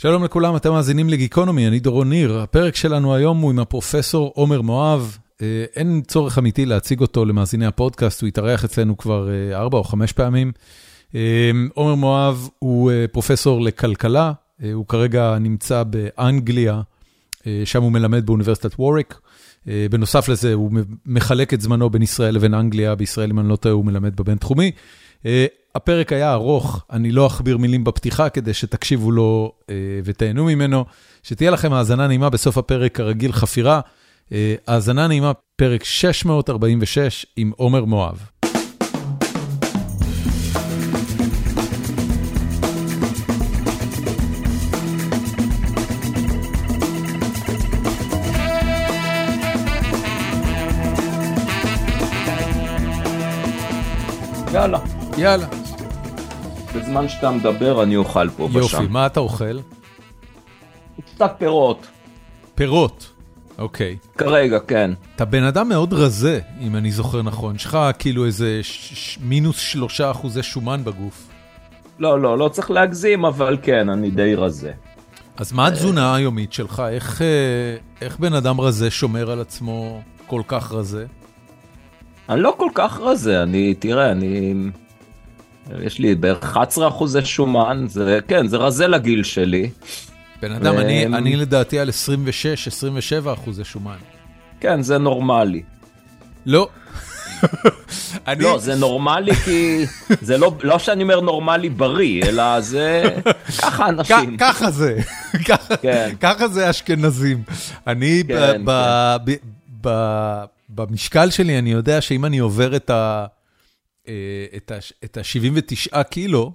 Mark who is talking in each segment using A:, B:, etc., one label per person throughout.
A: שלום לכולם, אתם מאזינים לגיקונומי, אני דורון ניר. הפרק שלנו היום הוא עם הפרופסור עומר מואב. אין צורך אמיתי להציג אותו למאזיני הפודקאסט, הוא התארח אצלנו כבר ארבע או חמש פעמים. עומר מואב הוא פרופסור לכלכלה, הוא כרגע נמצא באנגליה, שם הוא מלמד באוניברסיטת ווריק. בנוסף לזה, הוא מחלק את זמנו בין ישראל לבין אנגליה, בישראל, אם אני לא טועה, הוא מלמד בבינתחומי. הפרק היה ארוך, אני לא אכביר מילים בפתיחה כדי שתקשיבו לו ותהנו ממנו. שתהיה לכם האזנה נעימה בסוף הפרק, כרגיל חפירה. האזנה נעימה, פרק 646 עם עומר מואב.
B: יאללה.
A: יאללה.
B: בזמן שאתה מדבר אני אוכל פה ושם.
A: יופי, מה אתה אוכל?
B: קצת פירות.
A: פירות, אוקיי.
B: כרגע, כן.
A: אתה בן אדם מאוד רזה, אם אני זוכר נכון. יש לך כאילו איזה מינוס שלושה אחוזי שומן בגוף.
B: לא, לא, לא צריך להגזים, אבל כן, אני די רזה.
A: אז מה התזונה היומית שלך? איך, איך בן אדם רזה שומר על עצמו כל כך רזה?
B: אני לא כל כך רזה, אני, תראה, אני... יש לי בערך 11 אחוזי שומן, זה, כן, זה רזה לגיל שלי.
A: בן אדם, ו... אני, אני לדעתי על 26-27 אחוזי שומן.
B: כן, זה נורמלי.
A: לא.
B: אני... לא, זה נורמלי כי... זה לא, לא שאני אומר נורמלי בריא, אלא זה... ככה אנשים.
A: ככה זה. כן. ככה זה אשכנזים. אני כן, ב... כן. ב... ב... במשקל שלי, אני יודע שאם אני עובר את ה... את ה-79 קילו,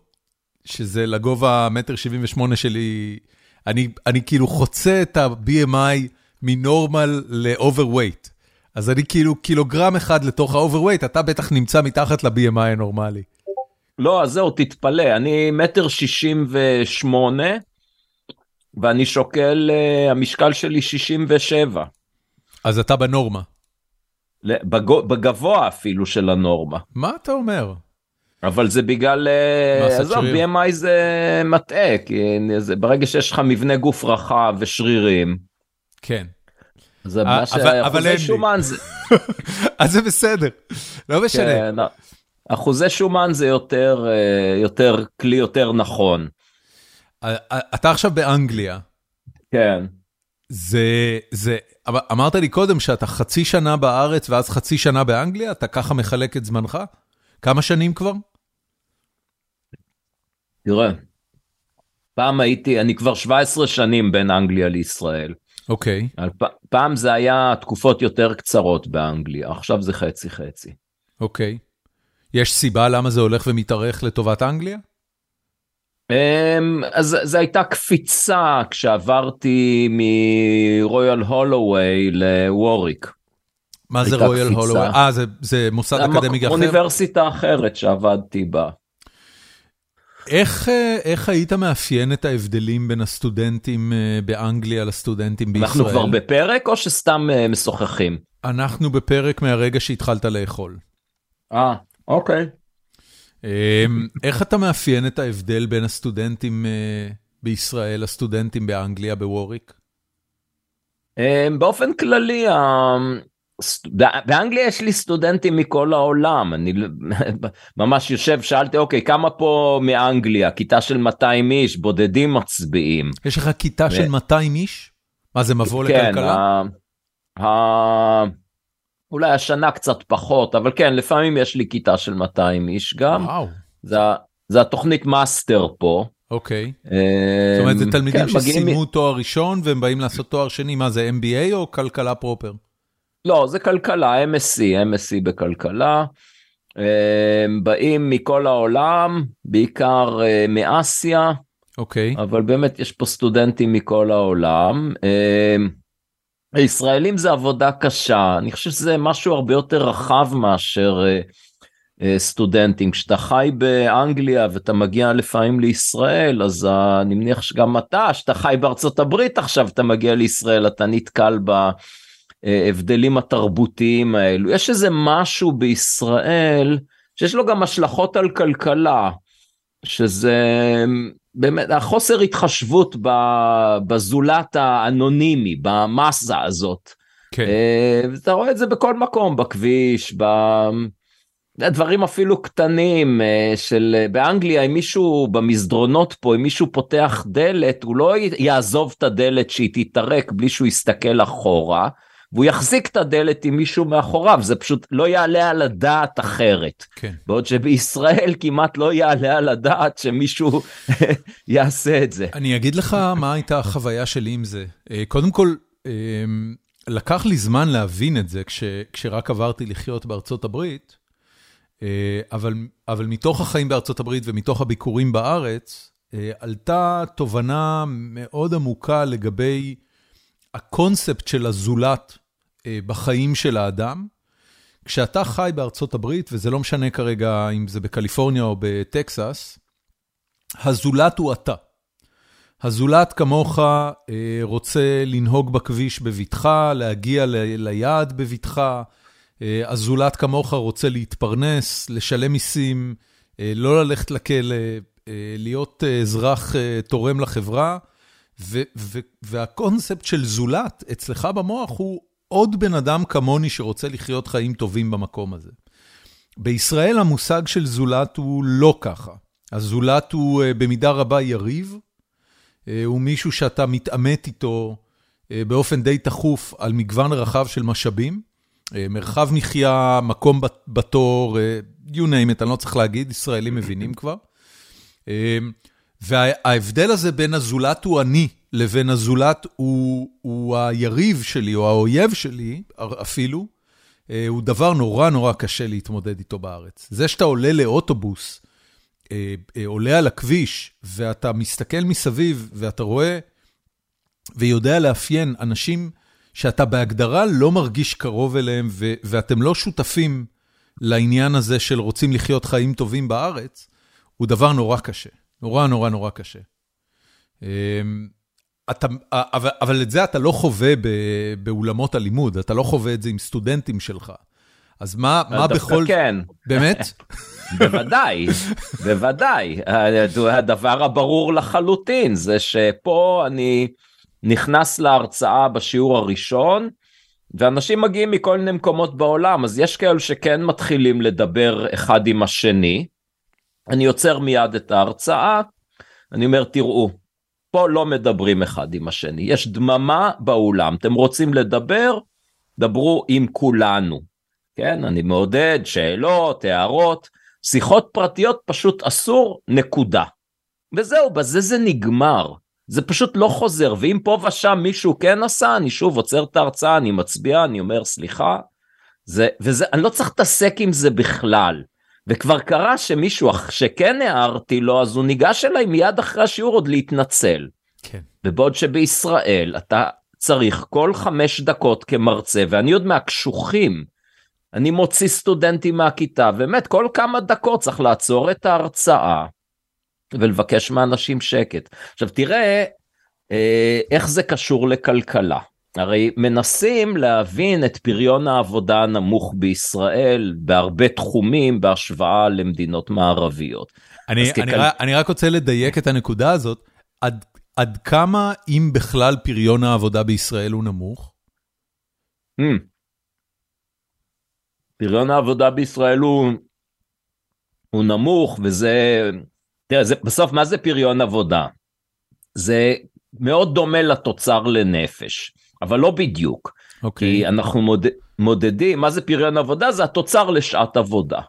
A: שזה לגובה מטר 78 שלי, אני, אני כאילו חוצה את ה-BMI מנורמל ל-overweight. אז אני כאילו קילוגרם אחד לתוך ה-overweight, אתה בטח נמצא מתחת ל-BMI הנורמלי.
B: לא, אז זהו, תתפלא, אני מטר 68, ואני שוקל, uh, המשקל שלי 67.
A: אז אתה בנורמה.
B: בגבוה אפילו של הנורמה.
A: מה אתה אומר?
B: אבל זה בגלל, עזוב, BMI זה מטעה, כי זה, ברגע שיש לך מבנה גוף רחב ושרירים.
A: כן.
B: זה מה שאחוזי שומן זה...
A: אז זה בסדר, לא משנה. כן,
B: אחוזי שומן זה יותר, יותר, כלי יותר נכון.
A: אתה עכשיו באנגליה.
B: כן.
A: זה, זה, אמרת לי קודם שאתה חצי שנה בארץ ואז חצי שנה באנגליה? אתה ככה מחלק את זמנך? כמה שנים כבר?
B: תראה, פעם הייתי, אני כבר 17 שנים בין אנגליה לישראל.
A: אוקיי.
B: Okay. פעם זה היה תקופות יותר קצרות באנגליה, עכשיו זה חצי חצי.
A: אוקיי. Okay. יש סיבה למה זה הולך ומתארך לטובת אנגליה?
B: אמ, אז זו הייתה קפיצה כשעברתי מרויאל הולווי לווריק.
A: מה זה רויאל הולווי? אה, זה, זה מוסד אקדמי אחר?
B: אוניברסיטה אחרת שעבדתי בה.
A: איך, אה, איך היית מאפיין את ההבדלים בין הסטודנטים אה, באנגליה לסטודנטים בישראל?
B: אנחנו כבר בפרק או שסתם אה, משוחחים?
A: אנחנו בפרק מהרגע שהתחלת לאכול.
B: אה, אוקיי.
A: אמ, איך אתה מאפיין את ההבדל בין הסטודנטים בישראל לסטודנטים באנגליה, בווריק?
B: אמ, באופן כללי, באנגליה יש לי סטודנטים מכל העולם, אני ממש יושב, שאלתי, אוקיי, כמה פה מאנגליה? כיתה של 200 איש, בודדים מצביעים.
A: יש לך כיתה ו... של 200 איש? מה זה מבוא כן, לכלכלה?
B: ה... ה... אולי השנה קצת פחות, אבל כן, לפעמים יש לי כיתה של 200 איש גם.
A: וואו.
B: זה, זה התוכנית מאסטר פה.
A: אוקיי. אמ, זאת אומרת, זה תלמידים כן, שסיימו מ... תואר ראשון והם באים לעשות תואר שני, מה זה MBA או כלכלה proper?
B: לא, זה כלכלה, MSc, MSc בכלכלה. הם באים מכל העולם, בעיקר אה, מאסיה.
A: אוקיי. Okay.
B: אבל באמת יש פה סטודנטים מכל העולם. הישראלים זה עבודה קשה, אני חושב שזה משהו הרבה יותר רחב מאשר אה, אה, סטודנטים. כשאתה חי באנגליה ואתה מגיע לפעמים לישראל, אז אני מניח שגם אתה, שאתה חי בארצות הברית עכשיו, אתה מגיע לישראל, אתה נתקל ב... ההבדלים התרבותיים האלו. יש איזה משהו בישראל שיש לו גם השלכות על כלכלה, שזה באמת, החוסר התחשבות בזולת האנונימי, במאסה הזאת. כן. אתה רואה את זה בכל מקום, בכביש, ב... דברים אפילו קטנים של באנגליה אם מישהו במסדרונות פה אם מישהו פותח דלת הוא לא יעזוב את הדלת שהיא תתערק בלי שהוא יסתכל אחורה והוא יחזיק את הדלת עם מישהו מאחוריו, זה פשוט לא יעלה על הדעת אחרת. כן. בעוד שבישראל כמעט לא יעלה על הדעת שמישהו יעשה את זה.
A: אני אגיד לך מה הייתה החוויה שלי עם זה. אה, קודם כל, אה, לקח לי זמן להבין את זה כש, כשרק עברתי לחיות בארצות הברית, אה, אבל, אבל מתוך החיים בארצות הברית ומתוך הביקורים בארץ, עלתה תובנה מאוד עמוקה לגבי הקונספט של הזולת בחיים של האדם. כשאתה חי בארצות הברית, וזה לא משנה כרגע אם זה בקליפורניה או בטקסס, הזולת הוא אתה. הזולת כמוך אה, רוצה לנהוג בכביש בבטחה, להגיע ליעד בבטחה, אה, הזולת כמוך רוצה להתפרנס, לשלם מיסים, לא ללכת לכלא, להיות אזרח תורם לחברה, והקונספט של זולת אצלך במוח הוא עוד בן אדם כמוני שרוצה לחיות חיים טובים במקום הזה. בישראל המושג של זולת הוא לא ככה. הזולת הוא אה, במידה רבה יריב, אה, הוא מישהו שאתה מתעמת איתו אה, באופן די תכוף על מגוון רחב של משאבים. מרחב מחיה, מקום בתור, you name it, אני לא צריך להגיד, ישראלים מבינים כבר. וההבדל הזה בין הזולת הוא אני לבין הזולת הוא, הוא היריב שלי או האויב שלי אפילו, אה, הוא דבר נורא נורא קשה להתמודד איתו בארץ. זה שאתה עולה לאוטובוס, אה, אה, עולה על הכביש, ואתה מסתכל מסביב ואתה רואה ויודע לאפיין אנשים שאתה בהגדרה לא מרגיש קרוב אליהם ואתם לא שותפים לעניין הזה של רוצים לחיות חיים טובים בארץ, הוא דבר נורא קשה. נורא נורא נורא קשה. אתה, אבל, אבל את זה אתה לא חווה באולמות הלימוד, אתה לא חווה את זה עם סטודנטים שלך. אז מה, מה בכל...
B: כן.
A: באמת?
B: בוודאי, בוודאי. הדבר הברור לחלוטין זה שפה אני נכנס להרצאה בשיעור הראשון, ואנשים מגיעים מכל מיני מקומות בעולם, אז יש כאלו שכן מתחילים לדבר אחד עם השני. אני עוצר מיד את ההרצאה, אני אומר, תראו, פה לא מדברים אחד עם השני, יש דממה באולם, אתם רוצים לדבר? דברו עם כולנו. כן, אני מעודד שאלות, הערות, שיחות פרטיות פשוט אסור, נקודה. וזהו, בזה זה נגמר. זה פשוט לא חוזר, ואם פה ושם מישהו כן עשה, אני שוב עוצר את ההרצאה, אני מצביע, אני אומר סליחה. זה, וזה, אני לא צריך להתעסק עם זה בכלל. וכבר קרה שמישהו שכן הערתי לו, אז הוא ניגש אליי מיד אחרי השיעור עוד להתנצל. כן. ובעוד שבישראל אתה צריך כל חמש דקות כמרצה, ואני עוד מהקשוחים, אני מוציא סטודנטים מהכיתה, באמת כל כמה דקות צריך לעצור את ההרצאה ולבקש מאנשים שקט. עכשיו תראה אה, איך זה קשור לכלכלה. הרי מנסים להבין את פריון העבודה הנמוך בישראל בהרבה תחומים בהשוואה למדינות מערביות.
A: אני, אני, ככל... אני רק רוצה לדייק את הנקודה הזאת, עד, עד כמה, אם בכלל, פריון העבודה בישראל הוא נמוך? Mm.
B: פריון העבודה בישראל הוא, הוא נמוך, וזה, תראה, זה, בסוף מה זה פריון עבודה? זה מאוד דומה לתוצר לנפש. אבל לא בדיוק. Okay. אוקיי. כי אנחנו מוד... מודדים, מה זה פריון עבודה? זה התוצר לשעת עבודה.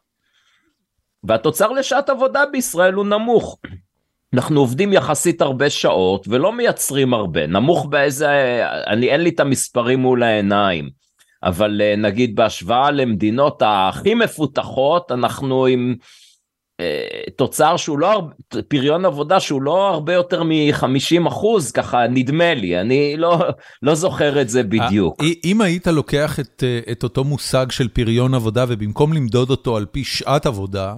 B: והתוצר לשעת עבודה בישראל הוא נמוך. אנחנו עובדים יחסית הרבה שעות ולא מייצרים הרבה, נמוך באיזה, אני אין לי את המספרים מול העיניים, אבל אה, נגיד בהשוואה למדינות הכי מפותחות, אנחנו עם תוצר שהוא לא, פריון עבודה שהוא לא הרבה יותר מ-50 אחוז, ככה נדמה לי, אני לא, לא זוכר את זה בדיוק.
A: אם היית לוקח את, אה, את אותו מושג של פריון עבודה ובמקום למדוד אותו על פי שעת עבודה,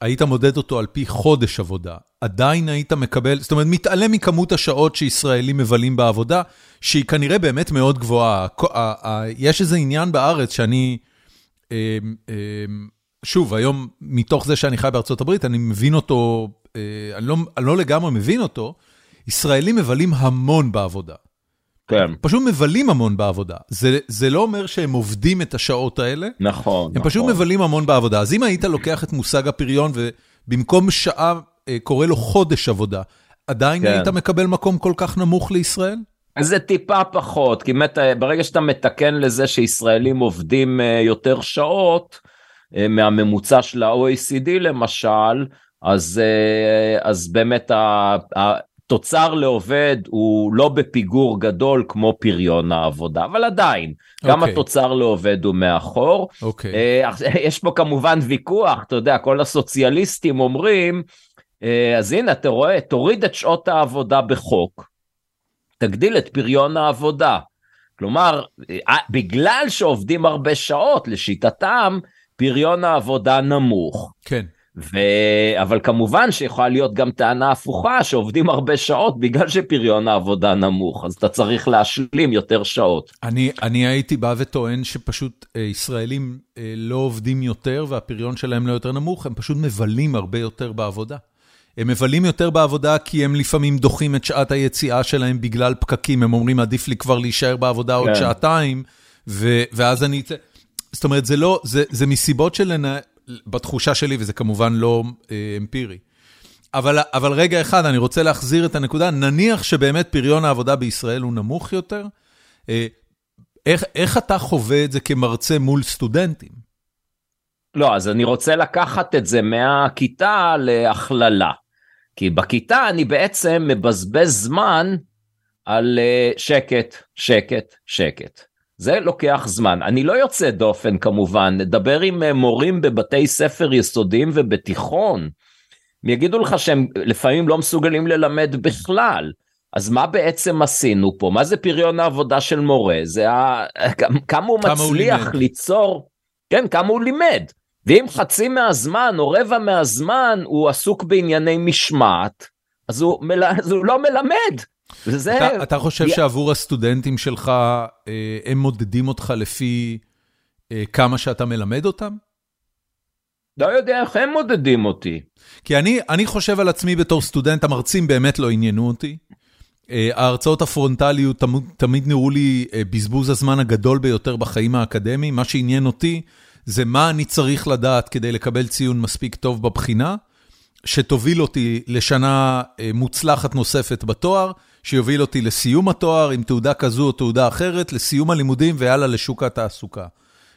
A: היית מודד אותו על פי חודש עבודה, עדיין היית מקבל, זאת אומרת, מתעלם מכמות השעות שישראלים מבלים בעבודה, שהיא כנראה באמת מאוד גבוהה. יש איזה עניין בארץ שאני... שוב, היום, מתוך זה שאני חי בארצות הברית, אני מבין אותו אני לא, אני לא לגמרי מבין אותו, ישראלים מבלים המון בעבודה.
B: כן.
A: פשוט מבלים המון בעבודה. זה, זה לא אומר שהם עובדים את השעות האלה.
B: נכון,
A: הם
B: נכון.
A: פשוט מבלים המון בעבודה. אז אם היית לוקח את מושג הפריון ובמקום שעה אה, קורא לו חודש עבודה, עדיין
B: כן.
A: היית מקבל מקום כל כך נמוך לישראל?
B: זה טיפה פחות, כי באמת, אה, ברגע שאתה מתקן לזה שישראלים עובדים אה, יותר שעות אה, מהממוצע של ה-OECD למשל, אז, אה, אז באמת התוצר לעובד הוא לא בפיגור גדול כמו פריון העבודה, אבל עדיין, גם
A: אוקיי.
B: התוצר לעובד הוא מאחור.
A: אוקיי.
B: אה, יש פה כמובן ויכוח, אתה יודע, כל הסוציאליסטים אומרים, אה, אז הנה, אתה רואה, תוריד את שעות העבודה בחוק, תגדיל את פריון העבודה. כלומר, אה, בגלל שעובדים הרבה שעות, לשיטתם, פריון העבודה נמוך.
A: כן.
B: ו... אבל כמובן שיכולה להיות גם טענה הפוכה שעובדים הרבה שעות בגלל שפריון העבודה נמוך אז אתה צריך להשלים יותר שעות.
A: אני, אני הייתי בא וטוען שפשוט אה, ישראלים אה, לא עובדים יותר והפריון שלהם לא יותר נמוך, הם פשוט מבלים הרבה יותר בעבודה. הם מבלים יותר בעבודה כי הם לפעמים דוחים את שעת היציאה שלהם בגלל פקקים, הם אומרים עדיף לי כבר להישאר בעבודה עוד
B: כן.
A: שעתיים, ו, ואז אני אצא... זאת אומרת, זה לא, זה, זה מסיבות של... בתחושה שלי, וזה כמובן לא אה, אמפירי. אבל, אבל רגע אחד, אני רוצה להחזיר את הנקודה, נניח שבאמת פריון העבודה בישראל הוא נמוך יותר, אה, איך, איך אתה חווה את זה כמרצה מול סטודנטים?
B: לא, אז אני רוצה לקחת את זה מהכיתה להכללה. כי בכיתה אני בעצם מבזבז זמן על אה, שקט, שקט, שקט. זה לוקח זמן. אני לא יוצא דופן כמובן, נדבר עם אה, מורים בבתי ספר יסודיים ובתיכון. הם יגידו לך שהם לפעמים לא מסוגלים ללמד בכלל. אז מה בעצם עשינו פה? מה זה פריון העבודה של מורה? זה ה... כמה הוא
A: כמה הוא
B: מצליח
A: לימד.
B: ליצור, כן, כמה הוא לימד. ואם חצי מהזמן או רבע מהזמן הוא עסוק בענייני משמעת, אז הוא, מל... אז הוא לא מלמד. וזה...
A: אתה, אתה חושב
B: י-
A: שעבור הסטודנטים שלך, אה, הם מודדים אותך לפי אה, כמה שאתה מלמד אותם?
B: לא יודע איך הם מודדים אותי.
A: כי אני, אני חושב על עצמי בתור סטודנט, המרצים באמת לא עניינו אותי. אה, ההרצאות הפרונטליות תמיד, תמיד נראו לי בזבוז הזמן הגדול ביותר בחיים האקדמיים. מה שעניין אותי זה מה אני צריך לדעת כדי לקבל ציון מספיק טוב בבחינה, שתוביל אותי לשנה מוצלחת נוספת בתואר, שיוביל אותי לסיום התואר עם תעודה כזו או תעודה אחרת, לסיום הלימודים ויאללה לשוק התעסוקה.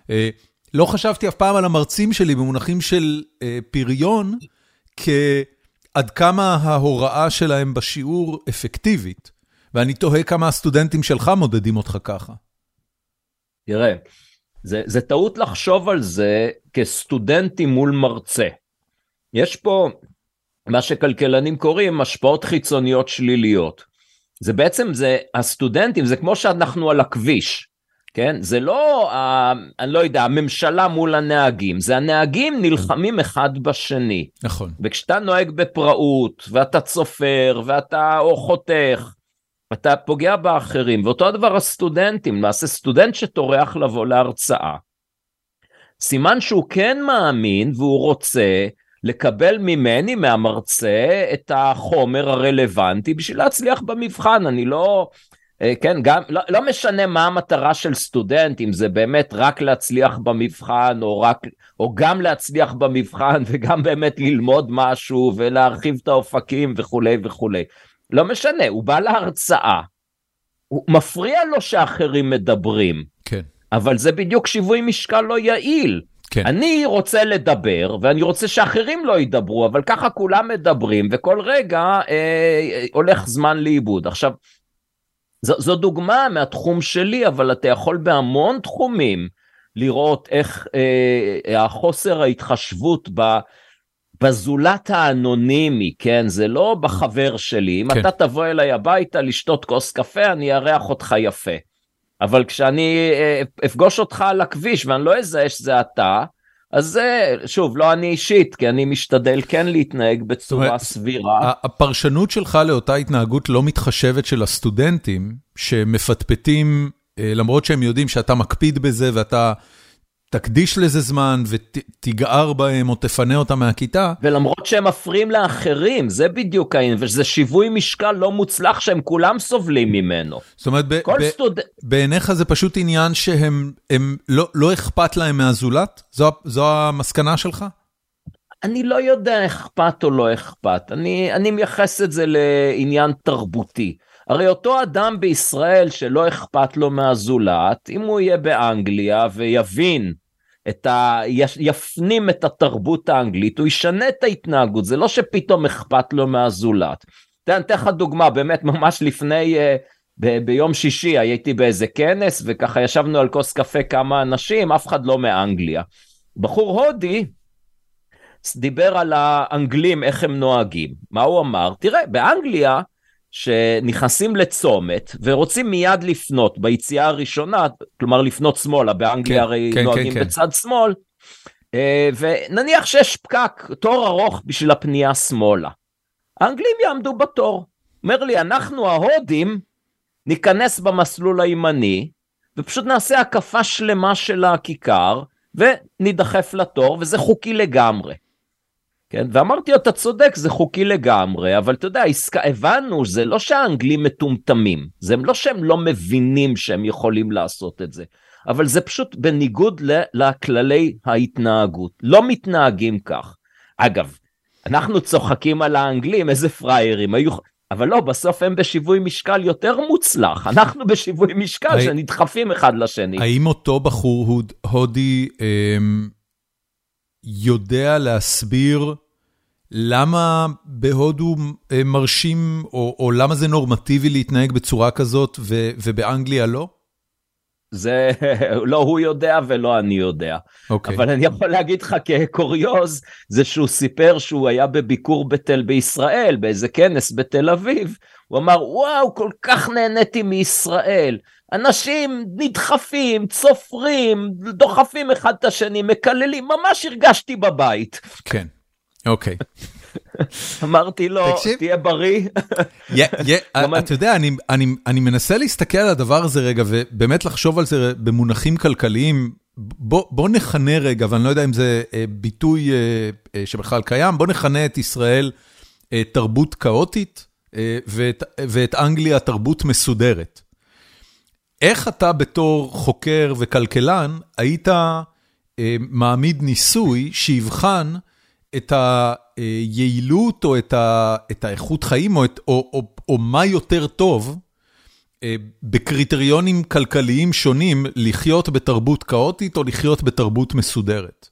A: אה, לא חשבתי אף פעם על המרצים שלי במונחים של אה, פריון, כעד כמה ההוראה שלהם בשיעור אפקטיבית, ואני תוהה כמה הסטודנטים שלך מודדים אותך ככה.
B: תראה, זה, זה טעות לחשוב על זה כסטודנטים מול מרצה. יש פה מה שכלכלנים קוראים השפעות חיצוניות שליליות. זה בעצם, זה הסטודנטים, זה כמו שאנחנו על הכביש, כן? זה לא, ה- אני לא יודע, הממשלה מול הנהגים, זה הנהגים נלחמים אחד בשני.
A: נכון.
B: וכשאתה נוהג בפראות, ואתה צופר, ואתה או חותך, אתה פוגע באחרים, ואותו הדבר הסטודנטים, למעשה סטודנט שטורח לבוא להרצאה, סימן שהוא כן מאמין והוא רוצה לקבל ממני, מהמרצה, את החומר הרלוונטי בשביל להצליח במבחן, אני לא... אה, כן, גם, לא, לא משנה מה המטרה של סטודנט, אם זה באמת רק להצליח במבחן, או, רק, או גם להצליח במבחן, וגם באמת ללמוד משהו, ולהרחיב את האופקים וכולי וכולי. לא משנה, הוא בא להרצאה, הוא מפריע לו שאחרים מדברים,
A: כן,
B: אבל זה בדיוק שיווי משקל לא יעיל.
A: כן.
B: אני רוצה לדבר, ואני רוצה שאחרים לא ידברו, אבל ככה כולם מדברים, וכל רגע אה, הולך זמן לאיבוד. עכשיו, זו, זו דוגמה מהתחום שלי, אבל אתה יכול בהמון תחומים לראות איך אה, החוסר ההתחשבות ב... בזולת האנונימי, כן? זה לא בחבר שלי. אם
A: כן.
B: אתה תבוא אליי הביתה לשתות כוס קפה, אני אארח אותך יפה. אבל כשאני אה, אפגוש אותך על הכביש ואני לא אזהה שזה אתה, אז זה, שוב, לא אני אישית, כי אני משתדל כן להתנהג בצורה סבירה.
A: הפרשנות שלך לאותה התנהגות לא מתחשבת של הסטודנטים, שמפטפטים, אה, למרות שהם יודעים שאתה מקפיד בזה ואתה תקדיש לזה זמן ותגער בהם או תפנה אותם מהכיתה.
B: ולמרות שהם מפריעים לאחרים, זה בדיוק העניין, וזה שיווי משקל לא מוצלח שהם כולם סובלים ממנו.
A: זאת אומרת, סטוד... בעיניך זה פשוט עניין שהם לא, לא אכפת להם מהזולת? זו, זו המסקנה שלך?
B: אני לא יודע אכפת או לא אכפת, אני, אני מייחס את זה לעניין תרבותי. הרי אותו אדם בישראל שלא אכפת לו מהזולת, אם הוא יהיה באנגליה ויבין את ה... יפנים את התרבות האנגלית, הוא ישנה את ההתנהגות, זה לא שפתאום אכפת לו מהזולת. אני אתן לך דוגמה, באמת ממש לפני, אה, ב- ביום שישי הייתי באיזה כנס וככה ישבנו על כוס קפה כמה אנשים, אף אחד לא מאנגליה. בחור הודי דיבר על האנגלים, איך הם נוהגים. מה הוא אמר? תראה, באנגליה, שנכנסים לצומת ורוצים מיד לפנות ביציאה הראשונה, כלומר לפנות שמאלה, באנגליה כן, הרי כן, נוהגים כן, כן. בצד שמאל, אה, ונניח שיש פקק, תור ארוך בשביל הפנייה שמאלה. האנגלים יעמדו בתור. אומר לי, אנחנו ההודים ניכנס במסלול הימני, ופשוט נעשה הקפה שלמה של הכיכר, ונידחף לתור, וזה חוקי לגמרי. כן? ואמרתי לו, אתה צודק, זה חוקי לגמרי, אבל אתה יודע, עסקה, הבנו, זה לא שהאנגלים מטומטמים, זה לא שהם לא מבינים שהם יכולים לעשות את זה, אבל זה פשוט בניגוד לכללי ההתנהגות, לא מתנהגים כך. אגב, אנחנו צוחקים על האנגלים, איזה פראיירים, היו... אבל לא, בסוף הם בשיווי משקל יותר מוצלח, אנחנו בשיווי משקל שנדחפים אחד לשני.
A: האם אותו בחור הודי... אמ... יודע להסביר למה בהודו אה, מרשים, או, או למה זה נורמטיבי להתנהג בצורה כזאת ו, ובאנגליה לא?
B: זה לא הוא יודע ולא אני יודע. Okay. אוקיי. אבל אני יכול להגיד לך כקוריוז, זה שהוא סיפר שהוא היה בביקור בתל בישראל, באיזה כנס בתל אביב, הוא אמר, וואו, כל כך נהניתי מישראל. אנשים נדחפים, צופרים, דוחפים אחד את השני, מקללים, ממש הרגשתי בבית.
A: כן, אוקיי.
B: אמרתי לו, תהיה בריא.
A: אתה יודע, אני מנסה להסתכל על הדבר הזה רגע, ובאמת לחשוב על זה במונחים כלכליים. בוא נכנה רגע, ואני לא יודע אם זה אה, ביטוי אה, אה, שבכלל קיים, בוא נכנה את ישראל תרבות כאוטית, ואת אנגליה תרבות מסודרת. איך אתה בתור חוקר וכלכלן היית אה, מעמיד ניסוי שיבחן את היעילות או את, ה, את האיכות חיים או, את, או, או, או מה יותר טוב אה, בקריטריונים כלכליים שונים לחיות בתרבות כאוטית או לחיות בתרבות מסודרת?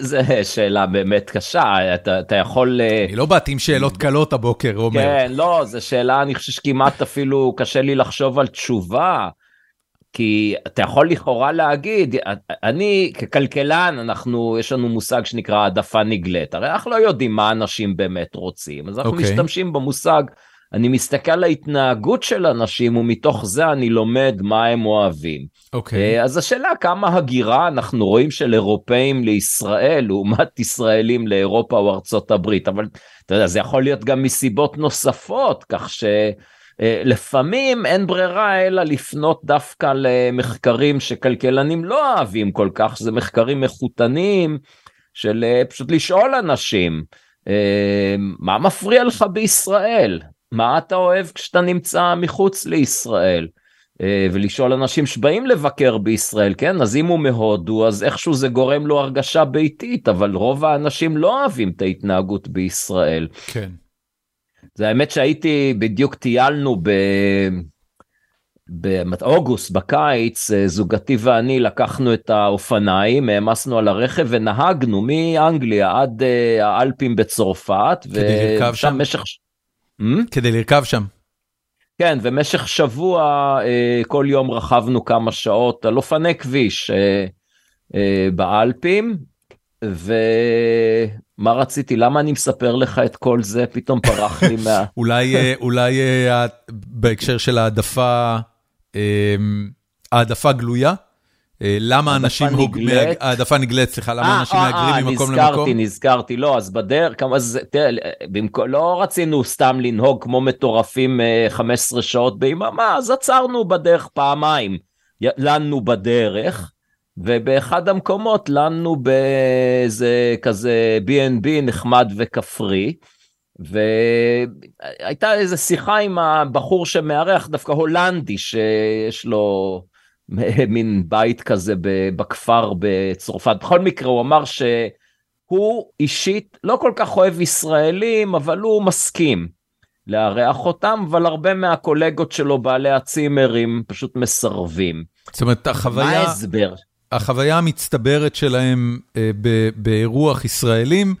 B: זו שאלה באמת קשה, אתה, אתה יכול...
A: אה, אני לא באתי עם שאלות קלות הבוקר, עומר.
B: כן, לא, זו שאלה, אני חושב שכמעט אפילו קשה לי לחשוב על תשובה, כי אתה יכול לכאורה להגיד, אני ככלכלן, אנחנו, יש לנו מושג שנקרא העדפה נגלית, הרי אנחנו לא יודעים מה אנשים באמת רוצים, אז אנחנו okay. אוקיי. משתמשים במושג אני מסתכל על ההתנהגות של אנשים ומתוך זה אני לומד מה הם אוהבים.
A: אוקיי.
B: Okay. אז השאלה כמה הגירה אנחנו רואים של אירופאים לישראל לעומת ישראלים לאירופה או ארצות הברית, אבל אתה יודע זה יכול להיות גם מסיבות נוספות כך שלפעמים אין ברירה אלא לפנות דווקא למחקרים שכלכלנים לא אוהבים כל כך, שזה מחקרים איכותניים של אה, פשוט לשאול אנשים. אה, מה מפריע לך בישראל? מה אתה אוהב כשאתה נמצא מחוץ לישראל? אה, ולשאול אנשים שבאים לבקר בישראל, כן? אז אם הוא מהודו, אז איכשהו זה גורם לו הרגשה ביתית, אבל רוב האנשים לא אוהבים את ההתנהגות בישראל.
A: כן.
B: זה האמת שהייתי, בדיוק טיילנו ב... באוגוסט, בקיץ, אה, זוגתי ואני לקחנו את האופניים, העמסנו על הרכב ונהגנו מאנגליה עד אה, האלפים בצרפת.
A: כדי לרכב שם? משך... Hmm? כדי לרכב שם.
B: כן, ומשך שבוע אה, כל יום רכבנו כמה שעות על אופני כביש אה, אה, באלפים, ומה רציתי, למה אני מספר לך את כל זה, פתאום פרח לי מה...
A: אולי, אולי בהקשר של העדפה, העדפה גלויה? אה, למה אנשים, העדפה נגלית, סליחה, למה אה, אנשים מהגרים
B: אה,
A: ממקום למקום?
B: נזכרתי, נזכרתי, לא, אז בדרך, כמה זה, תראה, לא רצינו סתם לנהוג כמו מטורפים 15 שעות ביממה, אז עצרנו בדרך פעמיים, לנו בדרך, ובאחד המקומות לנו באיזה כזה B&B נחמד וכפרי. והייתה איזה שיחה עם הבחור שמארח, דווקא הולנדי, שיש לו מין בית כזה בכפר בצרפת. בכל מקרה, הוא אמר שהוא אישית לא כל כך אוהב ישראלים, אבל הוא מסכים לארח אותם, אבל הרבה מהקולגות שלו, בעלי הצימרים, פשוט מסרבים.
A: זאת אומרת, החוויה... מה ההסבר? החוויה המצטברת שלהם אה, באירוח ישראלים,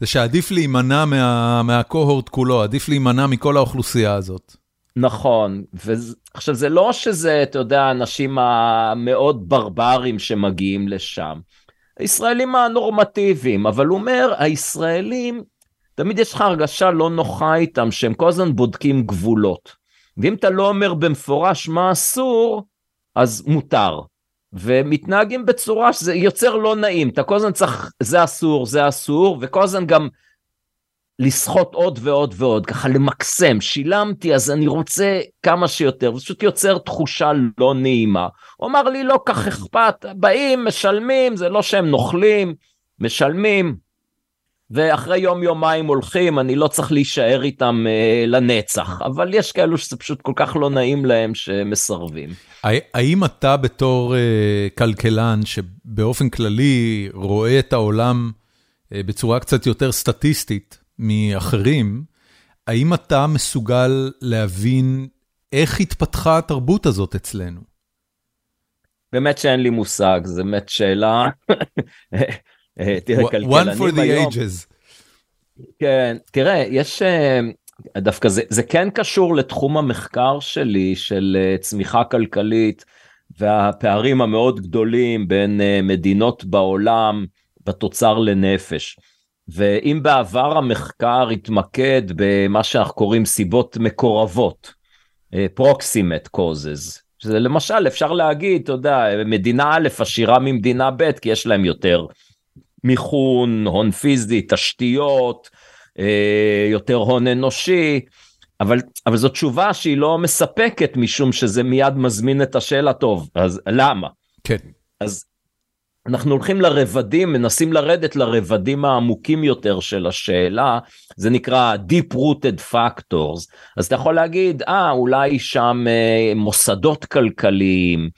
A: זה שעדיף להימנע מה, מהקוהורט כולו, עדיף להימנע מכל האוכלוסייה הזאת.
B: נכון, ועכשיו זה לא שזה, אתה יודע, האנשים המאוד ברברים שמגיעים לשם. הישראלים הנורמטיביים, אבל הוא אומר, הישראלים, תמיד יש לך הרגשה לא נוחה איתם, שהם כל הזמן בודקים גבולות. ואם אתה לא אומר במפורש מה אסור, אז מותר. ומתנהגים בצורה שזה יוצר לא נעים, אתה כל הזמן צריך, זה אסור, זה אסור, וכל הזמן גם לסחוט עוד ועוד ועוד, ככה למקסם, שילמתי אז אני רוצה כמה שיותר, זה פשוט יוצר תחושה לא נעימה. הוא אמר לי לא כך אכפת, באים, משלמים, זה לא שהם נוכלים, משלמים, ואחרי יום יומיים הולכים, אני לא צריך להישאר איתם אה, לנצח, אבל יש כאלו שזה פשוט כל כך לא נעים להם שמסרבים.
A: האם אתה בתור אה, כלכלן שבאופן כללי רואה את העולם אה, בצורה קצת יותר סטטיסטית מאחרים, האם אתה מסוגל להבין איך התפתחה התרבות הזאת אצלנו?
B: באמת שאין לי מושג, זו באמת שאלה.
A: אה, תראה, כלכלנים One for the היום, ages.
B: כן, תראה, יש, אה, דווקא זה, זה כן קשור לתחום המחקר שלי של אה, צמיחה כלכלית והפערים המאוד גדולים בין מדינות בעולם בתוצר לנפש. ואם בעבר המחקר התמקד במה שאנחנו קוראים סיבות מקורבות, proximate causes, שזה למשל אפשר להגיד, אתה יודע, מדינה א' עשירה ממדינה ב' כי יש להם יותר מיכון, הון פיזי, תשתיות, אה, יותר הון אנושי, אבל, אבל זו תשובה שהיא לא מספקת משום שזה מיד מזמין את השאלה טוב, אז למה?
A: כן.
B: אז אנחנו הולכים לרבדים, מנסים לרדת לרבדים העמוקים יותר של השאלה, זה נקרא Deep Rooted Factors, אז אתה יכול להגיד, אה, אולי שם אה, מוסדות כלכליים,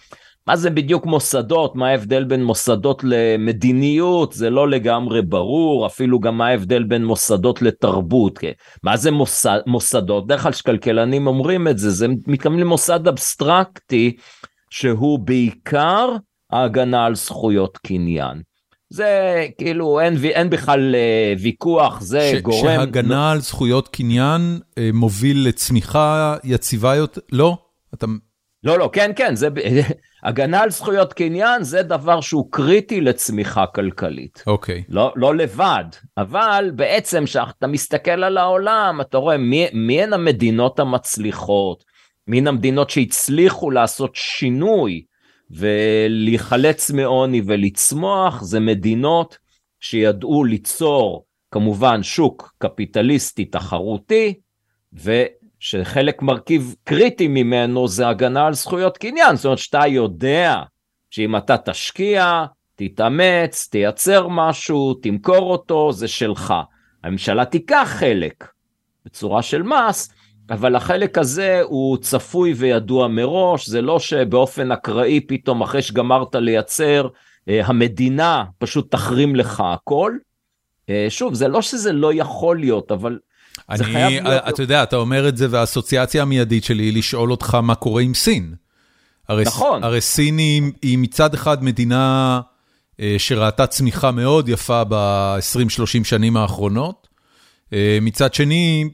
B: מה זה בדיוק מוסדות, מה ההבדל בין מוסדות למדיניות, זה לא לגמרי ברור, אפילו גם מה ההבדל בין מוסדות לתרבות, כן? מה זה מוסד, מוסדות, בדרך כלל כשכלכלנים אומרים את זה, זה מתכוונים למוסד אבסטרקטי, שהוא בעיקר ההגנה על זכויות קניין. זה כאילו אין, אין בכלל אה, ויכוח, זה ש, גורם...
A: שהגנה על זכויות קניין אה, מוביל לצמיחה יציבה יותר, לא? אתה...
B: לא, לא, כן, כן, זה, הגנה על זכויות קניין זה דבר שהוא קריטי לצמיחה כלכלית.
A: אוקיי.
B: Okay. לא, לא לבד, אבל בעצם כשאתה מסתכל על העולם, אתה רואה מי, מי הן המדינות המצליחות, מי הן המדינות שהצליחו לעשות שינוי ולהיחלץ מעוני ולצמוח, זה מדינות שידעו ליצור כמובן שוק קפיטליסטי תחרותי, ו... שחלק מרכיב קריטי ממנו זה הגנה על זכויות קניין, זאת אומרת שאתה יודע שאם אתה תשקיע, תתאמץ, תייצר משהו, תמכור אותו, זה שלך. הממשלה תיקח חלק בצורה של מס, אבל החלק הזה הוא צפוי וידוע מראש, זה לא שבאופן אקראי פתאום אחרי שגמרת לייצר, אה, המדינה פשוט תחרים לך הכל. אה, שוב, זה לא שזה לא יכול להיות, אבל
A: אני, אתה יודע, אתה אומר את זה, והאסוציאציה המיידית שלי היא לשאול אותך מה קורה עם סין. הרי, נכון. הרי סין היא, היא מצד אחד מדינה אה, שראתה צמיחה מאוד יפה ב-20-30 שנים האחרונות. אה, מצד שני, אה,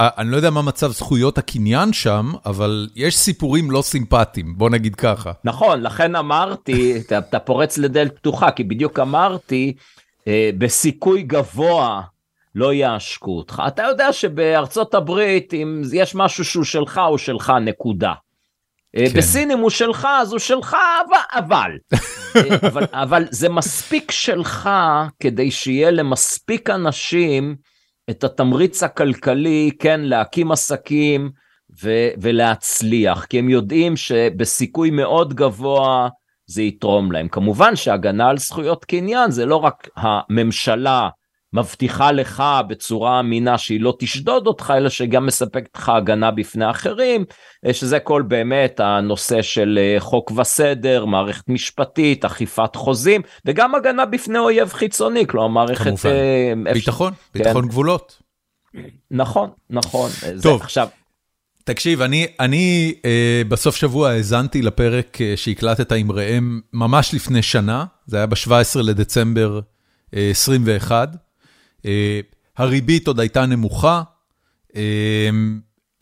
A: אני לא יודע מה מצב זכויות הקניין שם, אבל יש סיפורים לא סימפטיים, בוא נגיד ככה.
B: נכון, לכן אמרתי, אתה, אתה פורץ לדלת פתוחה, כי בדיוק אמרתי, אה, בסיכוי גבוה, לא יעשקו אותך. אתה יודע שבארצות הברית, אם יש משהו שהוא שלך, הוא שלך, נקודה. אה, כן. בסין אם הוא שלך, אז הוא שלך, אבל. אה, אבל, אבל זה מספיק שלך כדי שיהיה למספיק אנשים את התמריץ הכלכלי, כן, להקים עסקים ו- ולהצליח, כי הם יודעים שבסיכוי מאוד גבוה זה יתרום להם. כמובן שהגנה על זכויות קניין זה לא רק הממשלה מבטיחה לך בצורה אמינה שהיא לא תשדוד אותך, אלא שגם מספקת לך הגנה בפני אחרים, אה, שזה כל באמת הנושא של אה, חוק וסדר, מערכת משפטית, אכיפת חוזים, וגם הגנה בפני אויב חיצוני, כלומר מערכת...
A: כמובן, אה, ביטחון, כן. ביטחון גבולות.
B: נכון, נכון.
A: טוב, זה, עכשיו... תקשיב, אני, אני אה, בסוף שבוע האזנתי לפרק אה, שהקלטת עם ראם ממש לפני שנה, זה היה ב-17 לדצמבר אה, 21. אה, הריבית עוד הייתה נמוכה, אה,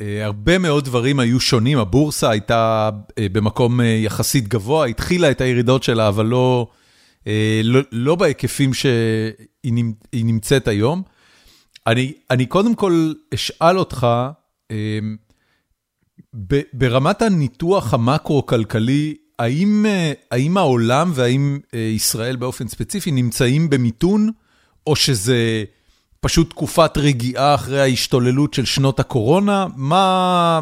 A: אה, הרבה מאוד דברים היו שונים, הבורסה הייתה במקום יחסית גבוה, התחילה את הירידות שלה, אבל לא, לא, לא בהיקפים שהיא נמצאת היום. אני, אני קודם כל אשאל אותך, ברמת הניתוח המקרו-כלכלי, האם, האם העולם והאם ישראל באופן ספציפי נמצאים במיתון, או שזה פשוט תקופת רגיעה אחרי ההשתוללות של שנות הקורונה? מה,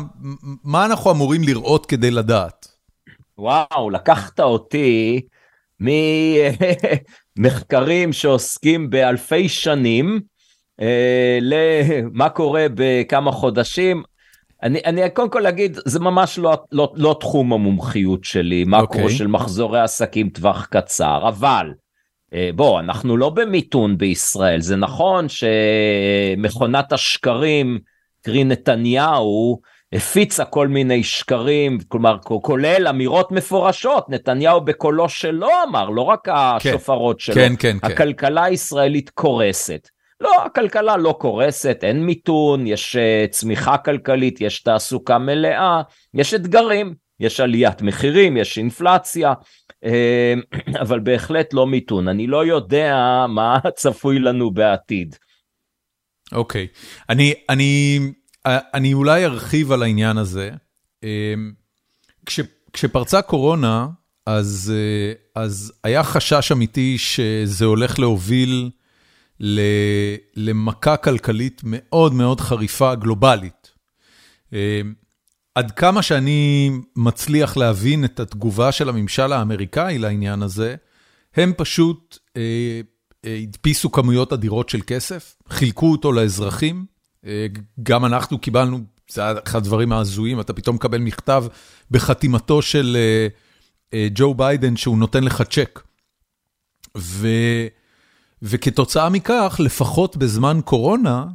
A: מה אנחנו אמורים לראות כדי לדעת?
B: וואו, לקחת אותי ממחקרים שעוסקים באלפי שנים אה, למה קורה בכמה חודשים. אני, אני קודם כל אגיד, זה ממש לא, לא, לא תחום המומחיות שלי, מקרו okay. אוקיי. של מחזורי עסקים טווח קצר, אבל בוא, אנחנו לא במיתון בישראל, זה נכון שמכונת השקרים, קרי נתניהו, הפיצה כל מיני שקרים, כלומר כולל אמירות מפורשות, נתניהו בקולו שלו אמר, לא רק השופרות כן, שלו,
A: כן, כן, כן.
B: הכלכלה הישראלית קורסת. לא, הכלכלה לא קורסת, אין מיתון, יש אה, צמיחה כלכלית, יש תעסוקה מלאה, יש אתגרים, יש עליית מחירים, יש אינפלציה, אה, אבל בהחלט לא מיתון. אני לא יודע מה צפוי לנו בעתיד.
A: אוקיי, okay. אני, אני, אני אולי ארחיב על העניין הזה. אה, כש, כשפרצה קורונה, אז, אה, אז היה חשש אמיתי שזה הולך להוביל למכה כלכלית מאוד מאוד חריפה גלובלית. עד כמה שאני מצליח להבין את התגובה של הממשל האמריקאי לעניין הזה, הם פשוט אה, אה, הדפיסו כמויות אדירות של כסף, חילקו אותו לאזרחים, אה, גם אנחנו קיבלנו, זה היה אחד הדברים ההזויים, אתה פתאום מקבל מכתב בחתימתו של אה, אה, ג'ו ביידן שהוא נותן לך צ'ק. ו, וכתוצאה מכך, לפחות בזמן קורונה,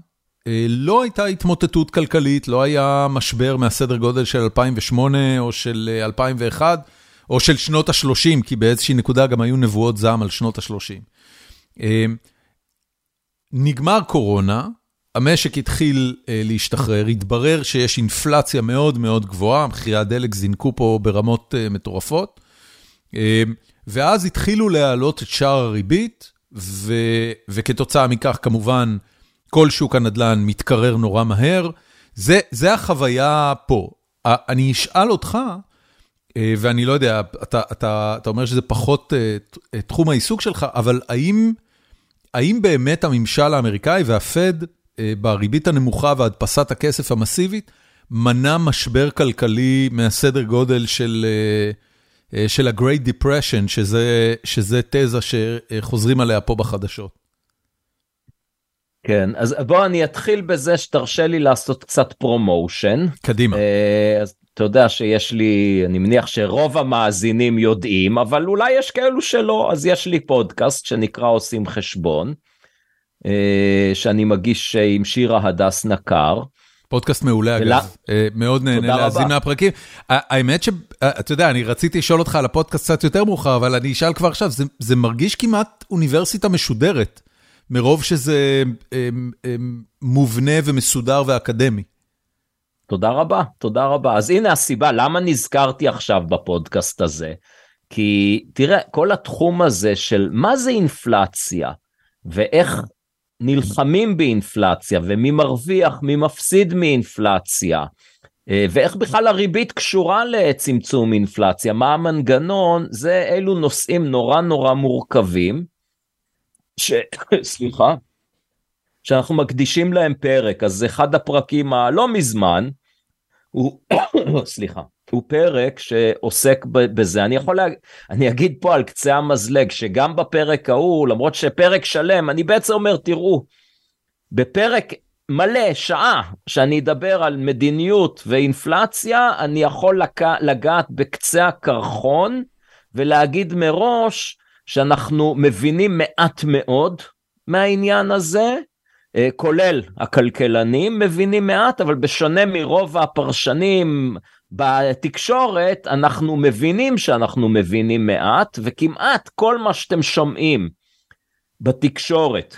A: לא הייתה התמוטטות כלכלית, לא היה משבר מהסדר גודל של 2008 או של 2001, אה, או של שנות ה-30, כי באיזושהי נקודה גם היו נבואות זעם על שנות ה-30. אה, נגמר קורונה, המשק התחיל להשתחרר, התברר שיש אינפלציה מאוד מאוד גבוהה, מחירי הדלק זינקו פה ברמות מטורפות, ואז התחילו להעלות את שער הריבית, ו... וכתוצאה מכך כמובן, כל שוק הנדל"ן מתקרר נורא מהר, זה, זה החוויה פה. אני אשאל אותך, אה, ואני לא יודע, אתה, אתה, אתה אומר שזה פחות אה, תחום העיסוק שלך, אבל האם, האם באמת הממשל האמריקאי והפד, אה, בריבית הנמוכה והדפסת הכסף המסיבית, מנע משבר כלכלי מהסדר גודל של, של ה-Great Depression, שזה, שזה תזה שחוזרים עליה פה בחדשות?
B: כן, אז בוא אני אתחיל בזה שתרשה לי לעשות קצת promotion.
A: קדימה.
B: אה, אז אתה יודע שיש לי, אני מניח שרוב המאזינים יודעים, אבל אולי יש כאלו שלא, אז יש לי פודקאסט שנקרא עושים חשבון, אה, שאני מגיש עם שירה הדס נקר.
A: פודקאסט מעולה אגב, אה, מאוד נהנה להאזין מהפרקים. האמת שאתה יודע, אני רציתי לשאול אותך על הפודקאסט קצת יותר מאוחר, אבל אני אשאל כבר עכשיו, זה מרגיש כמעט אוניברסיטה משודרת. מרוב שזה הם, הם, מובנה ומסודר ואקדמי.
B: תודה רבה, תודה רבה. אז הנה הסיבה, למה נזכרתי עכשיו בפודקאסט הזה? כי תראה, כל התחום הזה של מה זה אינפלציה, ואיך נלחמים באינפלציה, ומי מרוויח, מי מפסיד מאינפלציה, אה, ואיך בכלל הריבית קשורה לצמצום אינפלציה, מה המנגנון, זה אלו נושאים נורא נורא מורכבים. ש... סליחה, שאנחנו מקדישים להם פרק, אז אחד הפרקים הלא מזמן, הוא, סליחה, הוא פרק שעוסק בזה. אני יכול, לה, אני אגיד פה על קצה המזלג, שגם בפרק ההוא, למרות שפרק שלם, אני בעצם אומר, תראו, בפרק מלא, שעה, שאני אדבר על מדיניות ואינפלציה, אני יכול לק... לגעת בקצה הקרחון ולהגיד מראש שאנחנו מבינים מעט מאוד מהעניין הזה, אה, כולל הכלכלנים מבינים מעט, אבל בשונה מרוב הפרשנים בתקשורת, אנחנו מבינים שאנחנו מבינים מעט, וכמעט כל מה שאתם שומעים בתקשורת,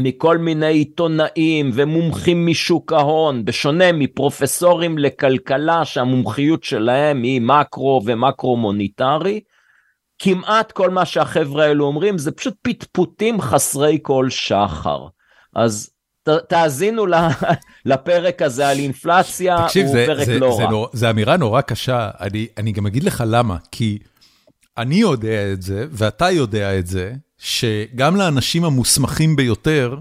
B: מכל מיני עיתונאים ומומחים משוק ההון, בשונה מפרופסורים לכלכלה שהמומחיות שלהם היא מקרו ומקרו מוניטרי, כמעט כל מה שהחבר'ה האלו אומרים זה פשוט פטפוטים חסרי כל שחר. אז ת, תאזינו לפרק הזה על אינפלציה,
A: תקשיב,
B: הוא
A: זה,
B: פרק
A: זה,
B: לא
A: זה
B: רע.
A: נור, זה אמירה נורא קשה, אני, אני גם אגיד לך למה, כי אני יודע את זה, ואתה יודע את זה, שגם לאנשים המוסמכים ביותר,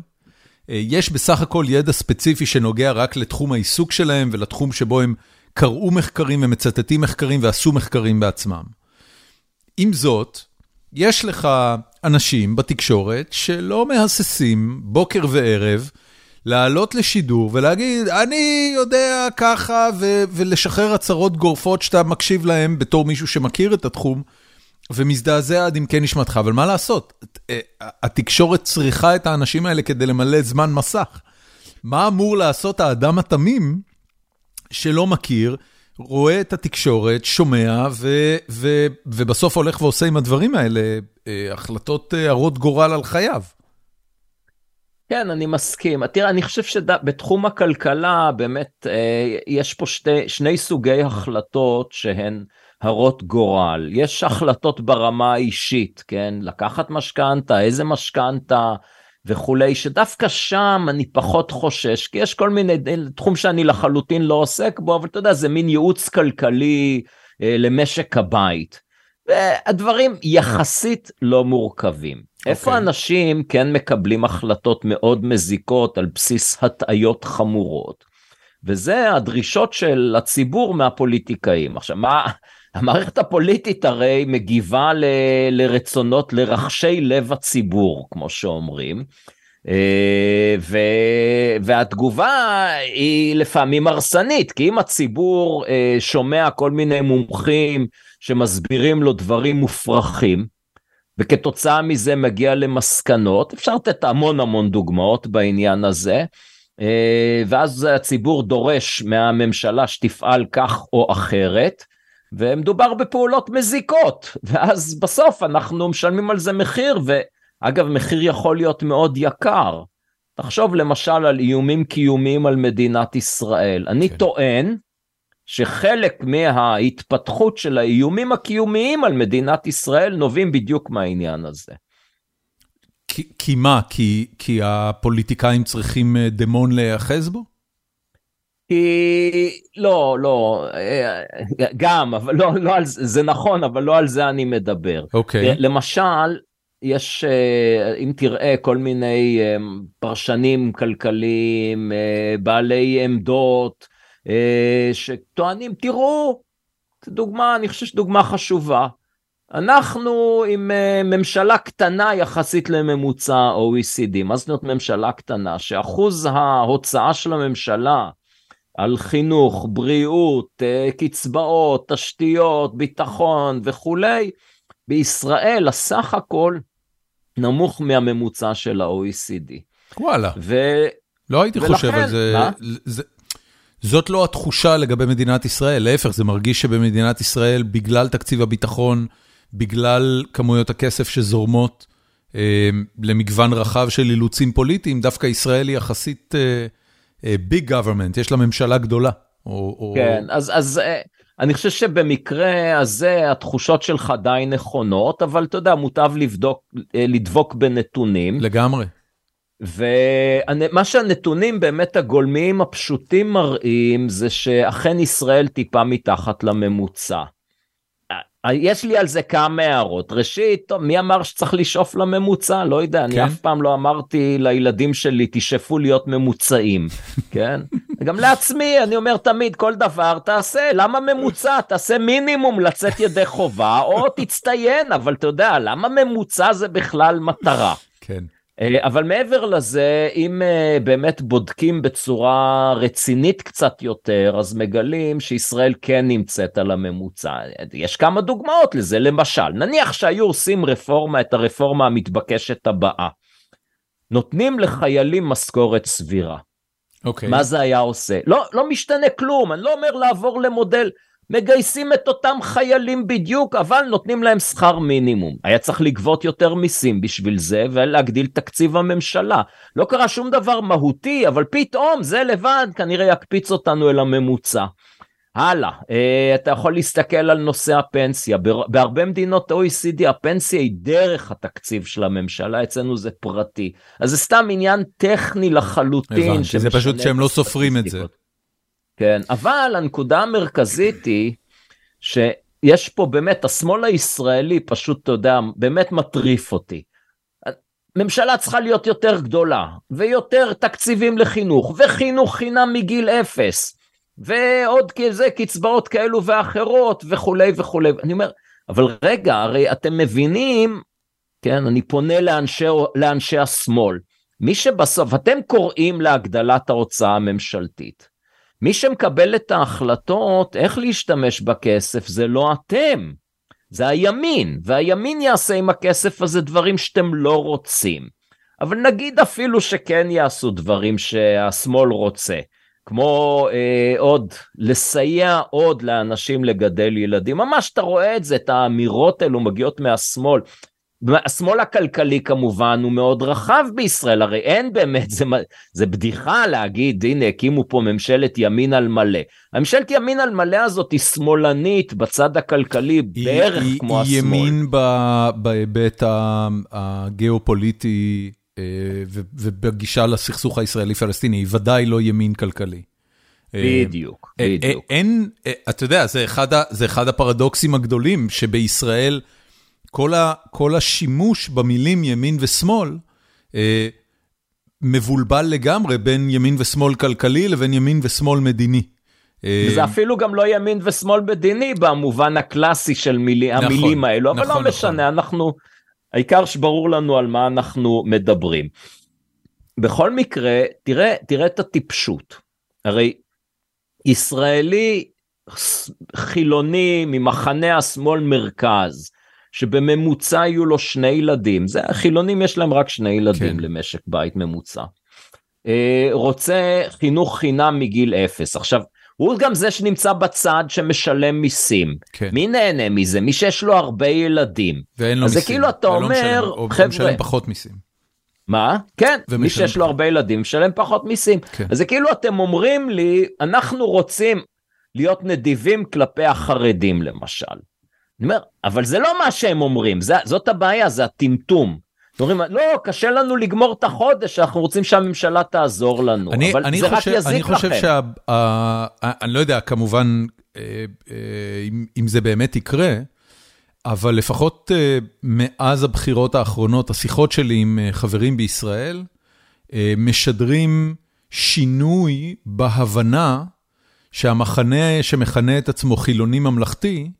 A: אה, יש בסך הכל ידע ספציפי שנוגע רק לתחום העיסוק שלהם ולתחום שבו הם קראו מחקרים ומצטטים מחקרים ועשו מחקרים בעצמם. עם זאת, יש לך אנשים בתקשורת שלא מהססים בוקר וערב לעלות לשידור ולהגיד, אני יודע ככה, ו- ולשחרר הצהרות גורפות שאתה מקשיב להם בתור מישהו שמכיר את התחום, ומזדעזע עד עמקי נשמתך, אבל מה לעשות? אה, התקשורת צריכה את האנשים האלה כדי למלא זמן מסך. מה אמור לעשות האדם התמים שלא מכיר, רואה את התקשורת, שומע, ו- ו- ובסוף הולך ועושה עם הדברים האלה אה, החלטות אה, הרות גורל על חייו?
B: כן, אני מסכים. תראה, אני חושב שבתחום הכלכלה באמת אה, יש פה שתי, שני סוגי החלטות שהן הרות גורל. יש החלטות ברמה האישית, כן? לקחת משכנתה, איזה משכנתה וכולי, שדווקא שם אני פחות חושש, כי יש כל מיני, תחום שאני לחלוטין לא עוסק בו, אבל אתה יודע, זה מין ייעוץ כלכלי אה, למשק הבית. והדברים יחסית לא מורכבים. Okay. איפה
A: אוקיי.
B: אנשים כן מקבלים החלטות מאוד מזיקות על בסיס הטעיות חמורות? וזה הדרישות של הציבור מהפוליטיקאים. עכשיו, מה, המערכת הפוליטית הרי מגיבה ל, לרצונות, לרחשי לב הציבור, כמו שאומרים. ו, והתגובה היא לפעמים הרסנית, כי אם הציבור שומע כל מיני מומחים שמסבירים לו דברים מופרכים, וכתוצאה מזה מגיע למסקנות, אפשר לתת המון המון דוגמאות בעניין הזה, ואז הציבור דורש מהממשלה שתפעל כך או אחרת, ומדובר בפעולות מזיקות, ואז בסוף אנחנו משלמים על זה מחיר, ואגב מחיר יכול להיות מאוד יקר. תחשוב למשל על איומים קיומיים על מדינת ישראל. אני כן. טוען שחלק מההתפתחות של האיומים הקיומיים על מדינת ישראל נובעים בדיוק מהעניין הזה.
A: כי, כי מה? כי, כי הפוליטיקאים צריכים דמון להיאחז בו?
B: כי לא, לא, גם, אבל לא, לא על זה, זה נכון, אבל לא על זה אני מדבר.
A: אוקיי. Okay.
B: למשל, יש, אם תראה כל מיני פרשנים כלכליים, בעלי עמדות, שטוענים, תראו, דוגמה, אני חושב שדוגמה חשובה. אנחנו עם ממשלה קטנה יחסית לממוצע OECD, מה זאת אומרת ממשלה קטנה? שאחוז ההוצאה של הממשלה על חינוך, בריאות, קצבאות, תשתיות, ביטחון וכולי, בישראל הסך הכל נמוך מהממוצע של ה-OECD.
A: וואלה,
B: ו...
A: לא הייתי
B: ולכן,
A: חושב על זה.
B: מה?
A: זה. זאת לא התחושה לגבי מדינת ישראל, להפך, זה מרגיש שבמדינת ישראל, בגלל תקציב הביטחון, בגלל כמויות הכסף שזורמות אה, למגוון רחב של אילוצים פוליטיים, דווקא ישראל היא יחסית ביג uh, גוברמנט, יש לה ממשלה גדולה. או,
B: כן, או... אז, אז אני חושב שבמקרה הזה התחושות שלך די נכונות, אבל אתה יודע, מוטב לבדוק, לדבוק בנתונים.
A: לגמרי.
B: ומה שהנתונים באמת הגולמיים הפשוטים מראים זה שאכן ישראל טיפה מתחת לממוצע. יש לי על זה כמה הערות. ראשית, מי אמר שצריך לשאוף לממוצע? לא יודע, כן. אני אף פעם לא אמרתי לילדים שלי, תשאפו להיות ממוצעים, כן? גם לעצמי, אני אומר תמיד, כל דבר תעשה, למה ממוצע? תעשה מינימום לצאת ידי חובה, או תצטיין, אבל אתה יודע, למה ממוצע זה בכלל מטרה?
A: כן.
B: אה, אבל מעבר לזה, אם אה, באמת בודקים בצורה רצינית קצת יותר, אז מגלים שישראל כן נמצאת על הממוצע. יש כמה דוגמאות לזה, למשל, נניח שהיו עושים רפורמה, את הרפורמה המתבקשת הבאה. נותנים לחיילים משכורת סבירה.
A: אוקיי.
B: מה זה היה עושה? לא, לא משתנה כלום, אני לא אומר לעבור למודל, מגייסים את אותם חיילים בדיוק, אבל נותנים להם שכר מינימום. היה צריך לגבות יותר מיסים בשביל זה, ולהגדיל תקציב הממשלה. לא קרה שום דבר מהותי, אבל פתאום זה לבד כנראה יקפיץ אותנו אל הממוצע. הלאה, אה, אתה יכול להסתכל על נושא הפנסיה, בהרבה מדינות OECD הפנסיה היא דרך התקציב של הממשלה, אצלנו זה פרטי. אז זה סתם עניין טכני לחלוטין.
A: הבנתי, זה פשוט שהם לא סופרים את זה.
B: כן, אבל הנקודה המרכזית היא שיש פה באמת, השמאל הישראלי פשוט, אתה יודע, באמת מטריף אותי. ממשלה צריכה להיות יותר גדולה, ויותר תקציבים לחינוך, וחינוך חינם מגיל אפס. ועוד כזה קצבאות כאלו ואחרות וכולי וכולי. אני אומר, אבל רגע, הרי אתם מבינים, כן, אני פונה לאנשי, לאנשי השמאל, מי שבסוף, אתם קוראים להגדלת ההוצאה הממשלתית. מי שמקבל את ההחלטות איך להשתמש בכסף זה לא אתם, זה הימין, והימין יעשה עם הכסף הזה דברים שאתם לא רוצים. אבל נגיד אפילו שכן יעשו דברים שהשמאל רוצה. כמו אה, עוד, לסייע עוד לאנשים לגדל ילדים. ממש אתה רואה את זה, את האמירות האלו מגיעות מהשמאל. השמאל הכלכלי כמובן הוא מאוד רחב בישראל, הרי אין באמת, זה, זה בדיחה להגיד, הנה הקימו פה ממשלת ימין על מלא. הממשלת ימין על מלא הזאת היא שמאלנית בצד הכלכלי היא, בערך היא, כמו
A: היא
B: השמאל.
A: היא ימין בהיבט הגיאופוליטי אה, ובגישה לסכסוך הישראלי-פלסטיני, היא ודאי לא ימין כלכלי.
B: אה, בדיוק,
A: אה,
B: בדיוק.
A: אין, אתה יודע, זה אחד, זה אחד הפרדוקסים הגדולים, שבישראל כל, ה, כל השימוש במילים ימין ושמאל, מבולבל לגמרי בין ימין ושמאל כלכלי לבין ימין ושמאל מדיני.
B: זה אפילו גם לא ימין ושמאל מדיני במובן הקלאסי של מילי, נכון, המילים האלו, אבל נכון, לא משנה, נכון. אנחנו... העיקר שברור לנו על מה אנחנו מדברים. בכל מקרה, תראה, תראה את הטיפשות. הרי ישראלי חילוני ממחנה השמאל מרכז, שבממוצע יהיו לו שני ילדים, זה החילונים יש להם רק שני ילדים כן. למשק בית ממוצע. אה, רוצה חינוך חינם מגיל אפס. עכשיו, הוא גם זה שנמצא בצד שמשלם מיסים. כן. מי נהנה מזה? מי שיש לו הרבה ילדים.
A: ואין לו מיסים.
B: אז זה כאילו אתה אומר,
A: משלם, או חבר'ה... משלם פחות מיסים.
B: מה? כן, מי שיש פחות. לו הרבה ילדים משלם פחות מיסים. כן. אז זה כאילו אתם אומרים לי, אנחנו רוצים להיות נדיבים כלפי החרדים למשל. אני אומר, אבל זה לא מה שהם אומרים, זה, זאת הבעיה, זה הטמטום. אומרים, לא, קשה לנו לגמור את החודש, אנחנו רוצים שהממשלה תעזור לנו, אני, אבל אני זה חושב, רק יזיק
A: אני חושב לכם. שה... uh, אני לא יודע, כמובן, uh, uh, אם, אם זה באמת יקרה, אבל לפחות uh, מאז הבחירות האחרונות, השיחות שלי עם uh, חברים בישראל, uh, משדרים שינוי בהבנה שהמחנה שמכנה את עצמו חילוני ממלכתי,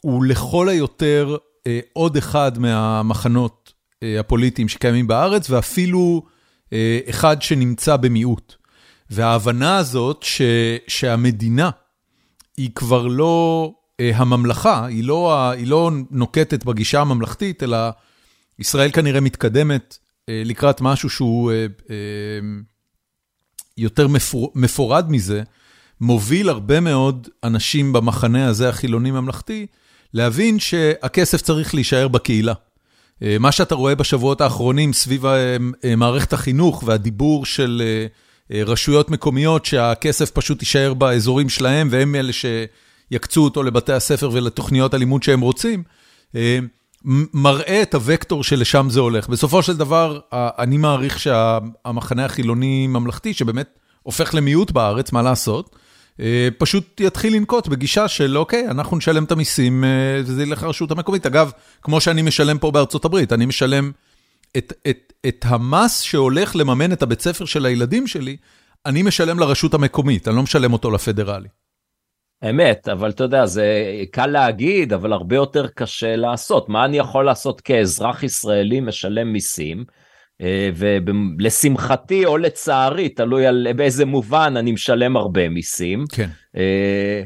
A: הוא לכל היותר uh, עוד אחד מהמחנות אה, הפוליטיים שקיימים בארץ, ואפילו אה, אחד שנמצא במיעוט. וההבנה הזאת ש, שהמדינה היא כבר לא אה, הממלכה, היא לא, היא לא נוקטת בגישה הממלכתית, אלא ישראל כנראה מתקדמת לקראת משהו שהוא יותר מפור, מפורד מזה, מוביל הרבה מאוד אנשים במחנה הזה, החילוני-ממלכתי, להבין שהכסף צריך להישאר בקהילה. אה, מה שאתה רואה בשבועות האחרונים סביב אה, אה, מערכת החינוך והדיבור של רשויות מקומיות שהכסף פשוט יישאר באזורים שלהם והם אלה שיקצו אותו לבתי הספר ולתוכניות הלימוד שהם רוצים, מראה את הוקטור שלשם זה הולך. בסופו של דבר, אני מעריך שהמחנה החילוני-ממלכתי, שבאמת הופך למיעוט בארץ, מה לעשות, פשוט יתחיל לנקוט בגישה של אוקיי, אנחנו נשלם את המיסים אה, וזה ילך לרשות המקומית. אגב, כמו שאני משלם פה בארצות הברית, אני משלם את, את, את המס שהולך לממן את הבית ספר של הילדים שלי, אני משלם לרשות המקומית, אני לא משלם אותו לפדרלי.
B: אמת, אבל אתה יודע, זה קל להגיד, אבל הרבה יותר קשה לעשות. מה אני יכול לעשות כאזרח ישראלי משלם מיסים? אה, ולשמחתי או לצערי, תלוי על באיזה מובן, אני משלם הרבה מיסים.
A: כן.
B: אה,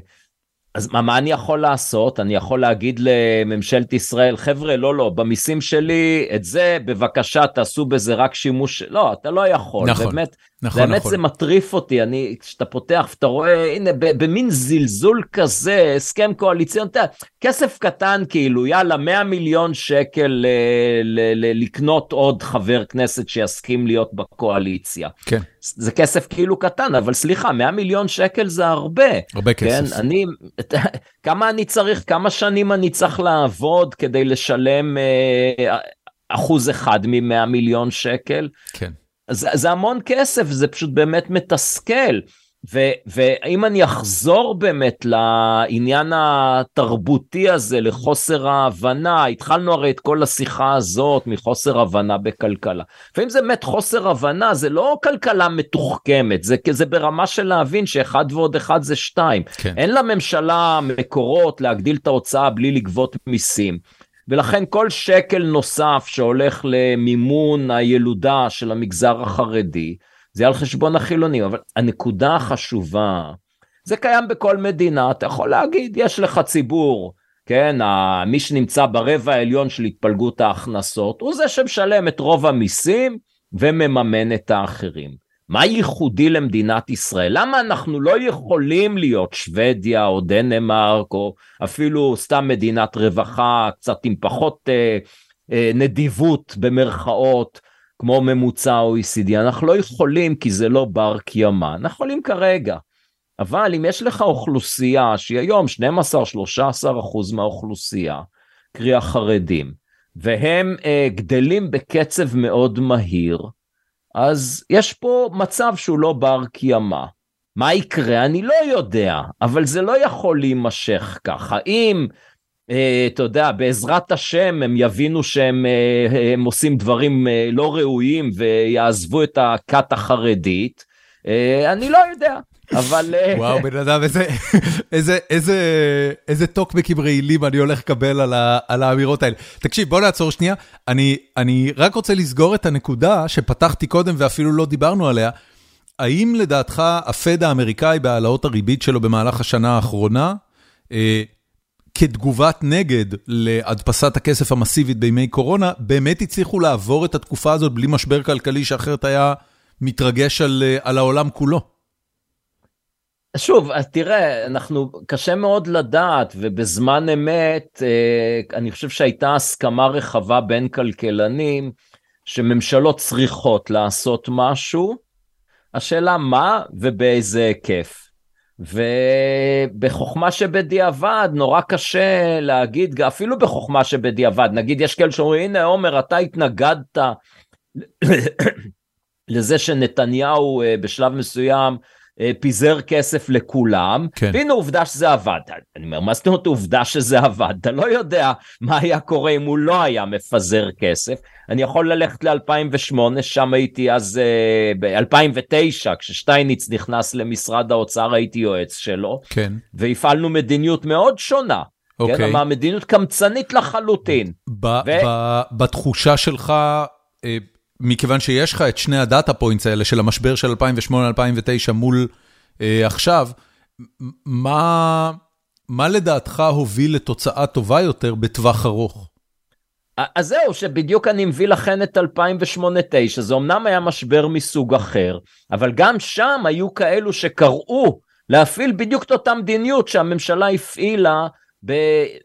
B: אז מה, מה אני יכול לעשות? אני יכול להגיד לממשלת ישראל, חבר'ה, לא, לא, במיסים שלי, את זה, בבקשה, תעשו בזה רק שימוש, לא, אתה לא יכול.
A: נכון,
B: באמת,
A: נכון,
B: באמת
A: נכון.
B: זה מטריף אותי, אני, כשאתה פותח ואתה רואה, הנה, במין זלזול כזה, הסכם קואליציוני, אתה יודע, כסף קטן כאילו, יאללה, 100 מיליון שקל ל- ל- ל- לקנות עוד חבר כנסת שיסכים להיות בקואליציה.
A: כן,
B: זה כסף כאילו קטן, אבל סליחה, 100 מיליון שקל זה הרבה.
A: הרבה כסף.
B: כן, אני, כמה אני צריך, כמה שנים אני צריך לעבוד כדי לשלם אה, אחוז אחד מ-100 מיליון שקל?
A: כן.
B: זה, זה המון כסף, זה פשוט באמת מתסכל. ו, ואם אני אחזור באמת לעניין התרבותי הזה, לחוסר ההבנה, התחלנו הרי את כל השיחה הזאת מחוסר הבנה בכלכלה. לפעמים זה באמת חוסר הבנה, זה לא כלכלה מתוחכמת, זה, זה ברמה של להבין שאחד ועוד אחד זה שתיים.
A: כן.
B: אין לממשלה מקורות להגדיל את ההוצאה בלי לגבות מיסים. ולכן כל שקל נוסף שהולך למימון הילודה של המגזר החרדי, זה על חשבון החילונים, אבל הנקודה החשובה, זה קיים בכל מדינה, אתה יכול להגיד, יש לך ציבור, כן, מי שנמצא ברבע העליון של התפלגות ההכנסות, הוא זה שמשלם את רוב המיסים ומממן את האחרים. מה ייחודי למדינת ישראל? למה אנחנו לא יכולים להיות שוודיה או דנמרק או אפילו סתם מדינת רווחה קצת עם פחות אה, אה, נדיבות במרכאות כמו ממוצע OECD? אנחנו לא יכולים כי זה לא בר קיימא, אנחנו יכולים כרגע. אבל אם יש לך אוכלוסייה שהיא היום 12-13 אחוז מהאוכלוסייה, קרי החרדים, והם אה, גדלים בקצב מאוד מהיר, אז יש פה מצב שהוא לא בר קיימא. מה יקרה? אני לא יודע, אבל זה לא יכול להימשך ככה. אם, אה, אתה יודע, בעזרת השם הם יבינו שהם אה, הם עושים דברים אה, לא ראויים ויעזבו את הכת החרדית, אה, אני לא יודע. אבל... אה,
A: וואו, בן אדם, איזה, איזה, איזה, איזה טוקבקים רעילים אני הולך לקבל על, ה, על האמירות האלה. תקשיב, בוא נעצור שנייה. אני, אני רק רוצה לסגור את הנקודה שפתחתי קודם ואפילו לא דיברנו עליה. האם לדעתך הפד האמריקאי בהעלאות הריבית שלו במהלך השנה האחרונה, אה, כתגובת נגד להדפסת הכסף המסיבית בימי קורונה, באמת הצליחו לעבור את התקופה הזאת בלי משבר כלכלי שאחרת היה מתרגש על, אה, על העולם כולו?
B: שוב, תראה, אנחנו, קשה מאוד לדעת, ובזמן אמת, אה, אני חושב שהייתה הסכמה רחבה בין כלכלנים, שממשלות צריכות לעשות משהו, השאלה מה ובאיזה היקף. ובחוכמה שבדיעבד נורא קשה להגיד, אפילו בחוכמה שבדיעבד, נגיד יש כאלה שאומרים, הנה עומר, אתה התנגדת לזה שנתניהו אה, בשלב מסוים פיזר כסף לכולם,
A: כן.
B: והנה עובדה שזה עבד. אני אומר, מה זאת אומרת עובדה שזה עבד? אתה לא יודע מה היה קורה אם הוא לא היה מפזר כסף. אני יכול ללכת ל-2008, שם הייתי אז, uh, ב-2009, כששטייניץ נכנס למשרד האוצר, הייתי יועץ שלו,
A: כן.
B: והפעלנו מדיניות מאוד שונה.
A: אוקיי.
B: כן, אבל מדיניות קמצנית לחלוטין.
A: ב- ב- בתחושה שלך, אה, מכיוון שיש לך את שני הדאטה פוינטס האלה של המשבר של 2008-2009 מול אה, עכשיו, מה, מה לדעתך הוביל לתוצאה טובה יותר בטווח ארוך?
B: אז זהו, שבדיוק אני מביא לכן את 2008-2009, זה אמנם היה משבר מסוג אחר, אבל גם שם היו כאלו שקראו להפעיל בדיוק את אותה מדיניות שהממשלה הפעילה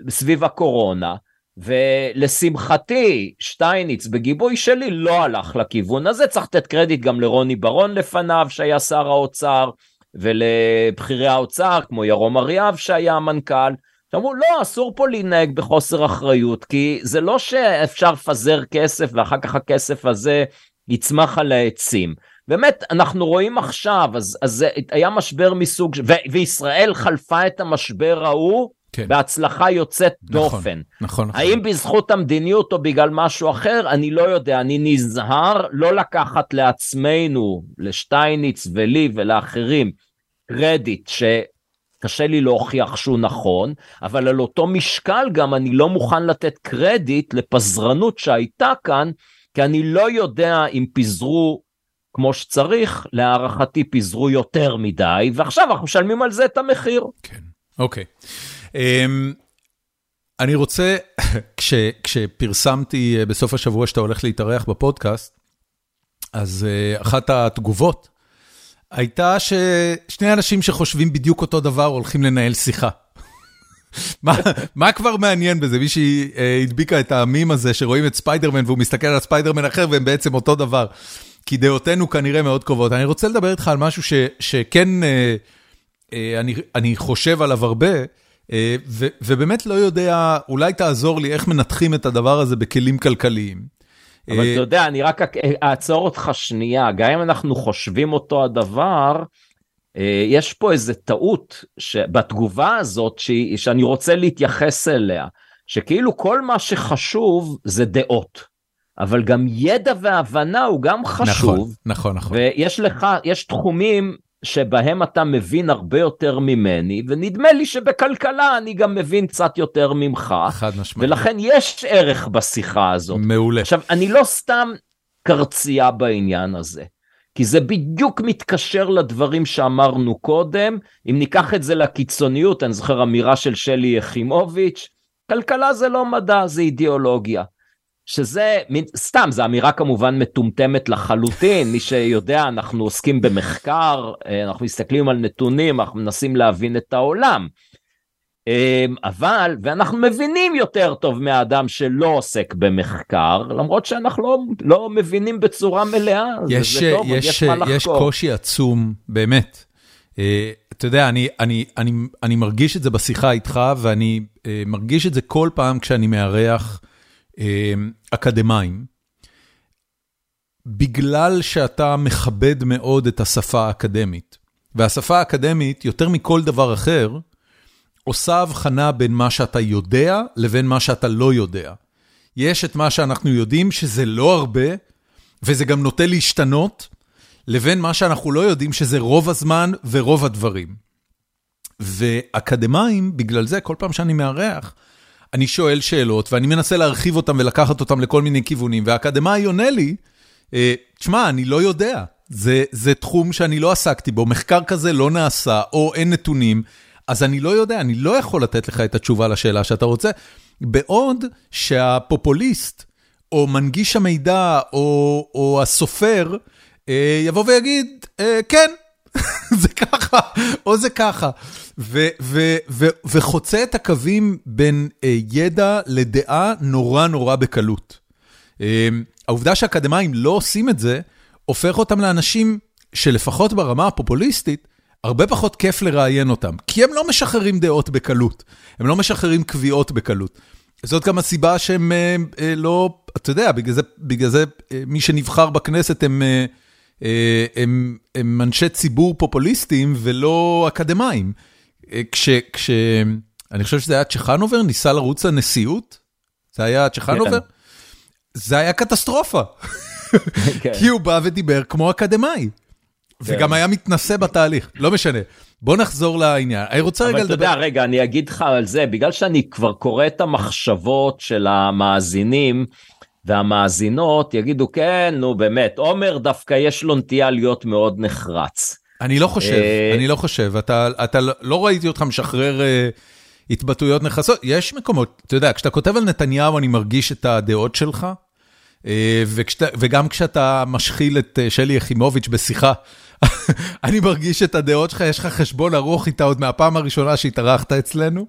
B: סביב הקורונה, ולשמחתי שטייניץ בגיבוי שלי לא הלך לכיוון הזה, צריך לתת קרדיט גם לרוני ברון לפניו שהיה שר האוצר, ולבכירי האוצר כמו ירום אריאב שהיה המנכ"ל, שאמרו לא אסור פה להתנהג בחוסר אחריות כי זה לא שאפשר לפזר כסף ואחר כך הכסף הזה יצמח על העצים. באמת אנחנו רואים עכשיו אז, אז היה משבר מסוג ו, וישראל חלפה את המשבר ההוא
A: כן.
B: בהצלחה יוצאת נכון, דופן.
A: נכון, נכון.
B: האם בזכות המדיניות או בגלל משהו אחר, אני לא יודע, אני נזהר לא לקחת לעצמנו, לשטייניץ ולי ולאחרים, קרדיט שקשה לי להוכיח שהוא נכון, אבל על אותו משקל גם אני לא מוכן לתת קרדיט לפזרנות שהייתה כאן, כי אני לא יודע אם פיזרו כמו שצריך, להערכתי פיזרו יותר מדי, ועכשיו אנחנו משלמים על זה את המחיר.
A: כן, אוקיי. Um, אני רוצה, כש, כשפרסמתי אה, בסוף השבוע שאתה הולך להתארח בפודקאסט, אז אה, אחת התגובות הייתה ששני אנשים שחושבים בדיוק אותו דבר הולכים לנהל שיחה. מה, מה כבר מעניין בזה? מישהי אה, הדביקה את ה-meme הזה שרואים את ספיידרמן והוא מסתכל על ספיידרמן אחר והם בעצם אותו דבר. כי דעותינו כנראה מאוד קרובות. אני רוצה לדבר איתך על משהו ש, שכן אה, אה, אני, אני חושב עליו הרבה, אה, ובאמת לא יודע, אולי תעזור לי איך מנתחים את הדבר הזה בכלים כלכליים.
B: אבל אה, אתה יודע, אני רק אעצור אותך שנייה, גם אם אנחנו חושבים אותו הדבר, אה, יש פה איזה טעות בתגובה הזאת ש... שאני רוצה להתייחס אליה, שכאילו כל מה שחשוב זה דעות. אבל גם ידע והבנה הוא גם חשוב.
A: נכון, נכון, נכון.
B: ויש לך, יש תחומים שבהם אתה מבין הרבה יותר ממני, ונדמה לי שבכלכלה אני גם מבין קצת יותר ממך.
A: חד משמעית.
B: ולכן יש ערך בשיחה הזאת.
A: מעולה.
B: עכשיו, אני לא סתם קרצייה בעניין הזה. כי זה בדיוק מתקשר לדברים שאמרנו קודם, אם ניקח את זה לקיצוניות, אני זוכר אמירה של שלי יחימוביץ', כלכלה זה לא מדע, זה אידיאולוגיה. שזה סתם, זו אמירה כמובן מטומטמת לחלוטין, מי שיודע, אנחנו עוסקים במחקר, אה, אנחנו מסתכלים על נתונים, אנחנו מנסים להבין את העולם. אמ, אבל, ואנחנו מבינים יותר טוב מהאדם שלא עוסק במחקר, למרות שאנחנו לא, לא מבינים בצורה מלאה,
A: יש, זה, טוב, יש, יש מה לחקור. יש קושי עצום, באמת. Uh, אתה יודע, אני, אני, אני, אני מרגיש את זה בשיחה איתך, ואני uh, מרגיש את זה כל פעם כשאני מארח אקדמאים. בגלל שאתה מכבד מאוד את השפה האקדמית, והשפה האקדמית, יותר מכל דבר אחר, עושה הבחנה בין מה שאתה יודע לבין מה שאתה לא יודע. יש את מה שאנחנו יודעים שזה לא הרבה, וזה גם נוטה להשתנות, לבין מה שאנחנו לא יודעים שזה רוב הזמן ורוב הדברים. ואקדמאים, בגלל זה, כל פעם שאני מארח, אני שואל שאלות ואני מנסה להרחיב אותם ולקחת אותם לכל מיני כיוונים, והאקדמאי עונה לי, אה, תשמע, אני לא יודע, זה, זה תחום שאני לא עסקתי בו, מחקר כזה לא נעשה, או אין נתונים, אז אני לא יודע, אני לא יכול לתת לך את התשובה לשאלה שאתה רוצה. בעוד שהפופוליסט, או מנגיש המידע, או, או הסופר, אה, יבוא ויגיד, אה, כן, זה ככה, או זה ככה. ו, ו, ו, וחוצה את הקווים בין אה, ידע לדעה נורא נורא בקלות. אה, העובדה שאקדמאים לא עושים את זה, הופך אותם לאנשים שלפחות ברמה הפופוליסטית, הרבה פחות כיף לראיין אותם, כי הם לא משחררים דעות בקלות, הם לא משחררים קביעות בקלות. זאת גם הסיבה שהם אה, אה, לא, אתה יודע, בגלל זה, בגלל זה אה, מי שנבחר בכנסת הם, אה, אה, הם, הם אנשי ציבור פופוליסטיים ולא אקדמאים. אה, כש, כש, אני חושב שזה היה צ'חנובר, ניסה לרוץ לנשיאות, זה היה צ'חנובר, כן. זה היה קטסטרופה. כן. כי הוא בא ודיבר כמו אקדמאי. וגם היה מתנשא בתהליך, לא משנה. בוא נחזור לעניין. אני רוצה רגע לדבר...
B: אבל אתה יודע, רגע, אני אגיד לך על זה, בגלל שאני כבר קורא את המחשבות של המאזינים והמאזינות, יגידו, כן, נו באמת, עומר דווקא יש לו נטייה להיות מאוד נחרץ.
A: אני לא חושב, אה, אני לא חושב. אתה, אתה לא ראיתי אותך משחרר אה, התבטאויות נחרצות. יש מקומות, אתה יודע, כשאתה כותב על נתניהו, אני מרגיש את הדעות שלך. אה, וכשת, וגם כשאתה משחיל את שלי יחימוביץ' בשיחה, אני מרגיש את הדעות שלך, יש לך חשבון ארוך איתה עוד מהפעם הראשונה שהתארחת אצלנו.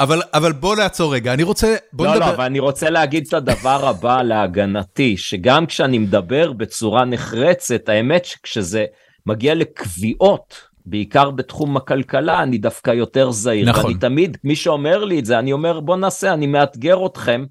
A: אבל, אבל בוא נעצור רגע, אני רוצה... בוא
B: לא, לא
A: נדבר...
B: לא, אבל אני רוצה להגיד את הדבר הבא להגנתי, שגם כשאני מדבר בצורה נחרצת, האמת שכשזה מגיע לקביעות, בעיקר בתחום הכלכלה, אני דווקא יותר זהיר. נכון. ואני תמיד, מי שאומר לי את זה, אני אומר, בוא נעשה, אני מאתגר אתכם.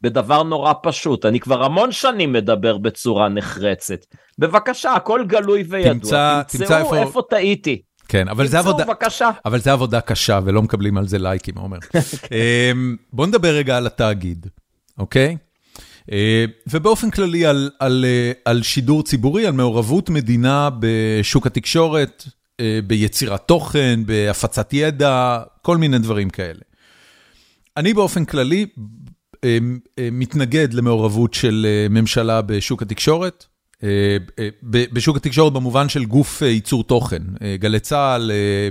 B: בדבר נורא פשוט. אני כבר המון שנים מדבר בצורה נחרצת. בבקשה, הכל גלוי וידוע. תמצא, תמצאו תמצא איפה... איפה טעיתי.
A: כן, אבל זה עבודה,
B: בבקשה.
A: אבל זה עבודה קשה ולא מקבלים על זה לייקים, עומר. אמ, בוא נדבר רגע על התאגיד, אוקיי? אה, ובאופן כללי על, על, אה, על שידור ציבורי, על מעורבות מדינה בשוק התקשורת, אה, ביצירת תוכן, בהפצת ידע, כל מיני דברים כאלה. אני באופן כללי אה, אה, מתנגד למעורבות של אה, ממשלה בשוק התקשורת. אה, אה, בשוק התקשורת במובן של גוף אה, ייצור תוכן, אה, גלי צה"ל, אה,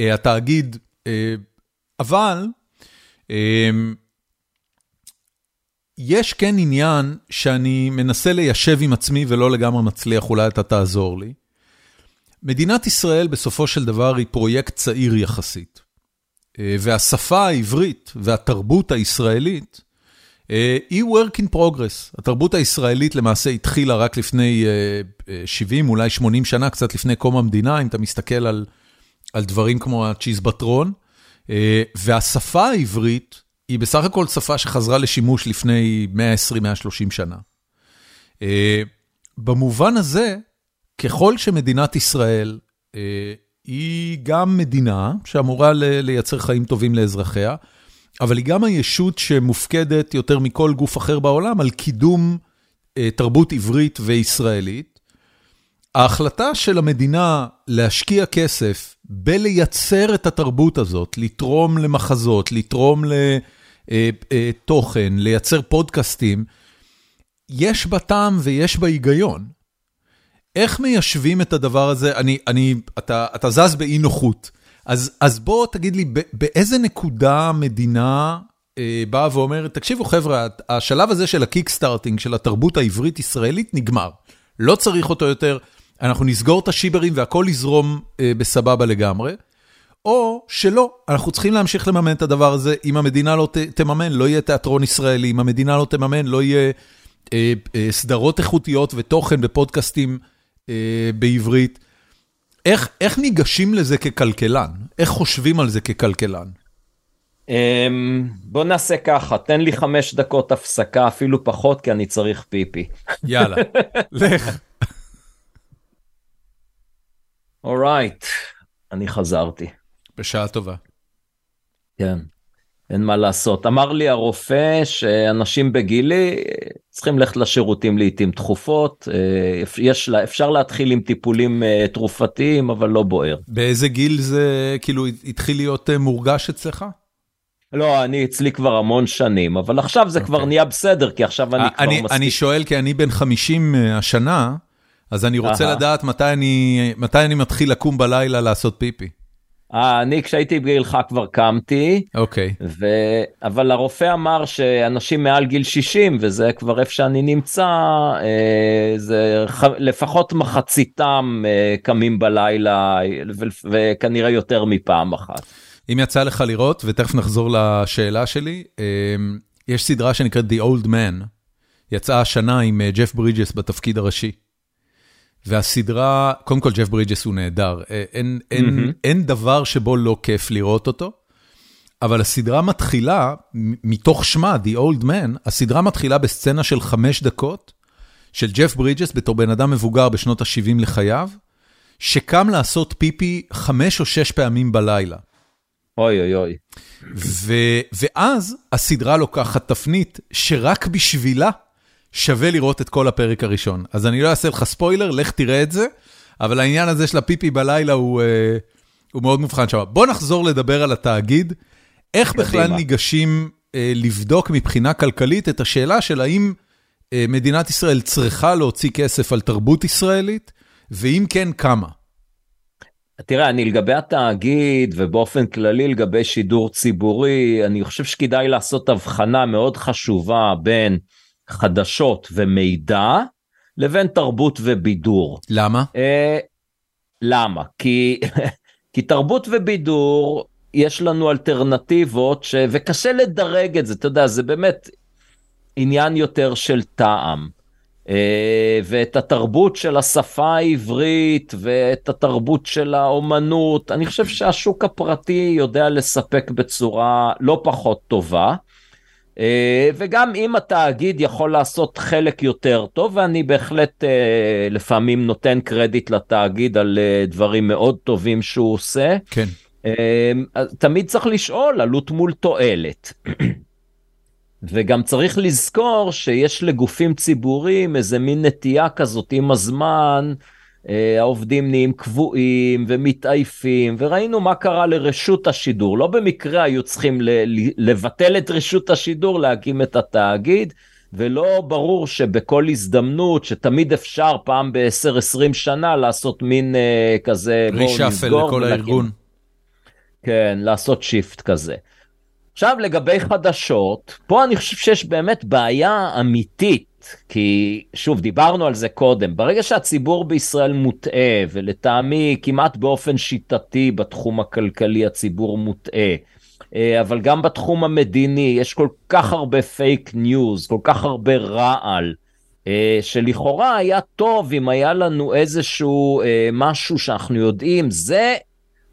A: אה, התאגיד, אה, אבל אה, יש כן עניין שאני מנסה ליישב עם עצמי ולא לגמרי מצליח, אולי אתה תעזור לי. מדינת ישראל בסופו של דבר היא פרויקט צעיר יחסית. אה, והשפה העברית והתרבות הישראלית אה, היא work in progress. התרבות הישראלית למעשה התחילה רק לפני אה, אה, 70, אולי 80 שנה, קצת לפני קום המדינה, אם אתה מסתכל על, על דברים כמו הצ'יזבטרון. והשפה העברית היא בסך הכל שפה שחזרה לשימוש לפני 120-130 שנה. אה, במובן הזה, ככל שמדינת ישראל אה, היא גם מדינה שאמורה ל- לייצר חיים טובים לאזרחיה, אבל היא גם הישות שמופקדת יותר מכל גוף אחר בעולם על קידום אה, תרבות עברית וישראלית. ההחלטה של המדינה להשקיע כסף בלייצר את התרבות הזאת, לתרום למחזות, לתרום לתוכן, לייצר פודקאסטים, יש בה טעם ויש בה היגיון. איך מיישבים את הדבר הזה? אני, אני, אתה, אתה זז באי נוחות. אז, אז בוא תגיד לי, באיזה נקודה המדינה אה, באה ואומרת, תקשיבו חבר'ה, השלב הזה של הקיקסטארטינג של התרבות העברית-ישראלית נגמר. לא צריך אותו יותר, אנחנו נסגור את השיברים והכל יזרום אה, בסבבה לגמרי. או שלא, אנחנו צריכים להמשיך לממן את הדבר הזה, אם המדינה לא ת, תממן, לא יהיה תיאטרון ישראלי, אם המדינה לא תממן, לא יהיה אה, אה, סדרות איכותיות ותוכן ופודקאסטים אה, בעברית. איך, איך ניגשים לזה ככלכלן? איך חושבים על זה ככלכלן?
B: אמ, בוא נעשה ככה, תן לי חמש דקות הפסקה, אפילו פחות, כי אני צריך פיפי.
A: יאללה, לך.
B: אורייט, אני חזרתי.
A: בשעה טובה.
B: כן, אין מה לעשות. אמר לי הרופא שאנשים בגילי אה, צריכים ללכת לשירותים לעיתים תכופות, אה, יש, אפשר להתחיל עם טיפולים אה, תרופתיים, אבל לא בוער.
A: באיזה גיל זה כאילו התחיל להיות מורגש אצלך?
B: לא, אני אצלי כבר המון שנים, אבל עכשיו זה כבר
A: אוקיי.
B: נהיה בסדר, כי עכשיו אני כבר
A: אני,
B: מספיק.
A: אני שואל כי אני בן 50 השנה, אז אני רוצה
B: אהה.
A: לדעת מתי אני, מתי אני מתחיל לקום בלילה לעשות פיפי.
B: אה, אני כשהייתי בגילך כבר קמתי,
A: אוקיי.
B: ו... אבל הרופא אמר שאנשים מעל גיל 60, וזה כבר איפה שאני נמצא, אה, זה ח... לפחות מחציתם אה, קמים בלילה, ו... וכנראה יותר מפעם אחת.
A: אם יצא לך לראות, ותכף נחזור לשאלה שלי, יש סדרה שנקראת The Old Man, יצאה השנה עם ג'ף ברידג'ס בתפקיד הראשי. והסדרה, קודם כל ג'ף ברידג'ס הוא נהדר, אה, אין, אין,
B: מהמם.
A: אין דבר שבו לא כיף לראות אותו, אבל הסדרה מתחילה, מתוך שמה, The Old Man, הסדרה מתחילה בסצנה של חמש דקות, של ג'ף ברידג'ס בתור בן אדם מבוגר בשנות ה-70 לחייו, שקם לעשות פיפי חמש או שש פעמים בלילה.
B: אוי אוי אוי.
A: ו, ואז הסדרה לוקחת תפנית שרק בשבילה שווה לראות את כל הפרק הראשון. אז אני לא אעשה לך ספוילר, לך תראה את זה, אבל העניין הזה של הפיפי בלילה הוא, אה, הוא מאוד מובחן שם. בוא נחזור לדבר על התאגיד. איך בכלל
B: קדימה.
A: ניגשים אה, לבדוק מבחינה כלכלית את השאלה של האם אה, מדינת ישראל צריכה להוציא כסף על תרבות ישראלית, ואם כן, כמה?
B: תראה, אני לגבי התאגיד ובאופן כללי לגבי שידור ציבורי, אני חושב שכדאי לעשות הבחנה מאוד חשובה בין חדשות ומידע לבין תרבות ובידור.
A: למה?
B: אה, למה? כי, כי תרבות ובידור, יש לנו אלטרנטיבות, ש... וקשה לדרג את זה, אתה יודע, זה באמת עניין יותר של טעם. אה, ואת התרבות של השפה העברית ואת התרבות של האומנות, אני חושב שהשוק הפרטי יודע לספק בצורה לא פחות טובה. אה, וגם אם התאגיד יכול לעשות חלק יותר טוב, ואני בהחלט אה, לפעמים נותן קרדיט לתאגיד על אה, דברים מאוד טובים שהוא עושה.
A: כן.
B: תמיד צריך לשאול עלות מול תועלת. וגם צריך לזכור שיש לגופים ציבוריים איזה מין נטייה כזאת עם הזמן, העובדים נהיים קבועים ומתעייפים, וראינו מה קרה לרשות השידור. לא במקרה היו צריכים לבטל את רשות השידור, להקים את התאגיד, ולא ברור שבכל הזדמנות, שתמיד אפשר פעם ב-10-20 שנה לעשות מין אה, כזה,
A: בואו נסגור. reshuffle לכל הארגון.
B: כן, לעשות shift כזה. עכשיו לגבי חדשות, פה אני חושב שיש באמת בעיה אמיתית, כי שוב, דיברנו על זה קודם, ברגע שהציבור בישראל מוטעה, ולטעמי כמעט באופן שיטתי בתחום הכלכלי הציבור מוטעה, אה, אבל גם בתחום המדיני יש כל כך הרבה פייק ניוז, כל כך הרבה רעל, אה, שלכאורה היה טוב אם היה לנו איזשהו אה, משהו שאנחנו יודעים, זה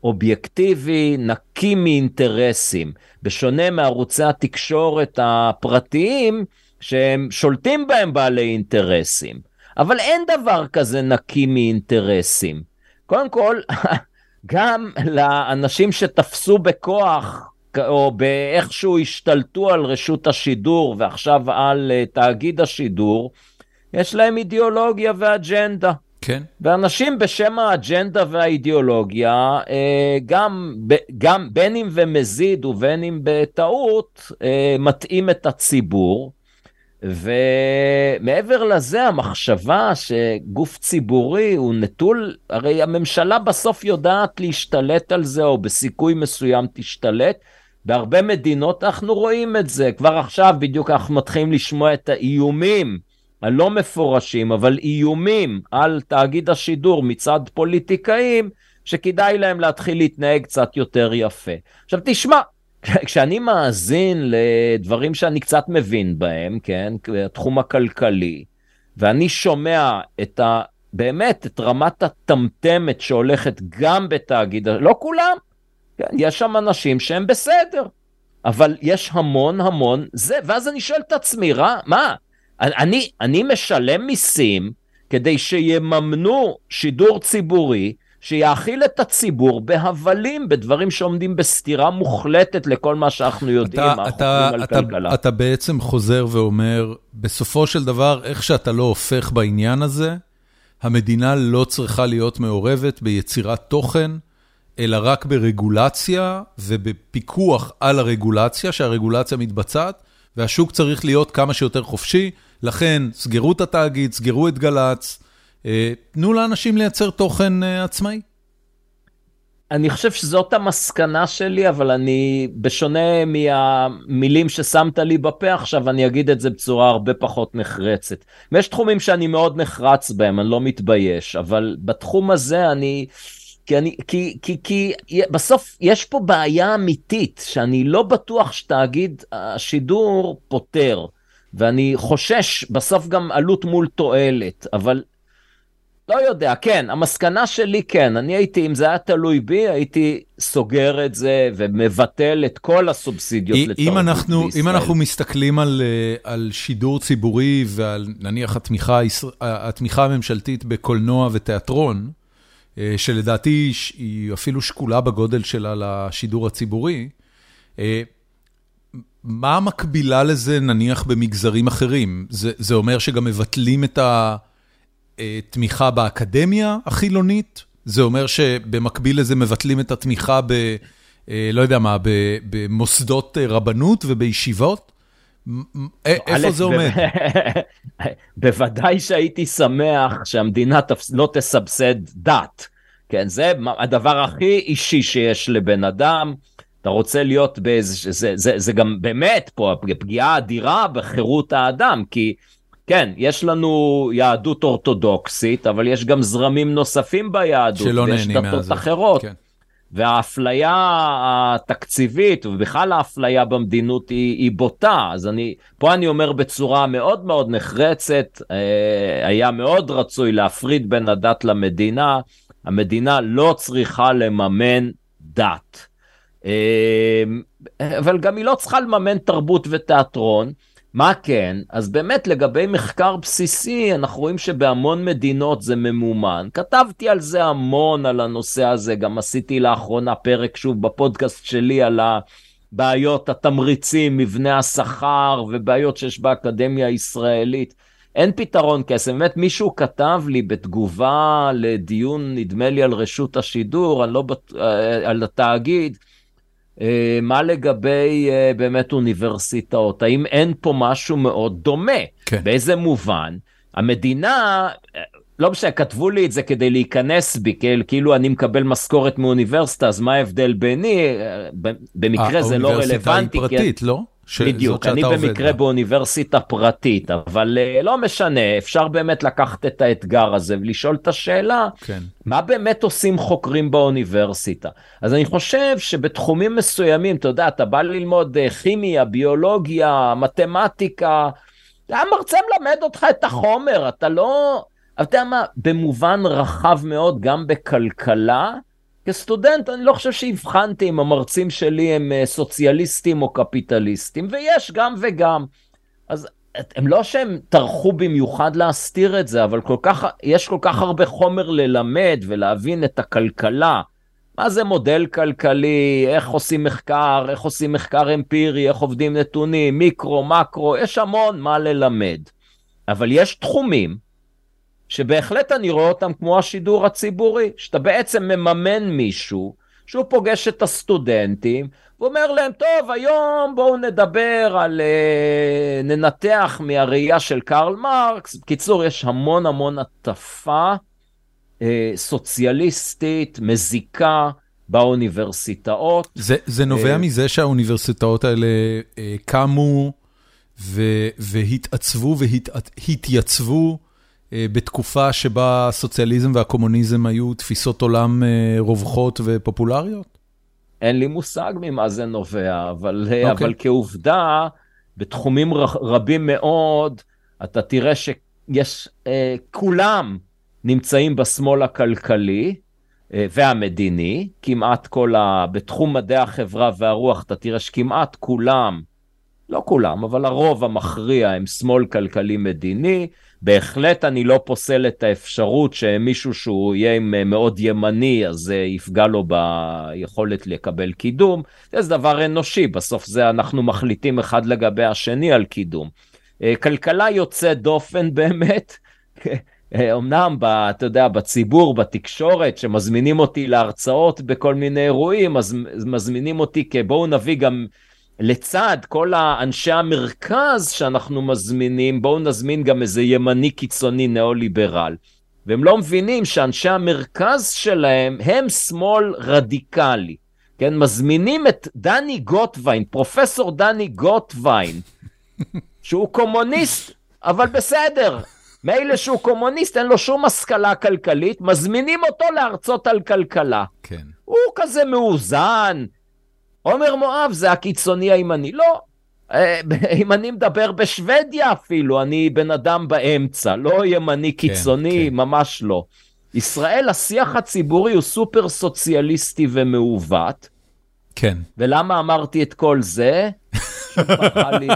B: אובייקטיבי, נקי מאינטרסים, בשונה מערוצי התקשורת הפרטיים, שהם שולטים בהם בעלי אינטרסים. אבל אין דבר כזה נקי מאינטרסים. קודם כל, גם לאנשים שתפסו בכוח, או באיכשהו השתלטו על רשות השידור ועכשיו על אה, תאגיד השידור, יש להם אידיאולוגיה ואג'נדה.
A: כן.
B: ואנשים בשם האג'נדה והאידיאולוגיה, אה, גם, גם בין אם במזיד ובין אם בטעות, אה, מטעים את הציבור. ומעבר לזה, המחשבה שגוף ציבורי הוא נטול, הרי הממשלה בסוף יודעת להשתלט על זה, או בסיכוי מסוים תשתלט. בהרבה מדינות אנחנו רואים את זה. כבר עכשיו בדיוק אנחנו מתחילים לשמוע את האיומים הלא מפורשים, אבל איומים על תאגיד השידור מצד פוליטיקאים, שכדאי להם להתחיל להתנהג קצת יותר יפה. עכשיו תשמע, כשאני מאזין לדברים שאני קצת מבין בהם, כן, התחום הכלכלי, ואני שומע את ה... באמת, את רמת הטמטמת שהולכת גם בתאגיד, לא כולם, כן, יש שם אנשים שהם בסדר, אבל יש המון המון זה, ואז אני שואל את עצמי, רע, מה, אני, אני משלם מיסים כדי שיממנו שידור ציבורי שיאכיל את הציבור בהבלים, בדברים שעומדים בסתירה מוחלטת לכל מה שאנחנו יודעים,
A: אתה, אתה, על אתה, כלכלה. אתה בעצם חוזר ואומר, בסופו של דבר, איך שאתה לא הופך בעניין הזה, המדינה לא צריכה להיות מעורבת ביצירת תוכן, אלא רק ברגולציה ובפיקוח על הרגולציה, שהרגולציה מתבצעת, והשוק צריך להיות כמה שיותר חופשי. לכן, סגרו את התאגיד, סגרו את גל"צ, תנו לאנשים לייצר תוכן אה, עצמאי.
B: אני חושב שזאת המסקנה שלי, אבל אני, בשונה מהמילים ששמת לי בפה עכשיו, אני אגיד את זה בצורה הרבה פחות נחרצת. ויש תחומים שאני מאוד נחרץ בהם, אני לא מתבייש, אבל בתחום הזה אני... כי אני, כי, כי, כי בסוף יש פה בעיה אמיתית, שאני לא בטוח שתאגיד השידור פותר. ואני חושש בסוף גם עלות מול תועלת, אבל לא יודע, כן, המסקנה שלי כן, אני הייתי, אם זה היה תלוי בי, הייתי סוגר את זה ומבטל את כל הסובסידיות לתרבות
A: אנחנו, בישראל. אם אנחנו מסתכלים על, אה, על שידור ציבורי ועל נניח התמיכה, התמיכה הממשלתית בקולנוע ותיאטרון, אה, שלדעתי היא אפילו שקולה בגודל שלה לשידור הציבורי, אה, מה המקבילה לזה נניח במגזרים אחרים? זה, זה אומר שגם מבטלים את התמיכה באקדמיה החילונית? זה אומר שבמקביל לזה מבטלים את התמיכה ב... אה, לא יודע מה, במוסדות רבנות ובישיבות? איפה זה עומד?
B: בוודאי שהייתי שמח שהמדינה לא תסבסד דת. כן, זה הדבר הכי אישי שיש לבן אדם. אתה רוצה להיות באיזה, זה, זה, זה גם באמת פה פגיעה אדירה בחירות האדם, כי כן, יש לנו יהדות אורתודוקסית, אבל יש גם זרמים נוספים ביהדות,
A: שלא נהנים מהזה.
B: ויש דתות אחרות. כן. והאפליה התקציבית ובכלל האפליה במדינות היא, היא בוטה אז אני פה אני אומר בצורה מאוד מאוד נחרצת אה, היה מאוד רצוי להפריד בין הדת למדינה המדינה לא צריכה לממן דת. אבל גם היא לא צריכה לממן תרבות ותיאטרון. מה כן? אז באמת לגבי מחקר בסיסי, אנחנו רואים שבהמון מדינות זה ממומן. כתבתי על זה המון, על הנושא הזה, גם עשיתי לאחרונה פרק שוב בפודקאסט שלי על הבעיות, התמריצים, מבנה השכר ובעיות שיש באקדמיה הישראלית. אין פתרון כסף, באמת מישהו כתב לי בתגובה לדיון, נדמה לי על רשות השידור, אני לא, אה, על התאגיד, מה לגבי אה, באמת אוניברסיטאות? האם אין פה משהו מאוד דומה? כן. באיזה מובן? המדינה, אה, לא משנה, כתבו לי את זה כדי להיכנס בי, כאילו אני מקבל משכורת מאוניברסיטה, אז מה ההבדל ביני? במקרה זה לא רלוונטי.
A: האוניברסיטה היא פרטית, כן? לא?
B: בדיוק, אני במקרה בה. באוניברסיטה פרטית, אבל uh, לא משנה, אפשר באמת לקחת את האתגר הזה ולשאול את השאלה, כן. מה באמת עושים חוקרים באוניברסיטה? אז אני חושב שבתחומים מסוימים, אתה יודע, אתה בא ללמוד uh, כימיה, ביולוגיה, מתמטיקה, המרצה מלמד אותך את החומר, אתה לא... אתה יודע מה, במובן רחב מאוד, גם בכלכלה, כסטודנט אני לא חושב שהבחנתי אם המרצים שלי הם אה, סוציאליסטים או קפיטליסטים, ויש גם וגם. אז הם לא שהם טרחו במיוחד להסתיר את זה, אבל כל כך, יש כל כך הרבה חומר ללמד ולהבין את הכלכלה. מה זה מודל כלכלי, איך עושים מחקר, איך עושים מחקר אמפירי, איך עובדים נתונים, מיקרו, מקרו, יש המון מה ללמד. אבל יש תחומים שבהחלט אני רואה אותם כמו השידור הציבורי, שאתה בעצם מממן מישהו, שהוא פוגש את הסטודנטים, ואומר להם, טוב, היום בואו נדבר על, אה, ננתח מהראייה של קרל מרקס. בקיצור, יש המון המון הטפה אה, סוציאליסטית, מזיקה, באוניברסיטאות.
A: זה, זה נובע אה, מזה שהאוניברסיטאות האלה אה, קמו ו, והתעצבו והתייצבו אה, בתקופה שבה הסוציאליזם והקומוניזם היו תפיסות עולם אה, רווחות ופופולריות?
B: אין לי מושג ממה זה נובע, אבל, okay. אה, אוקיי. אבל כעובדה, בתחומים רבים מאוד, אתה תראה שיש, אה, כולם נמצאים בשמאל הכלכלי אה, והמדיני, כמעט כל ה... בתחום מדעי החברה והרוח, אתה תראה שכמעט כולם, לא כולם, אבל הרוב המכריע הם שמאל כלכלי מדיני, בהחלט אני לא פוסל את האפשרות שמישהו שהוא יהיה מאוד ימני, אז זה יפגע לו ביכולת לקבל קידום. זה דבר אנושי, בסוף זה אנחנו מחליטים אחד לגבי השני על קידום. אה, כלכלה יוצאת דופן באמת. אמנם, אתה יודע, בציבור, בתקשורת, שמזמינים אותי להרצאות בכל מיני אירועים, אז מזמינים אותי כבואו נביא גם לצד כל האנשי המרכז שאנחנו מזמינים, בואו נזמין גם איזה ימני קיצוני ניאו-ליברל. והם לא מבינים שאנשי המרכז שלהם הם שמאל רדיקלי. כן, מזמינים את דני גוטווין, פרופסור דני גוטווין, שהוא קומוניסט, אבל בסדר. מילא שהוא קומוניסט, אין לו שום השכלה כלכלית, מזמינים אותו להרצות על כלכלה. כן. הוא כזה מאוזן, עומר מואב זה הקיצוני הימני. לא, אה, אם אני מדבר בשוודיה אפילו, אני בן אדם באמצע, לא ימני כן, קיצוני, כן, כן. ממש לא. ישראל, השיח הציבורי הוא סופר סוציאליסטי ומעוות.
A: כן.
B: ולמה אמרתי את כל זה?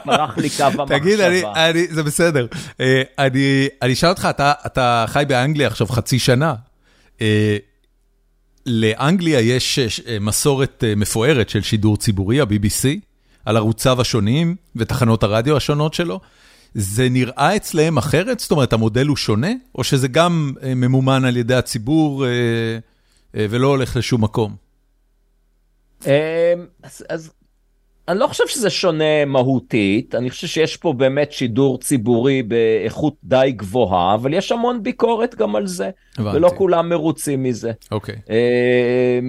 B: פרח לי קו המחשבה.
A: תגיד, אני, אני, זה בסדר. אה, אני, אני אשאל אותך, אתה, אתה חי באנגליה עכשיו חצי שנה. אה, לאנגליה יש אה, מסורת אה, מפוארת של שידור ציבורי, ה-BBC, על ערוציו השונים ותחנות הרדיו השונות שלו. זה נראה אצלהם אחרת? זאת אומרת, המודל הוא שונה? או שזה גם אה, ממומן על ידי הציבור ולא הולך לשום מקום?
B: אז אני לא חושב שזה שונה מהותית, אני חושב שיש פה באמת שידור ציבורי באיכות די גבוהה, אבל יש המון ביקורת גם על זה, הבנתי. ולא כולם מרוצים מזה.
A: אוקיי.
B: אה,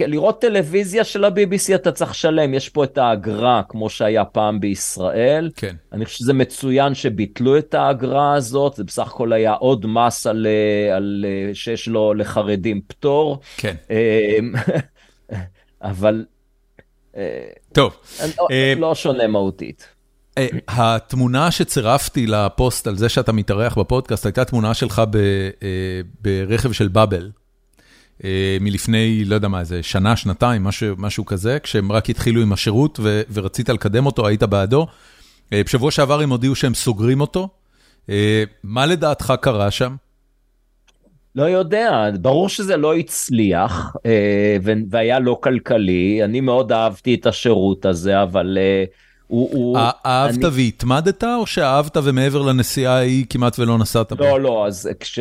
B: לראות טלוויזיה של ה-BBC אתה צריך לשלם, יש פה את האגרה כמו שהיה פעם בישראל.
A: כן.
B: אני חושב שזה מצוין שביטלו את האגרה הזאת, זה בסך הכל היה עוד מס על, אה, על אה, שיש לו לחרדים פטור.
A: כן.
B: אה, אבל
A: טוב.
B: לא, אה, לא שונה מהותית.
A: אה, התמונה שצירפתי לפוסט על זה שאתה מתארח בפודקאסט הייתה תמונה שלך אה, ברכב של באבל. מלפני, לא יודע מה, איזה שנה, שנתיים, משהו, משהו כזה, כשהם רק התחילו עם השירות ו, ורצית לקדם אותו, היית בעדו. בשבוע שעבר הם הודיעו שהם סוגרים אותו. מה לדעתך קרה שם?
B: לא יודע, ברור שזה לא הצליח והיה לא כלכלי, אני מאוד אהבתי את השירות הזה, אבל...
A: הוא, הוא, אהבת אני... והתמדת, או שאהבת ומעבר לנסיעה ההיא כמעט ולא נסעת?
B: לא, לא, אז כש...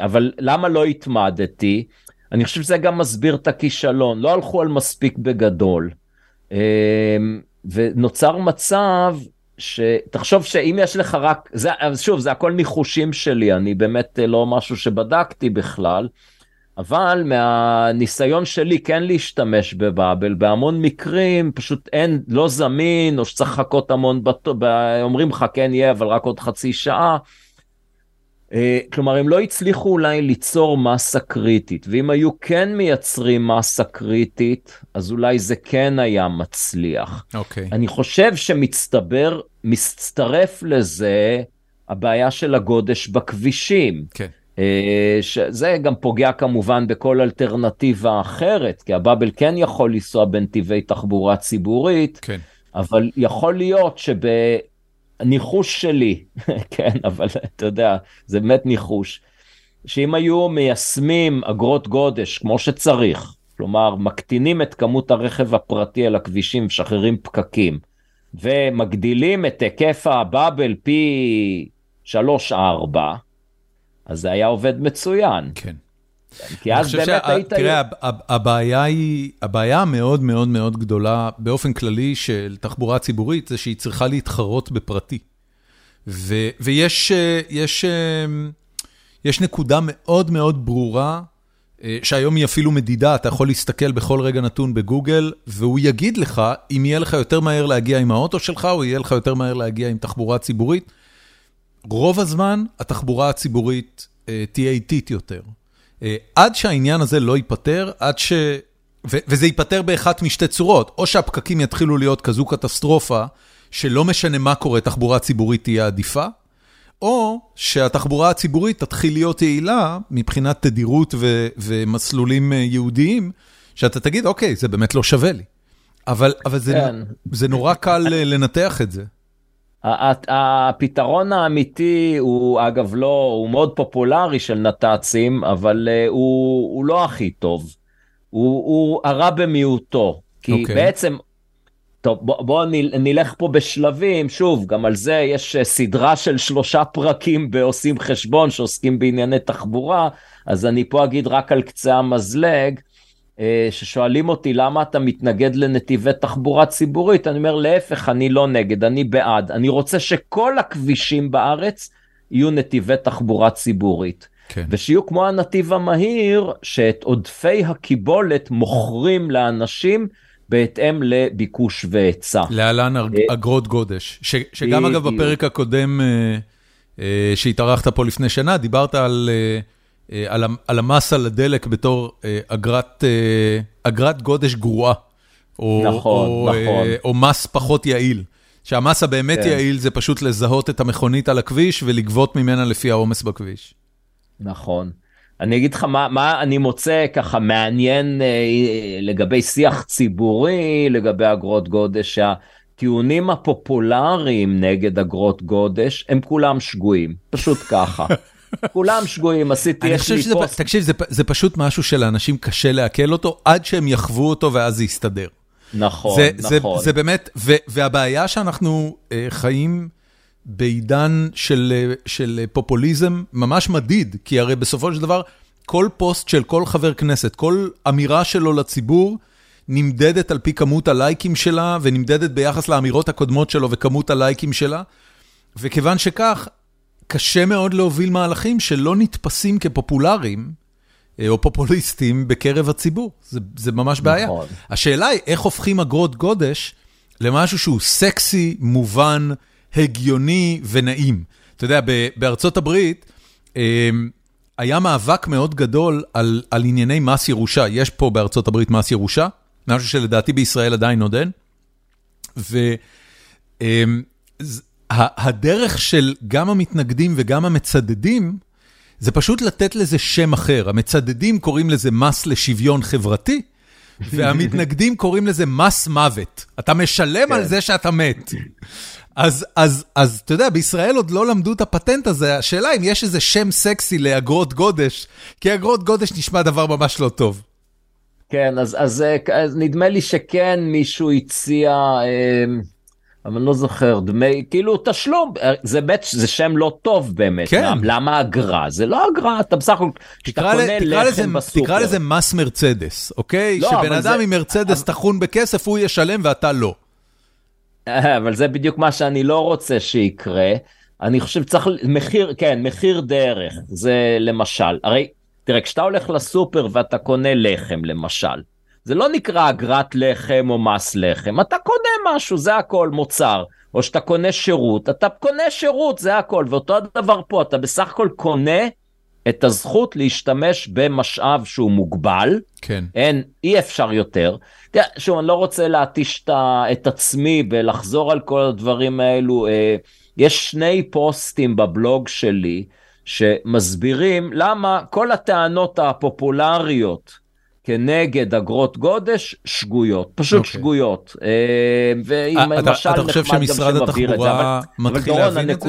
B: אבל למה לא התמדתי? אני חושב שזה גם מסביר את הכישלון, לא הלכו על מספיק בגדול. ונוצר מצב שתחשוב שאם יש לך רק, זה, שוב, זה הכל ניחושים שלי, אני באמת לא משהו שבדקתי בכלל. אבל מהניסיון שלי כן להשתמש בבאבל, בהמון מקרים פשוט אין, לא זמין, או שצריך לחכות המון, בת... אומרים לך כן יהיה, אבל רק עוד חצי שעה. אה, כלומר, הם לא הצליחו אולי ליצור מסה קריטית, ואם היו כן מייצרים מסה קריטית, אז אולי זה כן היה מצליח.
A: אוקיי. Okay.
B: אני חושב שמצטבר, מצטרף לזה הבעיה של הגודש בכבישים.
A: כן. Okay.
B: אה, שזה גם פוגע כמובן בכל אלטרנטיבה אחרת, כי הבאבל כן יכול לנסוע בנתיבי תחבורה ציבורית,
A: כן.
B: אבל יכול להיות שבניחוש שלי, כן, אבל אתה יודע, זה באמת ניחוש, שאם היו מיישמים אגרות גודש כמו שצריך, כלומר מקטינים את כמות הרכב הפרטי על הכבישים, משחררים פקקים, ומגדילים את היקף הבאבל פי 3-4, אז זה היה עובד מצוין.
A: כן.
B: כי אז באמת שה... היית...
A: תראה, הבעיה היא, הבעיה המאוד מאוד מאוד גדולה באופן כללי של תחבורה ציבורית, זה שהיא צריכה להתחרות בפרטי. ו, ויש יש, יש נקודה מאוד מאוד ברורה, אה, שהיום היא אפילו מדידה, אתה יכול להסתכל בכל רגע נתון בגוגל, והוא יגיד לך אם יהיה לך יותר מהר להגיע עם האוטו שלך, או יהיה לך יותר מהר להגיע עם תחבורה ציבורית. רוב הזמן התחבורה הציבורית אה, תהיה איטית יותר. אה, עד שהעניין הזה לא ייפתר, עד ש... ו- וזה ייפתר באחת משתי צורות, או שהפקקים יתחילו להיות כזו קטסטרופה, שלא משנה מה קורה, תחבורה ציבורית תהיה עדיפה, או שהתחבורה הציבורית תתחיל להיות יעילה מבחינת תדירות ו- ומסלולים אה, ייעודיים, שאתה תגיד, אוקיי, זה באמת לא שווה לי. אבל, אבל זה, כן. זה נורא קל אה, לנתח את זה.
B: הפתרון האמיתי הוא אגב לא, הוא מאוד פופולרי של נת"צים, אבל uh, הוא, הוא לא הכי טוב. הוא, הוא הרע במיעוטו. כי okay. אוקיי. בעצם, טוב בוא, בוא נלך פה בשלבים, שוב, גם על זה יש אה, סדרה של שלושה פרקים בעושים חשבון שעוסקים בענייני תחבורה, אז אני פה אגיד רק על קצה המזלג. אה, ששואלים אותי למה אתה מתנגד לנתיבי תחבורה ציבורית, אני אומר להפך, אני לא נגד, אני בעד. אני רוצה שכל הכבישים בארץ יהיו נתיבי תחבורה ציבורית.
A: כן.
B: ושיהיו כמו הנתיב המהיר, שאת עודפי הקיבולת מוכרים לאנשים בהתאם לביקוש והיצע.
A: להלן אה, אגרות גודש, ש, שגם אגב בפרק הקודם אה, שהתארחת פה לפני שנה, דיברת על... על על המס על הדלק בתור אה, אגרת אה, אגרת גודש גרועה.
B: או נכון, או, נכון.
A: או מס פחות יעיל. שהמס הבאמת כן. יעיל זה פשוט לזהות את המכונית על הכביש ולגבות ממנה לפי העומס בכביש.
B: נכון. אני אגיד לך מה, מה אני מוצא ככה מעניין אה, לגבי שיח ציבורי, לגבי אגרות גודש, שהטיעונים הפופולריים נגד אגרות גודש הם כולם שגויים, פשוט ככה. כולם שגויים, עשיתי
A: יש לי פוסט. תקשיב, זה, זה פשוט משהו שלאנשים קשה לעכל אותו, עד שהם יחוו אותו ואז זה יסתדר.
B: נכון,
A: זה,
B: נכון.
A: זה, זה באמת, ו, והבעיה שאנחנו uh, חיים בעידן של, uh, של uh, פופוליזם ממש מדיד, כי הרי בסופו של דבר, כל פוסט של כל חבר כנסת, כל אמירה שלו לציבור, נמדדת על פי כמות הלייקים שלה, ונמדדת ביחס לאמירות הקודמות שלו וכמות הלייקים שלה. וכיוון שכך, קשה מאוד להוביל מהלכים שלא נתפסים כפופולריים, אה, או פופוליסטים בקרב הציבור. זה, זה ממש בעיה. נכון. השאלה היא, איך הופכים אגרות גודש למשהו שהוא סקסי, מובן, הגיוני ונעים. אתה יודע, בארצות הברית, אה, היה מאבק מאוד גדול על, על ענייני מס ירושה. יש פה בארצות הברית מס ירושה, משהו שלדעתי בישראל עדיין עוד אין. ו... אה, הדרך של גם המתנגדים וגם המצדדים, זה פשוט לתת לזה שם אחר. המצדדים קוראים לזה מס לשוויון חברתי, והמתנגדים קוראים לזה מס מוות. אתה משלם על
B: כן.
A: זה שאתה מת. אז, אז, אז אתה יודע, בישראל עוד לא למדו את הפטנט הזה, השאלה אם יש איזה שם סקסי לאגרות גודש, כי אגרות גודש נשמע דבר ממש לא טוב.
B: כן, אז, אז, אה, אז נדמה לי שכן מישהו הציע, אה, אבל אני לא זוכר, דמי, כאילו תשלום, אה, זה באמת, זה שם לא טוב באמת.
A: כן.
B: למה, למה אגרה? זה לא אגרה, אתה בסך הכל, כשאתה
A: תקרא,
B: קונה
A: ל- תקרא, לזה,
B: לחם בסופר.
A: תקרא לזה מס מרצדס, אוקיי?
B: לא,
A: שבן
B: אבל
A: אדם
B: זה-
A: עם מרצדס טחון בכסף, הוא ישלם ואתה לא.
B: אבל זה בדיוק מה שאני לא רוצה שיקרה. אני חושב שצריך, מחיר, כן, מחיר דרך, זה למשל, הרי, תראה, כשאתה הולך לסופר ואתה קונה לחם, למשל, זה לא נקרא אגרת לחם או מס לחם, אתה קונה משהו, זה הכל, מוצר. או שאתה קונה שירות, אתה קונה שירות, זה הכל. ואותו הדבר פה, אתה בסך הכל קונה את הזכות להשתמש במשאב שהוא מוגבל,
A: כן.
B: אין, אי אפשר יותר. תראה, שוב, אני לא רוצה להתיש את עצמי ולחזור על כל הדברים האלו. אה, יש שני פוסטים בבלוג שלי שמסבירים למה כל הטענות הפופולריות כנגד אגרות גודש שגויות, פשוט
A: אוקיי.
B: שגויות. אה, ועם
A: אה, אתה- אתה חושב
B: נחמד גם
A: שמשרד
B: שמבהיר את זה,
A: התחבורה
B: אבל-
A: מתחיל
B: אבל דורון,
A: להבין את זה?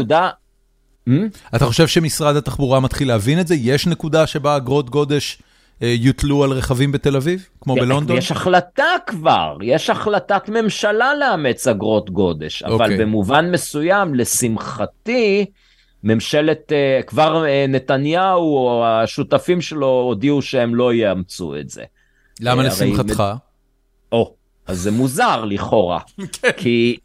B: Hmm?
A: אתה חושב שמשרד התחבורה מתחיל להבין את זה? יש נקודה שבה אגרות גודש אה, יוטלו על רכבים בתל אביב, כמו בלונדון?
B: יש החלטה כבר, יש החלטת ממשלה לאמץ אגרות גודש, אבל
A: אוקיי.
B: במובן מסוים, לשמחתי, ממשלת, אה, כבר אה, נתניהו או השותפים שלו הודיעו שהם לא יאמצו את זה.
A: למה
B: אה,
A: לשמחתך?
B: או, אז זה מוזר לכאורה, כי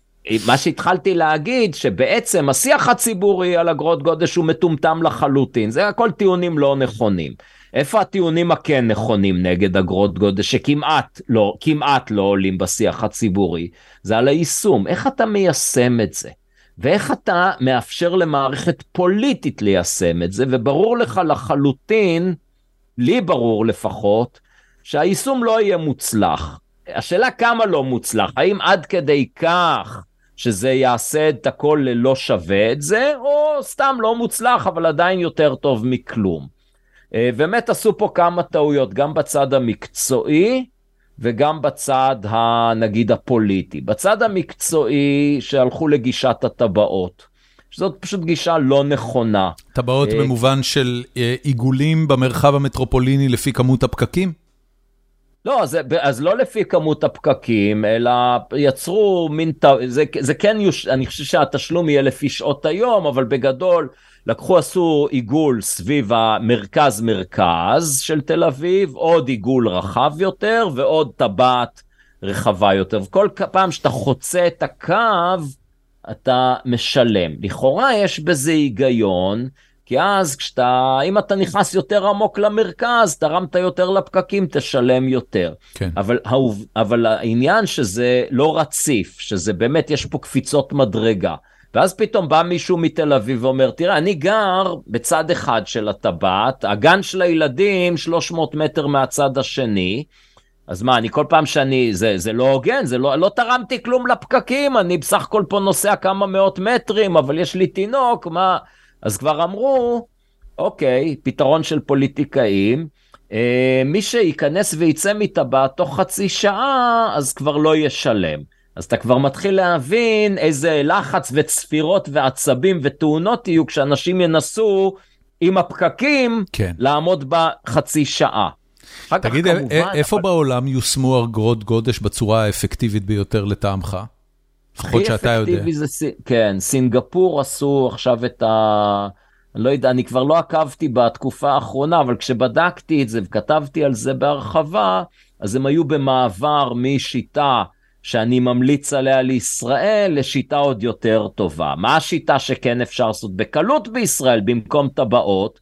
B: מה שהתחלתי להגיד, שבעצם השיח הציבורי על אגרות גודש הוא מטומטם לחלוטין, זה הכל טיעונים לא נכונים. איפה הטיעונים הכן נכונים נגד אגרות גודש שכמעט לא, כמעט לא עולים בשיח הציבורי? זה על היישום, איך אתה מיישם את זה? ואיך אתה מאפשר למערכת פוליטית ליישם את זה, וברור לך לחלוטין, לי ברור לפחות, שהיישום לא יהיה מוצלח. השאלה כמה לא מוצלח, האם עד כדי כך שזה יעשה את הכל ללא שווה את זה, או סתם לא מוצלח אבל עדיין יותר טוב מכלום. אה, באמת עשו פה כמה טעויות, גם בצד המקצועי וגם בצד הנגיד הפוליטי. בצד המקצועי שהלכו לגישת הטבעות, שזאת פשוט גישה לא נכונה.
A: טבעות
B: אה,
A: במובן של אה, עיגולים במרחב המטרופוליני לפי כמות הפקקים?
B: לא, זה, אז לא לפי כמות הפקקים, אלא יצרו מין, זה, זה כן, יוש, אני חושב שהתשלום יהיה לפי שעות היום, אבל בגדול לקחו, עשו עיגול סביב המרכז-מרכז של תל אביב, עוד עיגול רחב יותר ועוד טבעת רחבה יותר. וכל פעם שאתה חוצה את הקו, אתה משלם. לכאורה יש בזה היגיון, כי אז כשאתה, אם אתה נכנס יותר עמוק למרכז, תרמת יותר לפקקים, תשלם יותר.
A: כן.
B: אבל, אבל העניין שזה לא רציף, שזה באמת, יש פה קפיצות מדרגה. ואז פתאום בא מישהו מתל אביב ואומר, תראה, אני גר בצד אחד של הטבעת, הגן של הילדים 300 מטר מהצד השני, אז מה, אני כל פעם שאני, זה, זה לא הוגן, זה לא, לא תרמתי כלום לפקקים, אני בסך הכל פה נוסע כמה מאות מטרים, אבל יש לי תינוק, מה? אז כבר אמרו, אוקיי, פתרון של פוליטיקאים, אה, מי שייכנס וייצא מטבעת תוך חצי שעה, אז כבר לא ישלם. אז אתה כבר מתחיל להבין איזה לחץ וצפירות ועצבים ותאונות יהיו כשאנשים ינסו עם הפקקים
A: כן.
B: לעמוד בחצי שעה.
A: תגיד,
B: כמובן,
A: איפה
B: אבל-
A: בעולם יושמו אגרות גודש בצורה האפקטיבית ביותר לטעמך? לפחות שאתה יודע.
B: זה, כן, סינגפור עשו עכשיו את ה... אני לא יודע, אני כבר לא עקבתי בתקופה האחרונה, אבל כשבדקתי את זה וכתבתי על זה בהרחבה, אז הם היו במעבר משיטה שאני ממליץ עליה לישראל לשיטה עוד יותר טובה. מה השיטה שכן אפשר לעשות בקלות בישראל במקום טבעות?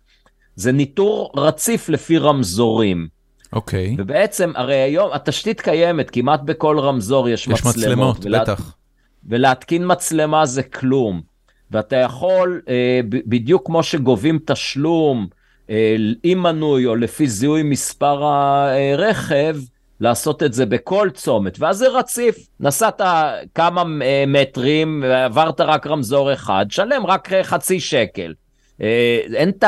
B: זה ניטור רציף לפי רמזורים.
A: אוקיי.
B: ובעצם, הרי היום התשתית קיימת, כמעט בכל רמזור יש,
A: יש מצלמות,
B: ולה-
A: בטח.
B: ולהתקין מצלמה זה כלום. ואתה יכול, אה, בדיוק כמו שגובים תשלום אה, עם מנוי או לפי זיהוי מספר הרכב, לעשות את זה בכל צומת, ואז זה רציף. נסעת כמה אה, מטרים ועברת רק רמזור אחד, שלם רק אה, חצי שקל. אין את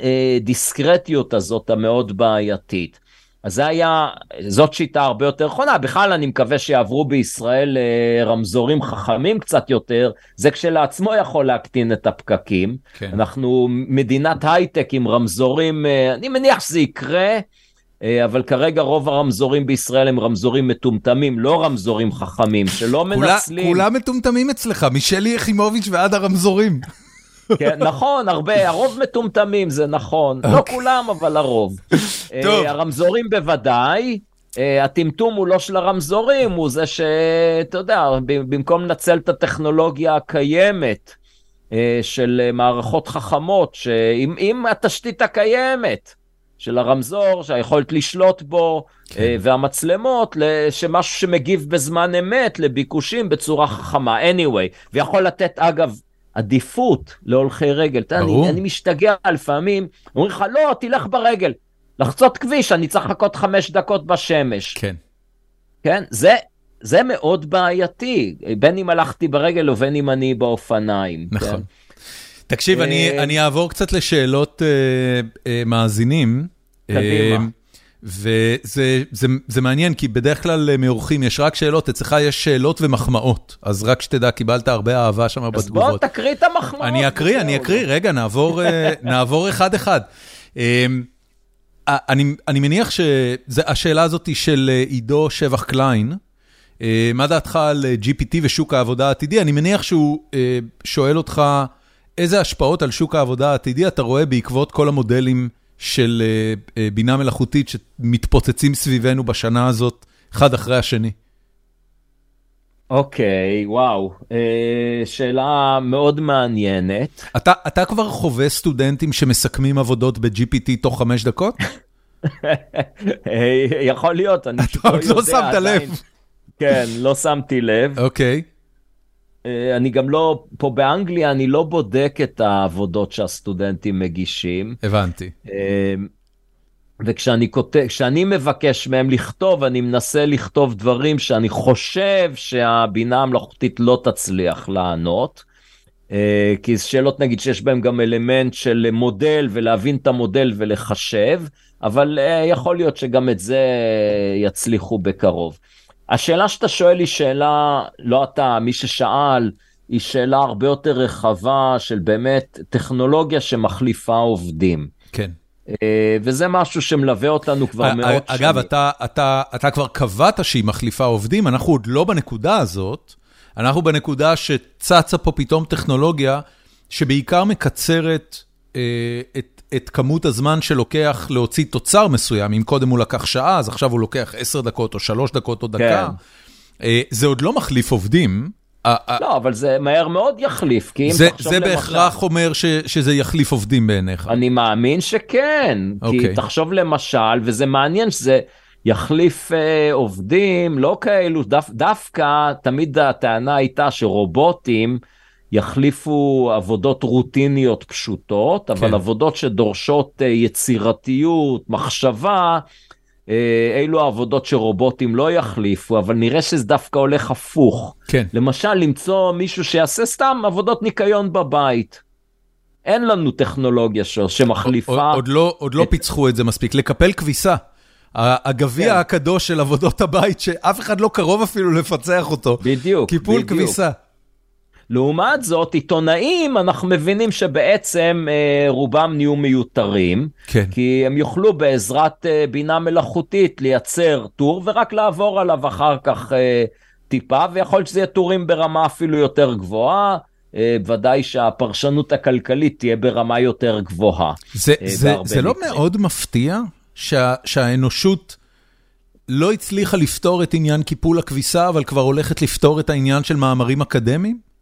B: הדיסקרטיות הזאת המאוד בעייתית. אז זה היה, זאת שיטה הרבה יותר נכונה, בכלל אני מקווה שיעברו בישראל אה, רמזורים חכמים קצת יותר, זה כשלעצמו יכול להקטין את הפקקים. כן. אנחנו מדינת הייטק עם רמזורים, אה, אני מניח שזה יקרה, אה, אבל כרגע רוב הרמזורים בישראל הם רמזורים מטומטמים, לא רמזורים חכמים, שלא מנצלים.
A: כולם מטומטמים אצלך, משלי יחימוביץ' ועד הרמזורים.
B: כן, נכון, הרבה, הרוב מטומטמים, זה נכון. לא אוקיי. כולם, אבל הרוב. טוב. Uh, הרמזורים בוודאי. Uh, הטמטום הוא לא של הרמזורים, הוא זה שאתה יודע, במקום לנצל את הטכנולוגיה הקיימת uh, של מערכות חכמות, שאם התשתית הקיימת של הרמזור, שהיכולת לשלוט בו, כן. והמצלמות, שמשהו שמגיב בזמן אמת לביקושים בצורה חכמה, anyway, ויכול לתת אגב עדיפות להולכי רגל. אתה אני, אני משתגע לפעמים, אומרים לך, לא, תלך ברגל. לחצות כביש, אני צריך לחכות חמש דקות בשמש.
A: כן.
B: כן? זה, זה מאוד בעייתי, בין אם הלכתי ברגל ובין אם אני באופניים.
A: נכון. כן? תקשיב, אני, אה, אני אעבור קצת לשאלות uh, uh, מאזינים.
B: קדימה.
A: וזה זה, זה מעניין, כי בדרך כלל אה, מאורחים יש רק שאלות, אצלך יש שאלות ומחמאות. אז רק שתדע, קיבלת הרבה אהבה שם בתגובות.
B: אז בוא תקריא את המחמאות.
A: אני אקריא, אני אקריא, רגע, נעבור אה, נעבור אחד-אחד. אמ, אני אני מניח שהשאלה הזאת היא של אה, עידו שבח קליין. מה דעתך על GPT ושוק העבודה העתידי? אני מניח שהוא שואל אותך, איזה השפעות על שוק העבודה העתידי אתה רואה בעקבות כל המודלים של אה, אה, בינה מלאכותית שמתפוצצים סביבנו בשנה הזאת, אחד אחרי השני?
B: אוקיי, okay, וואו, אה, שאלה מאוד מעניינת.
A: אתה, אתה כבר חווה סטודנטים שמסכמים עבודות ב-GPT תוך חמש דקות?
B: יכול להיות, אני
A: פשוט לא יודע. אתה עוד לא שמת לב.
B: כן, לא שמתי לב.
A: אוקיי. Okay.
B: אה, אני גם לא, פה באנגליה אני לא בודק את העבודות שהסטודנטים מגישים.
A: הבנתי.
B: אה, וכשאני כותב, כשאני מבקש מהם לכתוב, אני מנסה לכתוב דברים שאני חושב שהבינה המלאכותית לא תצליח לענות. אה, כי שאלות נגיד שיש בהם גם אלמנט של מודל ולהבין את המודל ולחשב, אבל יכול להיות שגם את זה יצליחו בקרוב. השאלה שאתה שואל היא שאלה, לא אתה, מי ששאל, היא שאלה הרבה יותר רחבה של באמת טכנולוגיה שמחליפה עובדים.
A: כן.
B: אה, וזה משהו שמלווה אותנו כבר מאות שנים.
A: אגב, אתה, אתה, אתה כבר קבעת שהיא מחליפה עובדים, אנחנו עוד לא בנקודה הזאת, אנחנו בנקודה שצצה פה פתאום טכנולוגיה שבעיקר מקצרת אה, את את כמות הזמן שלוקח להוציא תוצר מסוים, אם קודם הוא לקח שעה, אז עכשיו הוא לוקח עשר דקות או שלוש דקות או דקה. כן. אה, זה עוד לא מחליף עובדים.
B: לא, אבל זה מהר מאוד יחליף, כי אם
A: זה, תחשוב זה למשל... זה בהכרח אומר ש, שזה יחליף עובדים בעיניך.
B: אני מאמין שכן, okay. כי אוקיי. תחשוב למשל, וזה מעניין שזה יחליף אה, עובדים, לא כאלו, דו, דווקא תמיד הטענה הייתה שרובוטים, יחליפו עבודות רוטיניות פשוטות, אבל כן. עבודות שדורשות אה, יצירתיות, מחשבה, אה, אלו העבודות שרובוטים לא יחליפו, אבל נראה שזה דווקא הולך הפוך.
A: כן.
B: למשל, למצוא מישהו שיעשה סתם עבודות ניקיון בבית. אין לנו טכנולוגיה ש... שמחליפה.
A: עוד, עוד, לא, עוד לא את... לא פיצחו את זה מספיק. לקפל כביסה. הגביע כן. הקדוש של עבודות הבית, שאף אחד לא קרוב אפילו לפצח אותו.
B: בדיוק,
A: קיפול בדיוק. כביסה.
B: לעומת זאת, עיתונאים, אנחנו מבינים שבעצם אה, רובם נהיו מיותרים,
A: כן.
B: כי הם יוכלו בעזרת אה, בינה מלאכותית לייצר טור ורק לעבור עליו אחר כך אה, טיפה, ויכול להיות שזה יהיה טורים ברמה אפילו יותר גבוהה. אה, ודאי שהפרשנות הכלכלית תהיה ברמה יותר גבוהה.
A: זה, אה, זה, זה לא מאוד מפתיע שה, שהאנושות לא הצליחה לפתור את עניין קיפול הכביסה, אבל כבר הולכת לפתור את העניין של מאמרים אקדמיים?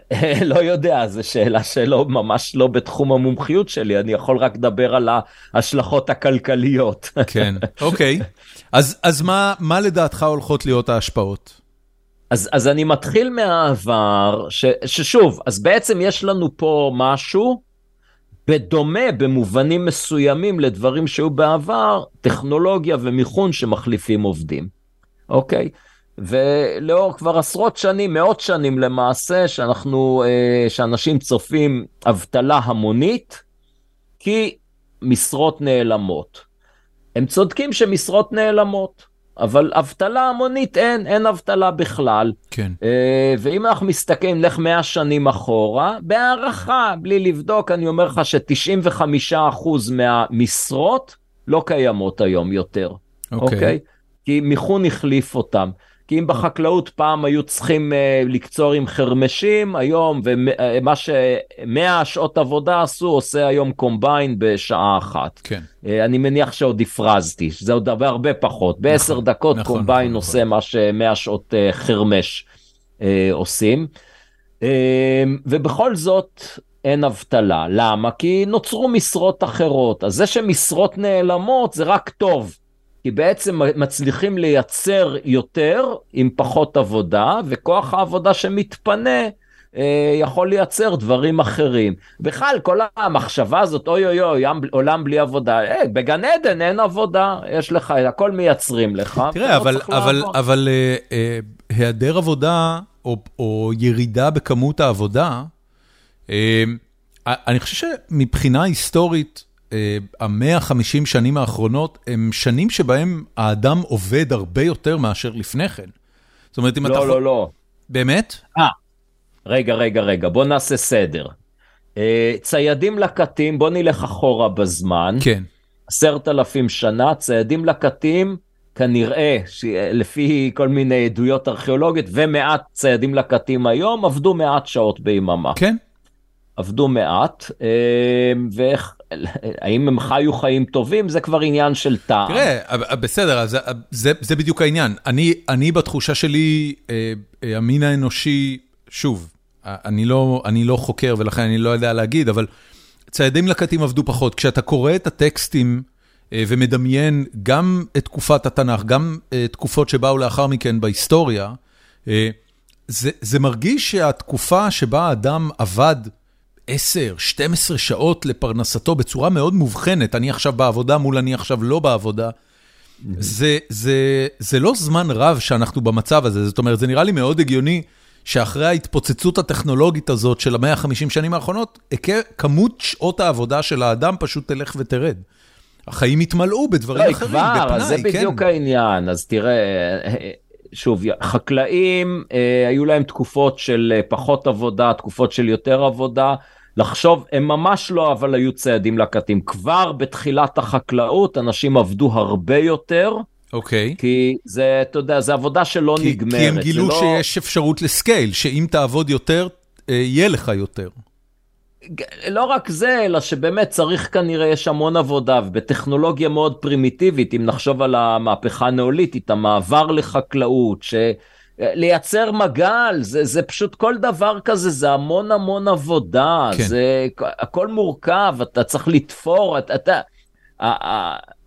B: לא יודע, זו שאלה שלא, ממש לא בתחום המומחיות שלי, אני יכול רק לדבר על ההשלכות הכלכליות.
A: כן, אוקיי. אז, אז מה, מה לדעתך הולכות להיות ההשפעות?
B: אז, אז אני מתחיל מהעבר, ש, ששוב, אז בעצם יש לנו פה משהו בדומה במובנים מסוימים לדברים שהיו בעבר, טכנולוגיה ומיכון שמחליפים עובדים, אוקיי? ולאור כבר עשרות שנים, מאות שנים למעשה, שאנחנו, אה, שאנשים צופים אבטלה המונית, כי משרות נעלמות. הם צודקים שמשרות נעלמות, אבל אבטלה המונית אין, אין אבטלה בכלל.
A: כן.
B: אה, ואם אנחנו מסתכלים, נלך 100 שנים אחורה, בהערכה, בלי לבדוק, אני אומר לך ש-95% מהמשרות לא קיימות היום יותר.
A: אוקיי.
B: אוקיי? כי מיכון החליף אותם. כי אם בחקלאות פעם היו צריכים uh, לקצור עם חרמשים, היום, ומה שמאה שעות עבודה עשו, עושה היום קומביין בשעה אחת.
A: כן.
B: Uh, אני מניח שעוד הפרזתי, שזה עוד הרבה הרבה פחות. בעשר
A: נכון,
B: דקות
A: נכון,
B: קומביין
A: נכון,
B: עושה
A: נכון.
B: מה שמאה שעות חרמש עושים. ובכל זאת, אין אבטלה. למה? כי נוצרו משרות אחרות. אז זה שמשרות נעלמות זה רק טוב. כי בעצם מצליחים לייצר יותר עם פחות עבודה, וכוח העבודה שמתפנה אה, יכול לייצר דברים אחרים. בכלל, כל המחשבה הזאת, אוי אוי אוי, עולם בלי עבודה, אה, בגן עדן אין עבודה, יש לך, הכל מייצרים לך.
A: תראה,
B: לא
A: אבל,
B: צריך
A: אבל,
B: לעבוד.
A: אבל אה, אה, היעדר עבודה, או, או ירידה בכמות העבודה, אה, אני חושב שמבחינה היסטורית, אה, המאה החמישים שנים האחרונות, הם שנים שבהם האדם עובד הרבה יותר מאשר לפני כן. זאת אומרת, אם אתה...
B: לא, לא, לא.
A: באמת?
B: אה, רגע, רגע, רגע, בוא נעשה סדר. אה, ציידים לקטים, בוא נלך אחורה בזמן.
A: כן.
B: עשרת אלפים שנה, ציידים לקטים, כנראה, ש- לפי כל מיני עדויות ארכיאולוגיות, ומעט ציידים לקטים היום, עבדו מעט שעות ביממה.
A: כן.
B: עבדו מעט, אה, ואיך, האם הם חיו חיים טובים, זה כבר עניין של טעם.
A: תראה, אה, בסדר, אז זה, זה בדיוק העניין. אני, אני בתחושה שלי, אה, אה, המין האנושי, שוב, אני לא, אני לא חוקר ולכן אני לא יודע להגיד, אבל ציידים לקטים עבדו פחות. כשאתה קורא את הטקסטים אה, ומדמיין גם את תקופת התנ"ך, גם תקופות שבאו לאחר מכן בהיסטוריה, זה, זה מרגיש שהתקופה שבה האדם עבד 10, 12 שעות לפרנסתו בצורה מאוד מובחנת, אני עכשיו בעבודה מול אני עכשיו לא בעבודה, זה, זה, זה לא זמן רב שאנחנו במצב הזה, זאת אומרת, זה נראה לי מאוד הגיוני שאחרי ההתפוצצות הטכנולוגית הזאת של המאה ה-50 שנים האחרונות, כמות שעות העבודה של האדם פשוט תלך ותרד. החיים יתמלאו בדברים
B: לא,
A: אחרים,
B: כבר,
A: בפנאי,
B: אז זה בדיוק
A: כן.
B: העניין. אז תראה, אה, שוב, חקלאים, אה, היו להם תקופות של אה, פחות עבודה, תקופות של יותר עבודה. לחשוב, הם ממש לא, אבל היו ציידים לקטים. כבר בתחילת החקלאות, אנשים עבדו הרבה יותר,
A: אוקיי.
B: כי זה, אתה יודע, זה עבודה שלא
A: כי,
B: נגמרת.
A: כי הם גילו
B: לא...
A: שיש אפשרות לסקייל, שאם תעבוד יותר, אה, יהיה לך יותר.
B: לא רק זה, אלא שבאמת צריך כנראה, יש המון עבודה, ובטכנולוגיה מאוד פרימיטיבית, אם נחשוב על המהפכה הנאוליתית, המעבר לחקלאות, ש... לייצר מגל, זה, זה פשוט כל דבר כזה, זה המון המון עבודה,
A: כן.
B: זה הכל מורכב, אתה צריך לתפור, אתה, אתה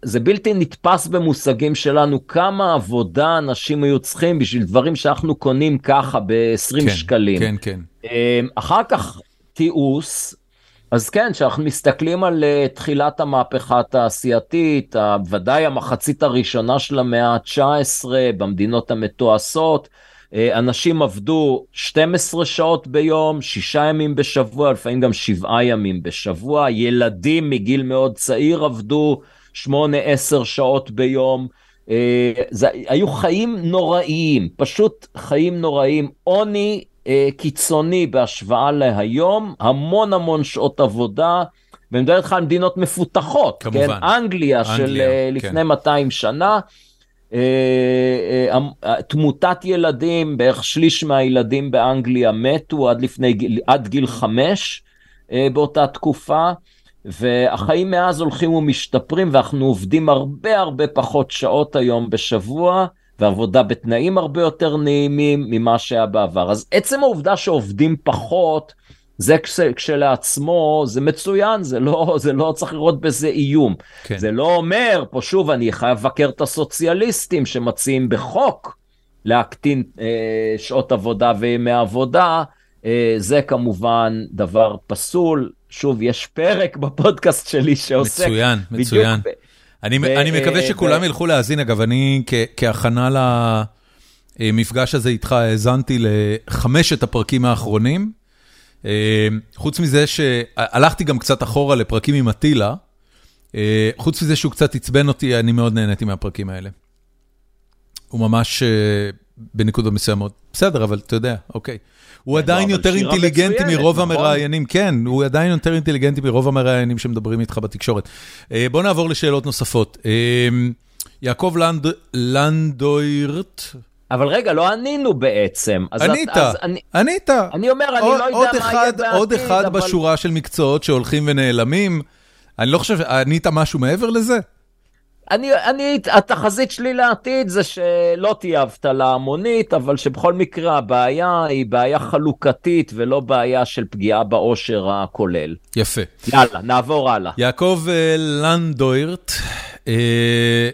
B: זה בלתי נתפס במושגים שלנו, כמה עבודה אנשים היו צריכים בשביל דברים שאנחנו קונים ככה ב-20
A: כן,
B: שקלים.
A: כן, כן.
B: אמ, אחר כך תיעוש, אז כן, כשאנחנו מסתכלים על uh, תחילת המהפכה התעשייתית, ודאי המחצית הראשונה של המאה ה-19 במדינות המתועשות, uh, אנשים עבדו 12 שעות ביום, שישה ימים בשבוע, לפעמים גם שבעה ימים בשבוע, ילדים מגיל מאוד צעיר עבדו 8-10 שעות ביום. Uh, זה, היו חיים נוראיים, פשוט חיים נוראיים, עוני אה, קיצוני בהשוואה להיום, המון המון שעות עבודה, ואני מדבר איתך על מדינות מפותחות,
A: כמובן.
B: כן? אנגליה, של
A: אנגליה,
B: אה,
A: כן.
B: לפני 200 שנה, אה, אה, אה, תמותת ילדים, בערך שליש מהילדים באנגליה מתו עד, לפני, עד גיל חמש אה, באותה תקופה. והחיים מאז הולכים ומשתפרים ואנחנו עובדים הרבה הרבה פחות שעות היום בשבוע ועבודה בתנאים הרבה יותר נעימים ממה שהיה בעבר. אז עצם העובדה שעובדים פחות, זה כש, כשלעצמו, זה מצוין, זה לא, זה לא צריך לראות בזה איום.
A: כן.
B: זה לא אומר, פה שוב, אני חייב לבקר את הסוציאליסטים שמציעים בחוק להקטין אה, שעות עבודה וימי עבודה, אה, זה כמובן דבר פסול. שוב, יש פרק בפודקאסט שלי שעוסק
A: מצוין,
B: בדיוק
A: מצוין.
B: ב-
A: אני,
B: ו-
A: אני מקווה
B: אה,
A: שכולם
B: ו-
A: ילכו להאזין, אגב, אני כ- כהכנה ל... המפגש הזה איתך האזנתי לחמשת הפרקים האחרונים. חוץ מזה שהלכתי גם קצת אחורה לפרקים עם אטילה, חוץ מזה שהוא קצת עצבן אותי, אני מאוד נהניתי מהפרקים האלה. הוא ממש בנקודות מסוימות, בסדר, אבל אתה יודע, אוקיי. הוא עדיין יותר אינטליגנטי מרוב נכון? המראיינים, כן, הוא עדיין יותר אינטליגנטי מרוב המראיינים שמדברים איתך בתקשורת. אה, בוא נעבור לשאלות נוספות. אה, יעקב לנדוירט.
B: אבל רגע, לא ענינו בעצם.
A: ענית, ענית.
B: אני אומר, אני לא יודע מה יהיה בעתיד, אבל...
A: עוד אחד בשורה של מקצועות שהולכים ונעלמים. אני לא חושב, ענית משהו מעבר לזה?
B: אני, אני, התחזית שלי לעתיד זה שלא תהיה אבטלה המונית, אבל שבכל מקרה הבעיה היא בעיה חלוקתית ולא בעיה של פגיעה בעושר הכולל.
A: יפה.
B: יאללה, נעבור הלאה.
A: יעקב אה, לנדוירט, אה,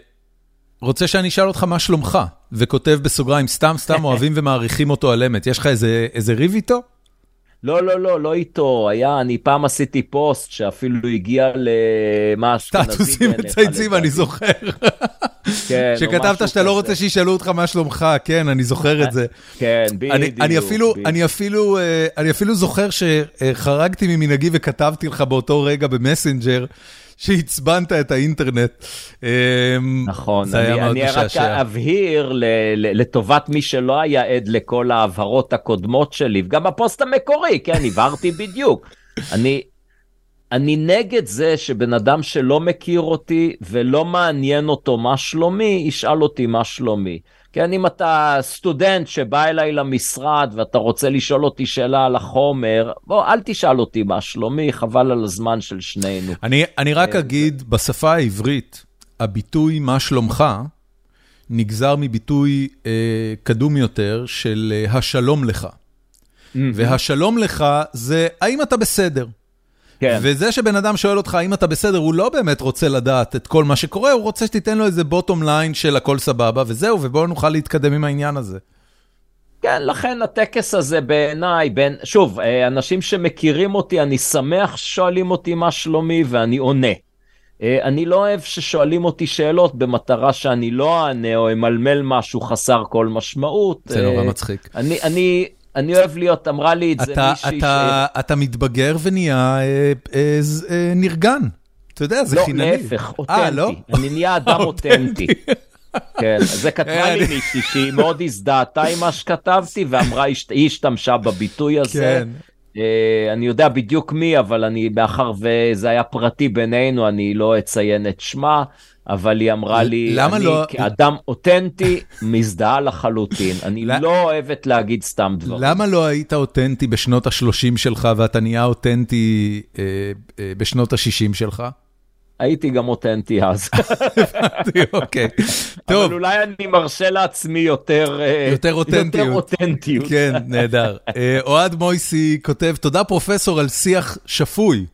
A: רוצה שאני אשאל אותך מה שלומך, וכותב בסוגריים, סתם סתם אוהבים ומעריכים אותו על אמת. יש לך איזה, איזה ריב איתו?
B: לא, לא, לא, לא איתו, היה, אני פעם עשיתי פוסט שאפילו הגיע למה אשכנזי.
A: סטטוסים מצייצים, אני זוכר. כן, שכתבת שאתה לא רוצה שישאלו אותך מה שלומך, כן, אני זוכר את זה.
B: כן, בדיוק.
A: אני אפילו, אני אפילו, אה, אני אפילו זוכר שחרגתי ממנהגי וכתבתי לך באותו רגע במסנג'ר. שעצבנת את האינטרנט.
B: אמ, נכון, זה היה מאוד משעשע. אני רק אבהיר לטובת מי שלא היה עד לכל ההבהרות הקודמות שלי, וגם הפוסט המקורי, כן, הבהרתי בדיוק. אני, אני נגד זה שבן אדם שלא מכיר אותי ולא מעניין אותו מה שלומי, ישאל אותי מה שלומי. כן, אם אתה סטודנט שבא אליי למשרד ואתה רוצה לשאול אותי שאלה על החומר, בוא, אל תשאל אותי מה שלומי, חבל על הזמן של שנינו.
A: אני, אני רק אה, אגיד, בשפה העברית, הביטוי מה שלומך, נגזר מביטוי אה, קדום יותר של אה, השלום לך. Mm-hmm. והשלום לך זה האם אתה בסדר. כן. וזה שבן אדם שואל אותך האם אתה בסדר, הוא לא באמת רוצה לדעת את כל מה שקורה, הוא רוצה שתיתן לו איזה בוטום ליין של הכל סבבה, וזהו, ובואו נוכל להתקדם עם העניין הזה.
B: כן, לכן הטקס הזה בעיניי, בין, שוב, אה, אנשים שמכירים אותי, אני שמח ששואלים אותי מה שלומי ואני עונה. אה, אני לא אוהב ששואלים אותי שאלות במטרה שאני לא אענה או אמלמל משהו חסר כל משמעות.
A: זה נורא אה, מצחיק.
B: אני, אני אני אוהב להיות, אמרה לי את זה אתה,
A: מישהי אתה, ש... אתה מתבגר ונהיה אה, אה, אה, נרגן. אתה יודע, זה
B: לא,
A: חינני.
B: לא, להפך, אותנטי. 아, לא? אני נהיה אדם אותנטי. כן, זה כתבה לי מישהי שהיא מאוד הזדהתה עם מה שכתבתי, ואמרה, היא השתמשה בביטוי הזה. כן. Uh, אני יודע בדיוק מי, אבל אני, מאחר וזה היה פרטי בינינו, אני לא אציין את שמה. אבל היא אמרה לי, למה אני לא... כאדם אותנטי מזדהה לחלוטין, אני לא אוהבת להגיד סתם דברים.
A: למה לא היית אותנטי בשנות ה-30 שלך ואתה נהיה אותנטי אה, אה, בשנות ה-60 שלך?
B: הייתי גם אותנטי אז.
A: הבנתי, אוקיי. טוב.
B: אבל אולי אני מרשה לעצמי יותר...
A: אה, יותר אותנטיות.
B: יותר אותנטיות.
A: כן, נהדר. אה, אוהד מויסי כותב, תודה פרופסור על שיח שפוי.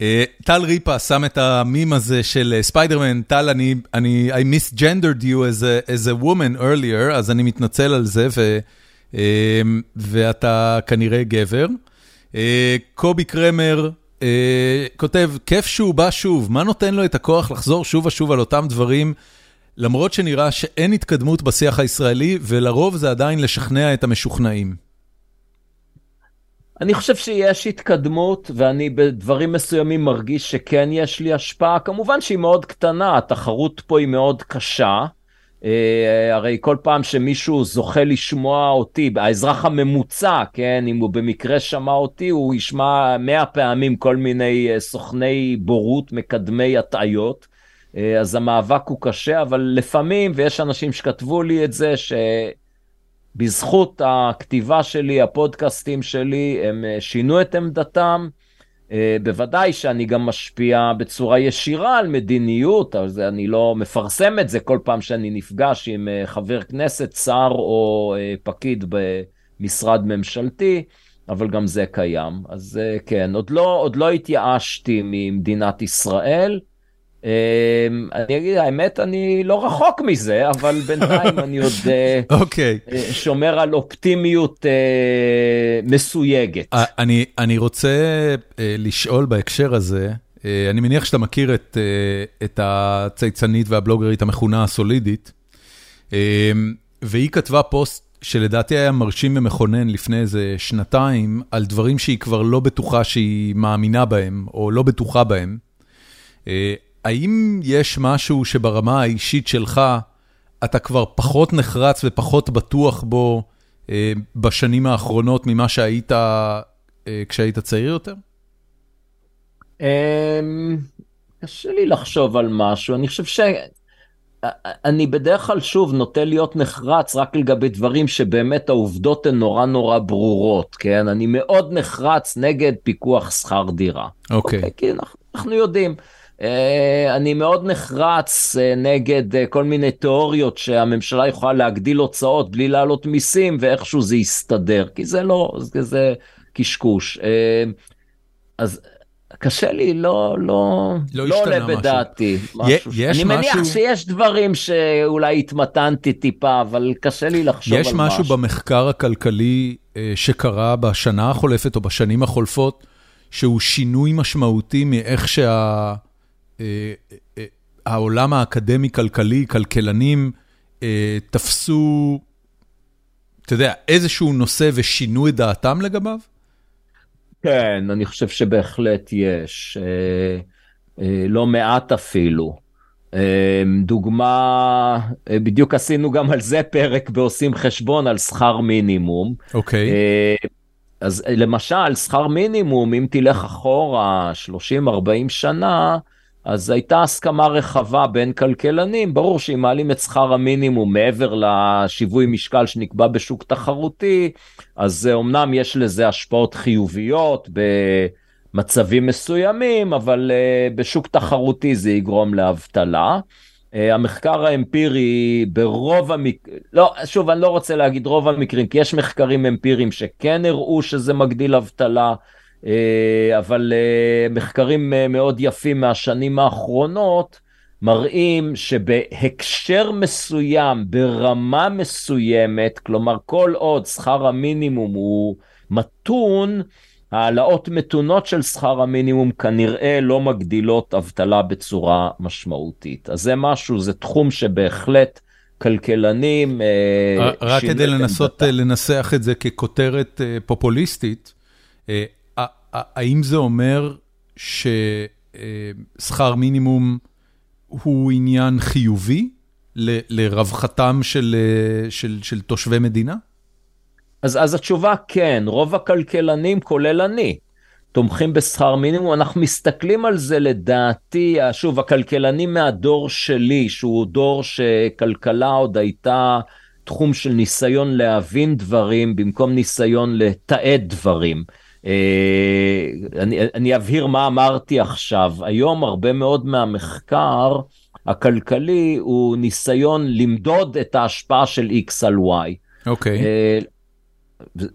A: אה, אה, טל ריפה שם את המים הזה של ספיידרמן, טל, אני, אני, I misgendered you as a, as a woman earlier, אז אני מתנצל על זה, ו, אה, ואתה כנראה גבר. אה, קובי קרמר כותב, כיף שהוא בא שוב, מה נותן לו את הכוח לחזור שוב ושוב על אותם דברים, למרות שנראה שאין התקדמות בשיח הישראלי, ולרוב זה עדיין לשכנע את המשוכנעים.
B: אני חושב שיש התקדמות, ואני בדברים מסוימים מרגיש שכן יש לי השפעה. כמובן שהיא מאוד קטנה, התחרות פה היא מאוד קשה. Uh, הרי כל פעם שמישהו זוכה לשמוע אותי, האזרח הממוצע, כן, אם הוא במקרה שמע אותי, הוא ישמע מאה פעמים כל מיני uh, סוכני בורות, מקדמי הטעיות. Uh, אז המאבק הוא קשה, אבל לפעמים, ויש אנשים שכתבו לי את זה, ש... בזכות הכתיבה שלי, הפודקאסטים שלי, הם אה, שינו את עמדתם. אה, בוודאי שאני גם משפיע בצורה ישירה על מדיניות, אז אני לא מפרסם את זה כל פעם שאני נפגש עם אה, חבר כנסת, שר או פקיד במשרד ממשלתי, אבל גם זה קיים. אז כן, עוד לא, עוד לא התייאשתי ממדינת ישראל. אמ, אני אגיד, האמת, אני לא רחוק מזה, אבל בינתיים אני עוד אה,
A: אוקיי.
B: אה, שומר על אופטימיות אה, מסויגת.
A: אני רוצה לשאול בהקשר הזה, אני מניח שאתה מכיר את את הצייצנית והבלוגרית המכונה הסולידית. והיא כתבה פוסט שלדעתי היה מרשים ומכונן לפני איזה שנתיים, על דברים שהיא כבר לא בטוחה שהיא מאמינה בהם, או לא בטוחה בהם. האם יש משהו שברמה האישית שלך, אתה כבר פחות נחרץ ופחות בטוח בו בשנים האחרונות ממה שהיית כשהיית צעיר יותר?
B: קשה לי לחשוב על משהו, אני חושב ש... אני בדרך כלל, שוב, נוטה להיות נחרץ רק לגבי דברים שבאמת העובדות הן נורא נורא ברורות, כן? אני מאוד נחרץ נגד פיקוח שכר דירה.
A: אוקיי. Okay. Okay,
B: כי אנחנו, אנחנו יודעים. Uh, אני מאוד נחרץ uh, נגד uh, כל מיני תיאוריות שהממשלה יכולה להגדיל הוצאות בלי להעלות מיסים ואיכשהו זה יסתדר, כי זה לא, זה, קשקוש. אז קשה לי, לא, לא, לא, לא עולה בדעתי. משהו. יש אני משהו... מניח שיש דברים שאולי התמתנתי טיפה, אבל קשה לי לחשוב על
A: משהו. יש משהו במחקר הכלכלי אה, שקרה בשנה החולפת או בשנים החולפות, שהוא שינוי משמעותי מאיך שה... אה, אה, האקדמי-כלכלי, כלכלנים, תפסו, אתה יודע, איזשהו נושא ושינו את דעתם לגביו?
B: כן, אני חושב שבהחלט יש, אה, אה, לא מעט אפילו. אה, דוגמה, אה, בדיוק עשינו גם על זה פרק בעושים חשבון על שכר מינימום.
A: אוקיי. אה,
B: אז למשל, שכר מינימום, אם תלך אחורה 30-40 שנה, אז הייתה הסכמה רחבה בין כלכלנים, ברור שאם מעלים את שכר המינימום מעבר לשיווי משקל שנקבע בשוק תחרותי, אז אומנם יש לזה השפעות חיוביות במצבים מסוימים, אבל uh, בשוק תחרותי זה יגרום לאבטלה. Uh, המחקר האמפירי ברוב המקרים, לא, שוב, אני לא רוצה להגיד רוב המקרים, כי יש מחקרים אמפיריים שכן הראו שזה מגדיל אבטלה. אה, אבל אה, מחקרים אה, מאוד יפים מהשנים האחרונות מראים שבהקשר מסוים, ברמה מסוימת, כלומר כל עוד שכר המינימום הוא מתון, העלאות מתונות של שכר המינימום כנראה לא מגדילות אבטלה בצורה משמעותית. אז זה משהו, זה תחום שבהחלט כלכלנים...
A: רק כדי לנסות לנסח את זה ככותרת פופוליסטית, האם זה אומר ששכר מינימום הוא עניין חיובי ל, לרווחתם של, של, של תושבי מדינה?
B: אז, אז התשובה כן, רוב הכלכלנים, כולל אני, תומכים בשכר מינימום. אנחנו מסתכלים על זה לדעתי, שוב, הכלכלנים מהדור שלי, שהוא דור שכלכלה עוד הייתה תחום של ניסיון להבין דברים במקום ניסיון לתעד דברים. אה, אני, אני אבהיר מה אמרתי עכשיו. היום הרבה מאוד מהמחקר הכלכלי הוא ניסיון למדוד את ההשפעה של X על Y.
A: אוקיי. Okay. אה,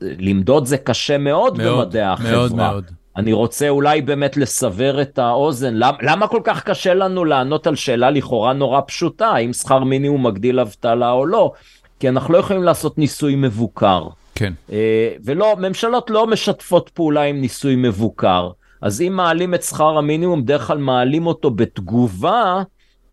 B: למדוד זה קשה מאוד, מאוד במדעי החברה. מאוד מאוד. אני רוצה אולי באמת לסבר את האוזן, למה, למה כל כך קשה לנו לענות על שאלה לכאורה נורא פשוטה, האם שכר מינימום מגדיל אבטלה או לא? כי אנחנו לא יכולים לעשות ניסוי מבוקר.
A: כן.
B: אה, ולא, ממשלות לא משתפות פעולה עם ניסוי מבוקר. אז אם מעלים את שכר המינימום, בדרך כלל מעלים אותו בתגובה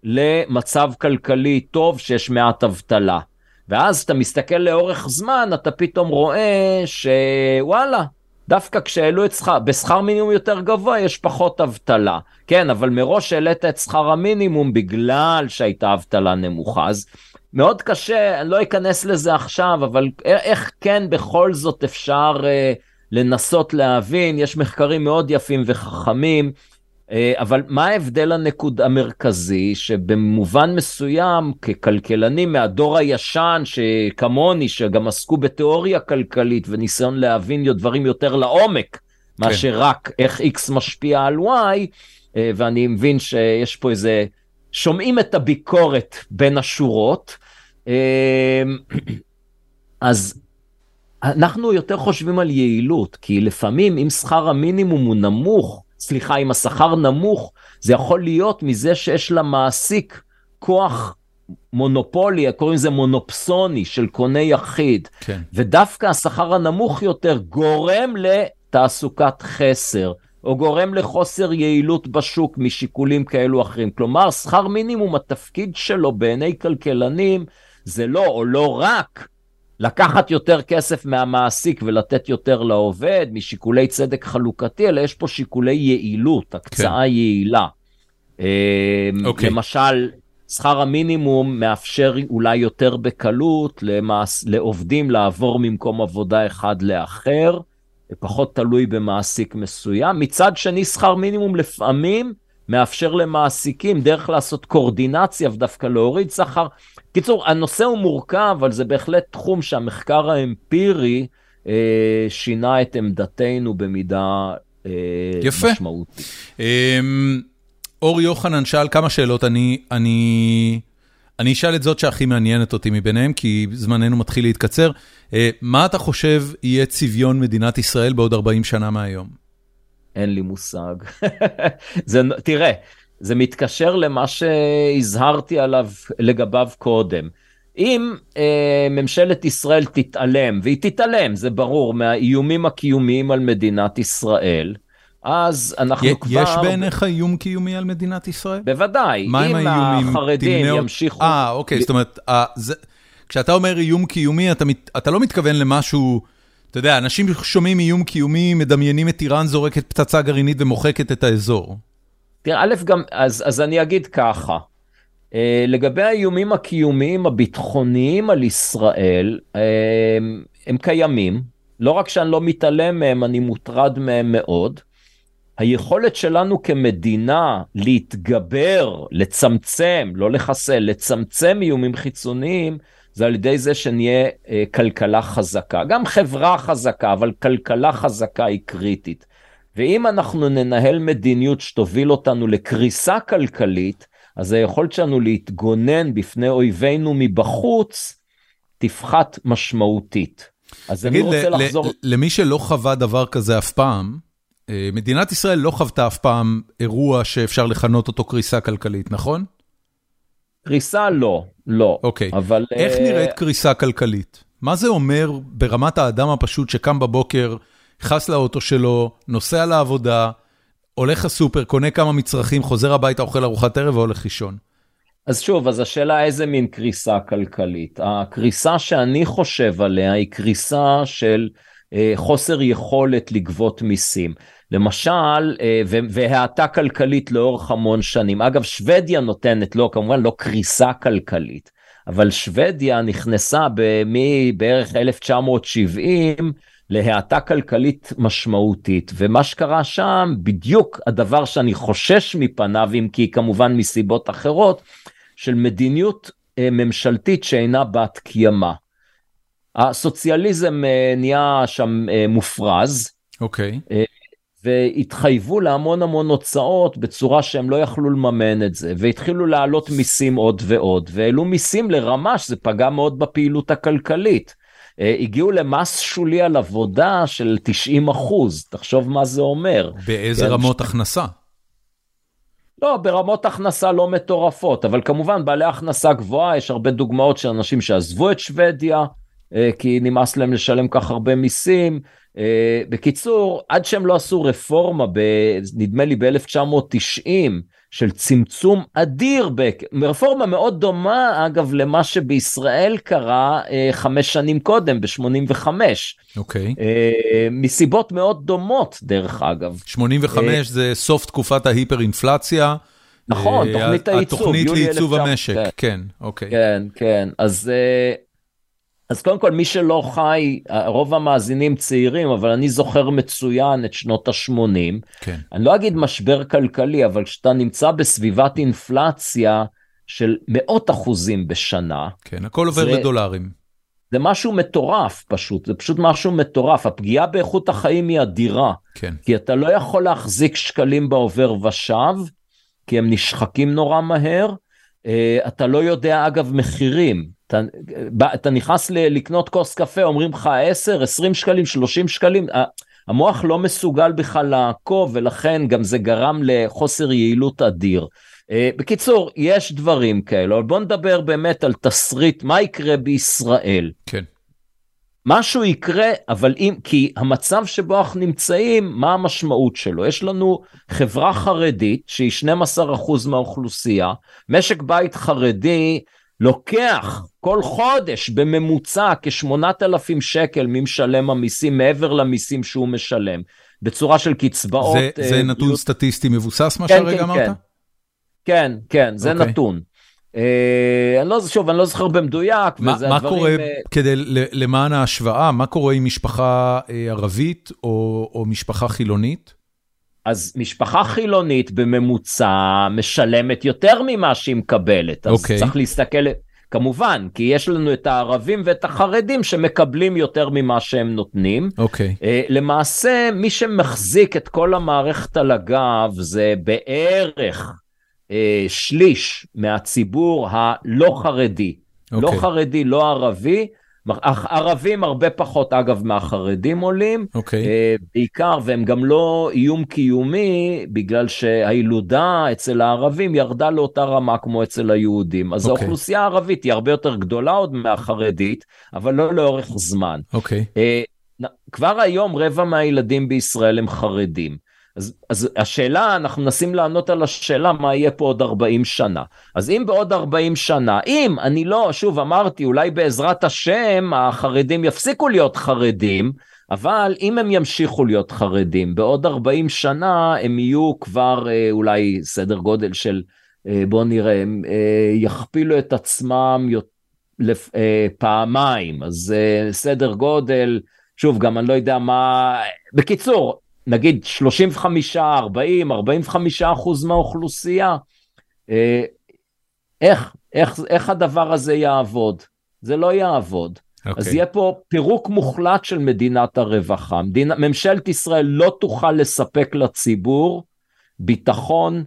B: למצב כלכלי טוב שיש מעט אבטלה. ואז אתה מסתכל לאורך זמן, אתה פתאום רואה שוואלה, דווקא כשהעלו את שכר, בשכר מינימום יותר גבוה יש פחות אבטלה. כן, אבל מראש העלית את שכר המינימום בגלל שהייתה אבטלה נמוכה. אז מאוד קשה, אני לא אכנס לזה עכשיו, אבל איך כן בכל זאת אפשר uh, לנסות להבין, יש מחקרים מאוד יפים וחכמים, אבל מה ההבדל הנקוד המרכזי, שבמובן מסוים, ככלכלנים מהדור הישן, שכמוני, שגם עסקו בתיאוריה כלכלית וניסיון להבין דברים יותר לעומק, כן. מאשר רק איך X משפיע על Y, uh, ואני מבין שיש פה איזה... שומעים את הביקורת בין השורות. אמ, אז אנחנו יותר חושבים על יעילות, כי לפעמים אם שכר המינימום הוא נמוך, סליחה, אם השכר נמוך, זה יכול להיות מזה שיש למעסיק כוח מונופולי, קוראים לזה מונופסוני של קונה יחיד.
A: כן.
B: ודווקא השכר הנמוך יותר גורם לתעסוקת חסר. או גורם לחוסר יעילות בשוק משיקולים כאלו אחרים. כלומר, שכר מינימום, התפקיד שלו בעיני כלכלנים זה לא או לא רק לקחת יותר כסף מהמעסיק ולתת יותר לעובד משיקולי צדק חלוקתי, אלא יש פה שיקולי יעילות, הקצאה כן. יעילה. Okay. אוקיי. למשל, שכר המינימום מאפשר אולי יותר בקלות למעש, לעובדים לעבור ממקום עבודה אחד לאחר, פחות תלוי במעסיק מסוים. מצד שני, שכר מינימום לפעמים מאפשר למעסיקים דרך לעשות קורדינציה ודווקא להוריד שכר. קיצור, הנושא הוא מורכב, אבל זה בהחלט תחום שהמחקר האמפירי אה, שינה את עמדתנו במידה אה, יפה. משמעותית.
A: אה, אור יוחנן שאל כמה שאלות, אני, אני, אני אשאל את זאת שהכי מעניינת אותי מביניהם, כי זמננו מתחיל להתקצר. אה, מה אתה חושב יהיה צביון מדינת ישראל בעוד 40 שנה מהיום?
B: אין לי מושג. זה, תראה, זה מתקשר למה שהזהרתי עליו לגביו קודם. אם אה, ממשלת ישראל תתעלם, והיא תתעלם, זה ברור, מהאיומים הקיומיים על מדינת ישראל, אז אנחנו
A: י- כבר... יש בעיניך איום קיומי על מדינת ישראל?
B: בוודאי. מה עם האיומים? אם החרדים תמנע... ימשיכו...
A: אה, אוקיי, ל... זאת אומרת, אה, זה... כשאתה אומר איום קיומי, אתה, מת... אתה לא מתכוון למשהו... אתה יודע, אנשים שומעים איום קיומי, מדמיינים את איראן זורקת פצצה גרעינית ומוחקת את האזור.
B: תראה, א', גם, אז, אז אני אגיד ככה, uh, לגבי האיומים הקיומיים הביטחוניים על ישראל, uh, הם קיימים, לא רק שאני לא מתעלם מהם, אני מוטרד מהם מאוד. היכולת שלנו כמדינה להתגבר, לצמצם, לא לחסל, לצמצם איומים חיצוניים, זה על ידי זה שנהיה אה, כלכלה חזקה. גם חברה חזקה, אבל כלכלה חזקה היא קריטית. ואם אנחנו ננהל מדיניות שתוביל אותנו לקריסה כלכלית, אז היכולת שלנו להתגונן בפני אויבינו מבחוץ תפחת משמעותית. אז אני רוצה לחזור...
A: למי שלא חווה דבר כזה אף פעם, אה, מדינת ישראל לא חוותה אף פעם אירוע שאפשר לכנות אותו קריסה כלכלית, נכון?
B: קריסה לא, לא.
A: אוקיי, אבל... איך uh... נראית קריסה כלכלית? מה זה אומר ברמת האדם הפשוט שקם בבוקר, נכנס לאוטו שלו, נוסע לעבודה, הולך לסופר, קונה כמה מצרכים, חוזר הביתה, אוכל ארוחת ערב והולך לישון?
B: אז שוב, אז השאלה איזה מין קריסה כלכלית. הקריסה שאני חושב עליה היא קריסה של אה, חוסר יכולת לגבות מיסים. למשל, אה, והאטה כלכלית לאורך המון שנים. אגב, שוודיה נותנת לו, כמובן לא קריסה כלכלית, אבל שוודיה נכנסה מבערך 1970 להאטה כלכלית משמעותית, ומה שקרה שם, בדיוק הדבר שאני חושש מפניו, אם כי כמובן מסיבות אחרות, של מדיניות אה, ממשלתית שאינה בת קיימא. הסוציאליזם אה, נהיה שם מופרז.
A: אוקיי.
B: Okay. והתחייבו להמון המון הוצאות בצורה שהם לא יכלו לממן את זה, והתחילו להעלות מיסים עוד ועוד, והעלו מיסים לרמה שזה פגע מאוד בפעילות הכלכלית. אה, הגיעו למס שולי על עבודה של 90 אחוז, תחשוב מה זה אומר.
A: באיזה כן, רמות ש... הכנסה?
B: לא, ברמות הכנסה לא מטורפות, אבל כמובן בעלי הכנסה גבוהה, יש הרבה דוגמאות של אנשים שעזבו את שוודיה, אה, כי נמאס להם לשלם כך הרבה מיסים, Uh, בקיצור, עד שהם לא עשו רפורמה, ב, נדמה לי ב-1990, של צמצום אדיר, רפורמה מאוד דומה אגב למה שבישראל קרה uh, חמש שנים קודם, ב-85.
A: אוקיי. Okay. Uh,
B: מסיבות מאוד דומות דרך אגב.
A: 85 uh, זה סוף תקופת ההיפר-אינפלציה.
B: נכון, uh, תוכנית הייצוב.
A: התוכנית לייצוב המשק, כן, כן, אוקיי.
B: כן, כן, אז... Uh, אז קודם כל, מי שלא חי, רוב המאזינים צעירים, אבל אני זוכר מצוין את שנות ה-80.
A: כן.
B: אני לא אגיד משבר כלכלי, אבל כשאתה נמצא בסביבת אינפלציה של מאות אחוזים בשנה.
A: כן, הכל עובר זה, בדולרים.
B: זה משהו מטורף פשוט, זה פשוט משהו מטורף. הפגיעה באיכות החיים היא אדירה.
A: כן.
B: כי אתה לא יכול להחזיק שקלים בעובר ושב, כי הם נשחקים נורא מהר. אה, אתה לא יודע אגב מחירים. אתה, אתה נכנס ל, לקנות כוס קפה, אומרים לך 10, 20 שקלים, 30 שקלים, המוח לא מסוגל בכלל לעקוב, ולכן גם זה גרם לחוסר יעילות אדיר. Uh, בקיצור, יש דברים כאלו, אבל בוא נדבר באמת על תסריט, מה יקרה בישראל.
A: כן.
B: משהו יקרה, אבל אם, כי המצב שבו אנחנו נמצאים, מה המשמעות שלו? יש לנו חברה חרדית, שהיא 12% מהאוכלוסייה, משק בית חרדי, לוקח כל חודש בממוצע כ-8,000 שקל ממשלם המיסים מעבר למיסים שהוא משלם, בצורה של קצבאות.
A: זה, uh, זה נתון סטטיסטי מבוסס מה כן, שהרגע כן, אמרת?
B: כן, כן, כן, זה okay. אוקיי. נתון. Uh, אני לא, שוב, אני לא זוכר במדויק,
A: מה, וזה מה הדברים... קורה, uh... כדי, למען ההשוואה, מה קורה עם משפחה uh, ערבית או, או משפחה חילונית?
B: אז משפחה חילונית בממוצע משלמת יותר ממה שהיא מקבלת, אז okay. אוקיי. צריך להסתכל, כמובן, כי יש לנו את הערבים ואת החרדים שמקבלים יותר ממה שהם נותנים.
A: אוקיי. Okay.
B: Uh, למעשה, מי שמחזיק את כל המערכת על הגב זה בערך uh, שליש מהציבור הלא חרדי. Okay. לא אוקיי. חרדי, לא ערבי, ערבים הרבה פחות אגב מהחרדים עולים,
A: okay. אוקיי. אה,
B: בעיקר והם גם לא איום קיומי בגלל שהילודה אצל הערבים ירדה לאותה רמה כמו אצל היהודים. אז okay. אוקיי. האוכלוסייה הערבית היא הרבה יותר גדולה עוד מהחרדית, אבל לא לאורך זמן.
A: Okay.
B: אה, כבר היום רבע מהילדים בישראל הם חרדים. אז, אז השאלה, אנחנו מנסים לענות על השאלה מה יהיה פה עוד 40 שנה. אז אם בעוד 40 שנה, אם אני לא, שוב אמרתי, אולי בעזרת השם החרדים יפסיקו להיות חרדים, אבל אם הם ימשיכו להיות חרדים, בעוד 40 שנה הם יהיו כבר אה, אולי סדר גודל של, אה, בואו נראה, הם אה, יכפילו את עצמם לפ, פעמיים, אז סדר גודל, שוב, גם אני לא יודע מה, בקיצור, נגיד 35, 40, 45 אחוז מהאוכלוסייה, אה, איך, איך, איך הדבר הזה יעבוד? זה לא יעבוד. Okay. אז אוקיי. יהיה פה פירוק מוחלט של מדינת הרווחה. מדינה, ממשלת ישראל לא תוכל לספק לציבור ביטחון,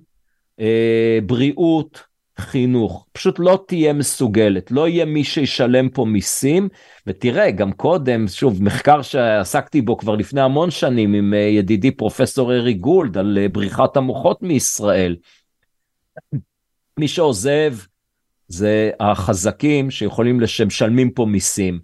B: אה, בריאות, חינוך, פשוט לא תהיה מסוגלת, לא יהיה מי שישלם פה מיסים, ותראה, גם קודם, שוב, מחקר שעסקתי בו כבר לפני המון שנים עם אה, ידידי פרופסור ארי גולד על אה, בריחת המוחות מישראל. מי שעוזב זה החזקים שיכולים, שמשלמים פה מיסים.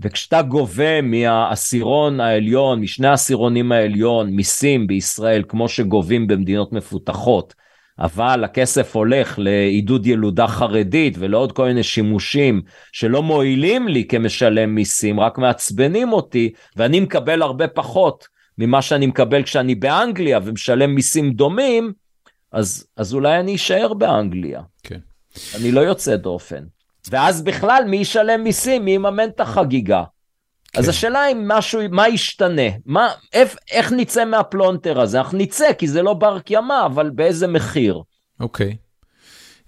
B: וכשאתה גובה מהעשירון העליון, משני העשירונים העליון, מיסים בישראל, כמו שגובים במדינות מפותחות, אבל הכסף הולך לעידוד ילודה חרדית ולעוד כל מיני שימושים שלא מועילים לי כמשלם מיסים, רק מעצבנים אותי, ואני מקבל הרבה פחות ממה שאני מקבל כשאני באנגליה ומשלם מיסים דומים, אז, אז אולי אני אשאר באנגליה.
A: כן.
B: אני לא יוצא דופן. ואז בכלל, מי ישלם מיסים? מי יממן את החגיגה? כן. אז השאלה היא משהו, מה ישתנה? מה, איך, איך נצא מהפלונטר הזה? אנחנו נצא, כי זה לא בר קיימא, אבל באיזה מחיר?
A: אוקיי.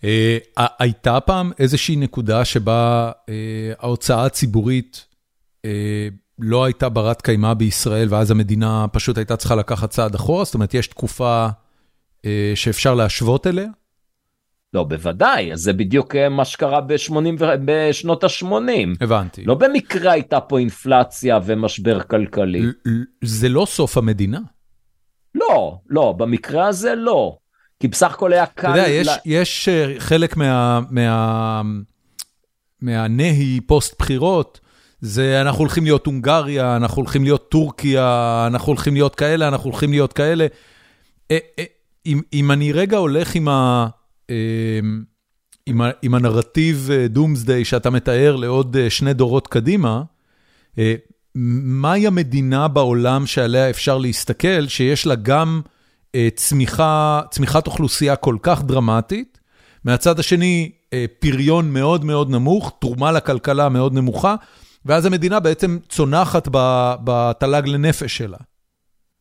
A: Uh, הייתה פעם איזושהי נקודה שבה uh, ההוצאה הציבורית uh, לא הייתה ברת קיימא בישראל, ואז המדינה פשוט הייתה צריכה לקחת צעד אחורה? זאת אומרת, יש תקופה uh, שאפשר להשוות אליה?
B: לא, בוודאי, אז זה בדיוק אה, מה שקרה ב-80, בשנות ה-80.
A: הבנתי.
B: לא במקרה הייתה פה אינפלציה ומשבר כלכלי.
A: זה לא סוף המדינה.
B: לא, לא, במקרה הזה לא. כי בסך הכל היה קל...
A: אתה יודע, יש, לה... יש אה, חלק מה, מה, מהנהי פוסט בחירות, זה אנחנו הולכים להיות הונגריה, אנחנו הולכים להיות טורקיה, אנחנו הולכים להיות כאלה, אנחנו הולכים להיות כאלה. אה, אם, אם אני רגע הולך עם ה... אמ, עם עם הנרטיב דומסדיי אה, שאתה מתאר לעוד אה, שני דורות קדימה, אה, מהי המדינה בעולם שעליה אפשר להסתכל, שיש לה גם צמיחה, צמיחת אוכלוסייה כל כך דרמטית, מהצד השני פריון מאוד מאוד נמוך, תרומה לכלכלה מאוד נמוכה, ואז המדינה בעצם צונחת בתל"ג לנפש שלה.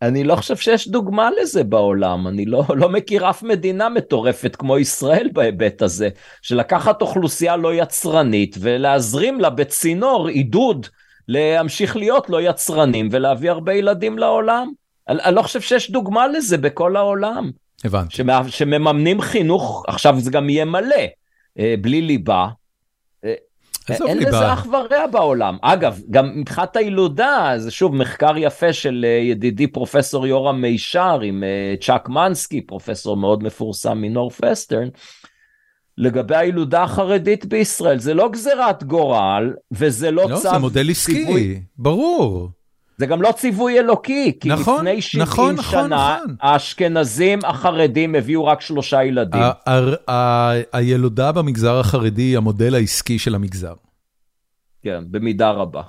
B: אני לא חושב שיש דוגמה לזה בעולם, אני לא, לא מכיר אף מדינה מטורפת כמו ישראל בהיבט הזה, של לקחת אוכלוסייה לא יצרנית ולהזרים לה בצינור עידוד להמשיך להיות לא יצרנים ולהביא הרבה ילדים לעולם. אני, אני לא חושב שיש דוגמה לזה בכל העולם.
A: הבנתי.
B: שמממנים חינוך, עכשיו זה גם יהיה מלא, אה, בלי ליבה, אין לזה אח ורע בעולם. אגב, גם מבחינת הילודה, זה שוב מחקר יפה של אה, ידידי פרופסור יורם מישר עם אה, צ'אק מנסקי, פרופסור מאוד מפורסם מנורף וסטרן, לגבי הילודה החרדית בישראל. זה לא גזירת גורל, וזה לא, לא צו...
A: לא, זה מודל עסקי, ברור.
B: זה גם לא ציווי אלוקי, כי
A: נכון,
B: לפני 70
A: נכון, נכון,
B: שנה
A: נכון.
B: האשכנזים החרדים הביאו רק שלושה ילדים.
A: הילודה במגזר החרדי היא המודל העסקי של המגזר.
B: כן, במידה רבה.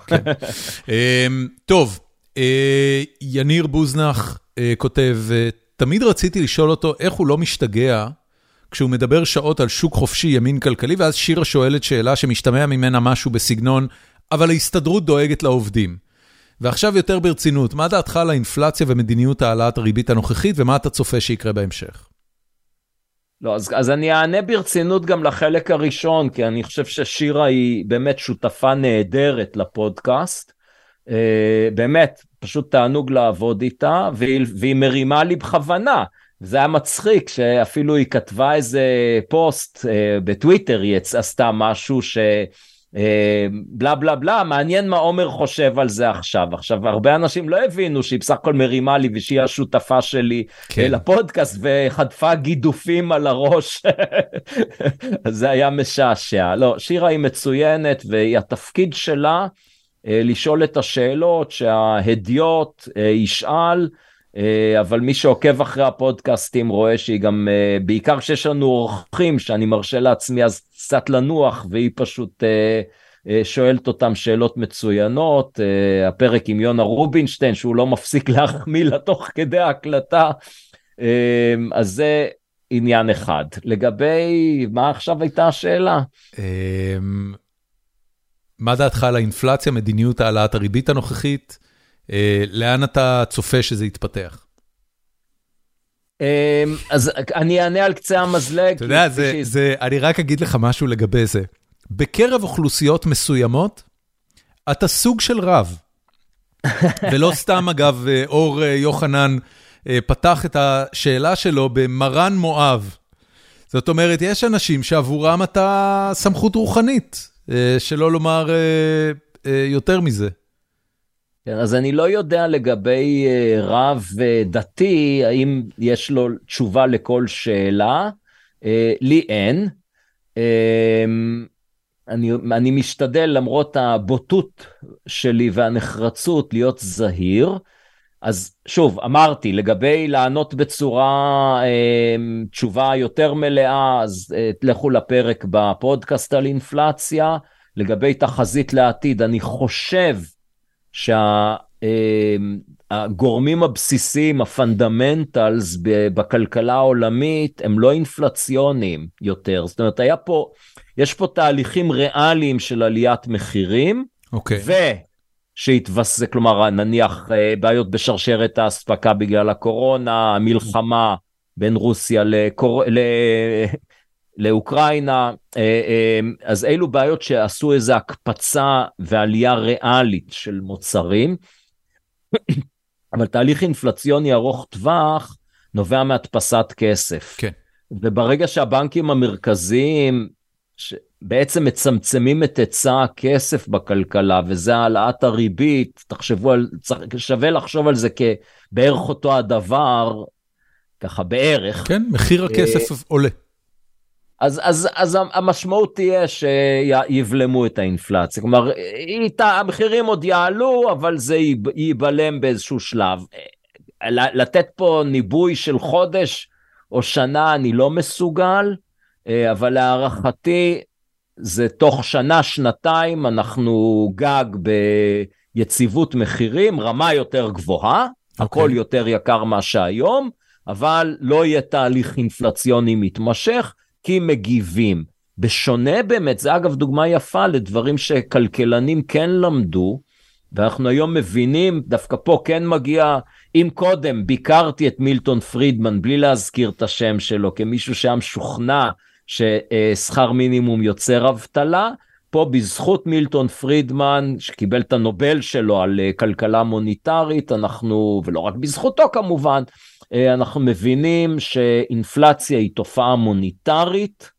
A: אמ, טוב, אה, יניר בוזנח אה, כותב, אה, תמיד רציתי לשאול אותו איך הוא לא משתגע כשהוא מדבר שעות על שוק חופשי ימין כלכלי, ואז שירה שואלת שאלה שמשתמע ממנה משהו בסגנון, אבל ההסתדרות דואגת לעובדים. ועכשיו יותר ברצינות, מה דעתך על האינפלציה ומדיניות העלאת הריבית הנוכחית, ומה אתה צופה שיקרה בהמשך?
B: לא, אז, אז אני אענה ברצינות גם לחלק הראשון, כי אני חושב ששירה היא באמת שותפה נהדרת לפודקאסט. אה, באמת, פשוט תענוג לעבוד איתה, והיא, והיא מרימה לי בכוונה. זה היה מצחיק שאפילו היא כתבה איזה פוסט אה, בטוויטר, היא עשתה משהו ש... בלה בלה בלה, מעניין מה עומר חושב על זה עכשיו. עכשיו, הרבה אנשים לא הבינו שהיא בסך הכל מרימה לי ושהיא השותפה שלי
A: כן.
B: לפודקאסט וחטפה גידופים על הראש. זה היה משעשע. לא, שירה היא מצוינת והתפקיד שלה אה, לשאול את השאלות שההדיוט אה, ישאל. אה, אבל מי שעוקב אחרי הפודקאסטים רואה שהיא גם, אה, בעיקר כשיש לנו אורחים שאני מרשה לעצמי אז קצת לנוח והיא פשוט אה, שואלת אותם שאלות מצוינות, הפרק עם יונה רובינשטיין שהוא לא מפסיק להחמיא לה תוך כדי ההקלטה, אז זה עניין אחד. לגבי, מה עכשיו הייתה השאלה?
A: מה דעתך על האינפלציה, מדיניות העלאת הריבית הנוכחית? אה, לאן אתה צופה שזה יתפתח?
B: אה, אז אני אענה על קצה המזלג.
A: אתה יודע, זה, זה, אני רק אגיד לך משהו לגבי זה. בקרב אוכלוסיות מסוימות, אתה סוג של רב. ולא סתם, אגב, אה, אור אה, יוחנן פתח את השאלה שלו במרן מואב. זאת אומרת, יש אנשים שעבורם אתה סמכות רוחנית, שלא לומר יותר מזה.
B: כן, אז אני לא יודע לגבי אה, רב אה, דתי, האם יש לו תשובה לכל שאלה. אה, לי אין. אה, אני, אני משתדל למרות הבוטות שלי והנחרצות להיות זהיר. אז שוב, אמרתי, לגבי לענות בצורה, תשובה יותר מלאה, אז לכו לפרק בפודקאסט על אינפלציה. לגבי תחזית לעתיד, אני חושב שהגורמים הבסיסיים, ה-fundamentals בכלכלה העולמית, הם לא אינפלציוניים יותר. זאת אומרת, היה פה, יש פה תהליכים ריאליים של עליית מחירים,
A: אוקיי.
B: ושהתווסף, כלומר, נניח אה, בעיות בשרשרת האספקה בגלל הקורונה, המלחמה בין רוסיה לקור... לאוקראינה, אה, אה, אז אלו בעיות שעשו איזו הקפצה ועלייה ריאלית של מוצרים, אבל תהליך אינפלציוני ארוך טווח נובע מהדפסת כסף.
A: כן.
B: וברגע שהבנקים המרכזיים בעצם מצמצמים את היצע הכסף בכלכלה, וזה העלאת הריבית, תחשבו על, שווה לחשוב על זה כבערך אותו הדבר, ככה בערך.
A: כן, מחיר הכסף עולה.
B: אז, אז, אז המשמעות תהיה שיבלמו את האינפלציה. כלומר, איתה, המחירים עוד יעלו, אבל זה ייבלם באיזשהו שלב. לתת פה ניבוי של חודש או שנה אני לא מסוגל, אבל להערכתי זה תוך שנה, שנתיים, אנחנו גג ביציבות מחירים, רמה יותר גבוהה, okay. הכל יותר יקר מה שהיום, אבל לא יהיה תהליך אינפלציוני מתמשך. כי מגיבים. בשונה באמת, זה אגב דוגמה יפה לדברים שכלכלנים כן למדו, ואנחנו היום מבינים, דווקא פה כן מגיע, אם קודם ביקרתי את מילטון פרידמן בלי להזכיר את השם שלו, כמישהו שהיה משוכנע ששכר מינימום יוצר אבטלה, פה בזכות מילטון פרידמן, שקיבל את הנובל שלו על כלכלה מוניטרית, אנחנו, ולא רק בזכותו כמובן, אנחנו מבינים שאינפלציה היא תופעה מוניטרית,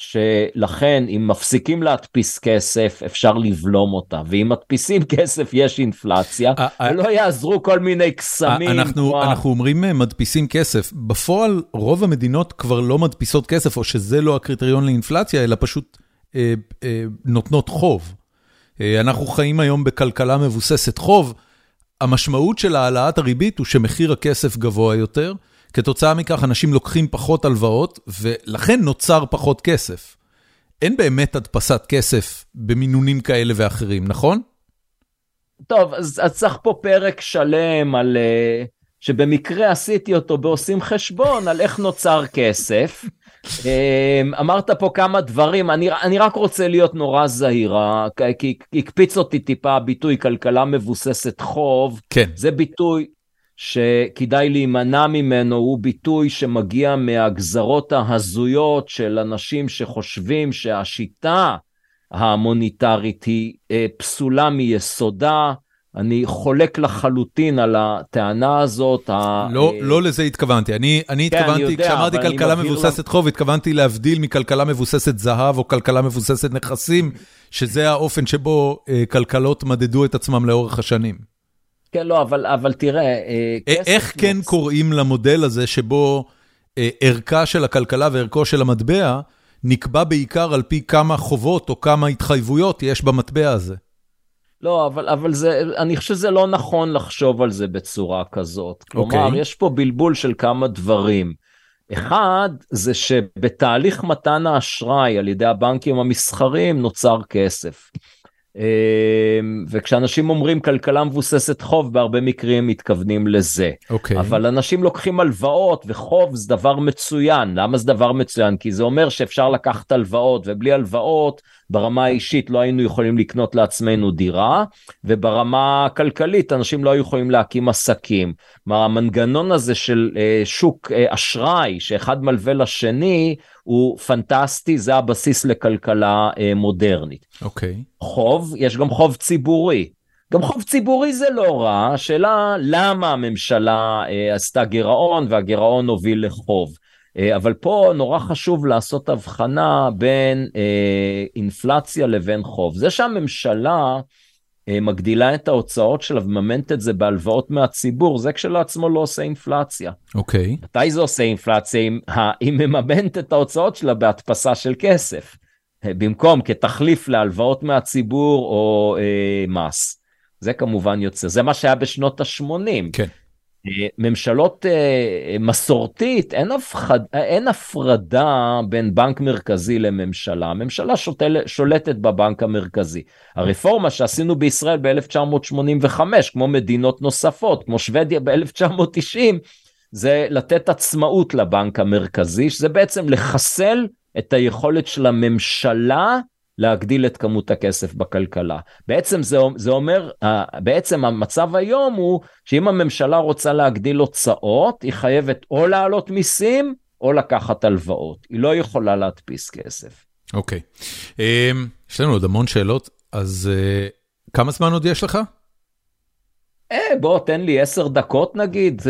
B: שלכן אם מפסיקים להדפיס כסף אפשר לבלום אותה, ואם מדפיסים כסף יש אינפלציה, ולא יעזרו כל מיני קסמים.
A: אנחנו, אנחנו אומרים מדפיסים כסף, בפועל רוב המדינות כבר לא מדפיסות כסף, או שזה לא הקריטריון לאינפלציה, אלא פשוט אה, אה, נותנות חוב. אה, אנחנו חיים היום בכלכלה מבוססת חוב, המשמעות של העלאת הריבית הוא שמחיר הכסף גבוה יותר, כתוצאה מכך אנשים לוקחים פחות הלוואות, ולכן נוצר פחות כסף. אין באמת הדפסת כסף במינונים כאלה ואחרים, נכון?
B: טוב, אז, אז צריך פה פרק שלם על... Uh, שבמקרה עשיתי אותו בעושים חשבון על איך נוצר כסף. אמ, אמרת פה כמה דברים, אני, אני רק רוצה להיות נורא זהיר, כי הקפיץ אותי טיפה הביטוי כלכלה מבוססת חוב,
A: כן.
B: זה ביטוי שכדאי להימנע ממנו, הוא ביטוי שמגיע מהגזרות ההזויות של אנשים שחושבים שהשיטה המוניטרית היא אה, פסולה מיסודה. אני חולק לחלוטין על הטענה הזאת.
A: לא, אה, לא לזה התכוונתי, אני, אני כן, התכוונתי, אני יודע, כשאמרתי כלכלה מבוססת חוב, התכוונתי להבדיל מכלכלה מבוססת זהב או כלכלה מבוססת נכסים, שזה האופן שבו אה, כלכלות מדדו את עצמם לאורך השנים.
B: כן, לא, אבל, אבל תראה, אה,
A: איך כן נוצ... קוראים למודל הזה שבו אה, ערכה של הכלכלה וערכו של המטבע נקבע בעיקר על פי כמה חובות או כמה התחייבויות יש במטבע הזה?
B: לא, אבל, אבל זה, אני חושב שזה לא נכון לחשוב על זה בצורה כזאת. כלומר, okay. אוקיי. יש פה בלבול של כמה דברים. אחד, זה שבתהליך מתן האשראי על ידי הבנקים המסחריים נוצר כסף. אמ, וכשאנשים אומרים כלכלה מבוססת חוב, בהרבה מקרים מתכוונים לזה.
A: אוקיי. Okay.
B: אבל אנשים לוקחים הלוואות, וחוב זה דבר מצוין. למה זה דבר מצוין? כי זה אומר שאפשר לקחת הלוואות, ובלי הלוואות, ברמה האישית לא היינו יכולים לקנות לעצמנו דירה, וברמה הכלכלית אנשים לא היו יכולים להקים עסקים. כלומר, המנגנון הזה של אה, שוק אה, אשראי, שאחד מלווה לשני, הוא פנטסטי, זה הבסיס לכלכלה אה, מודרנית.
A: אוקיי. Okay.
B: חוב, יש גם חוב ציבורי. גם חוב ציבורי זה לא רע, השאלה למה הממשלה אה, עשתה גירעון והגירעון הוביל לחוב. אה, אבל פה נורא חשוב לעשות הבחנה בין אה, אינפלציה לבין חוב. זה שהממשלה מגדילה את ההוצאות שלה ומממנת את זה בהלוואות מהציבור, זה כשלעצמו לא עושה אינפלציה.
A: אוקיי.
B: Okay. מתי זה עושה אינפלציה? אם היא מממנת את ההוצאות שלה בהדפסה של כסף, במקום כתחליף להלוואות מהציבור או אה, מס. זה כמובן יוצא, זה מה שהיה בשנות ה-80.
A: כן.
B: ממשלות אה, מסורתית, אין, הפחד, אין הפרדה בין בנק מרכזי לממשלה, הממשלה שותל, שולטת בבנק המרכזי. הרפורמה שעשינו בישראל ב-1985, כמו מדינות נוספות, כמו שוודיה ב-1990, זה לתת עצמאות לבנק המרכזי, שזה בעצם לחסל את היכולת של הממשלה להגדיל את כמות הכסף בכלכלה. בעצם זה, זה אומר, בעצם המצב היום הוא שאם הממשלה רוצה להגדיל הוצאות, היא חייבת או להעלות מיסים או לקחת הלוואות. היא לא יכולה להדפיס כסף.
A: אוקיי. Okay. אמ, um, יש לנו עוד המון שאלות, אז uh, כמה זמן עוד יש לך?
B: אה, בוא, תן לי עשר דקות נגיד.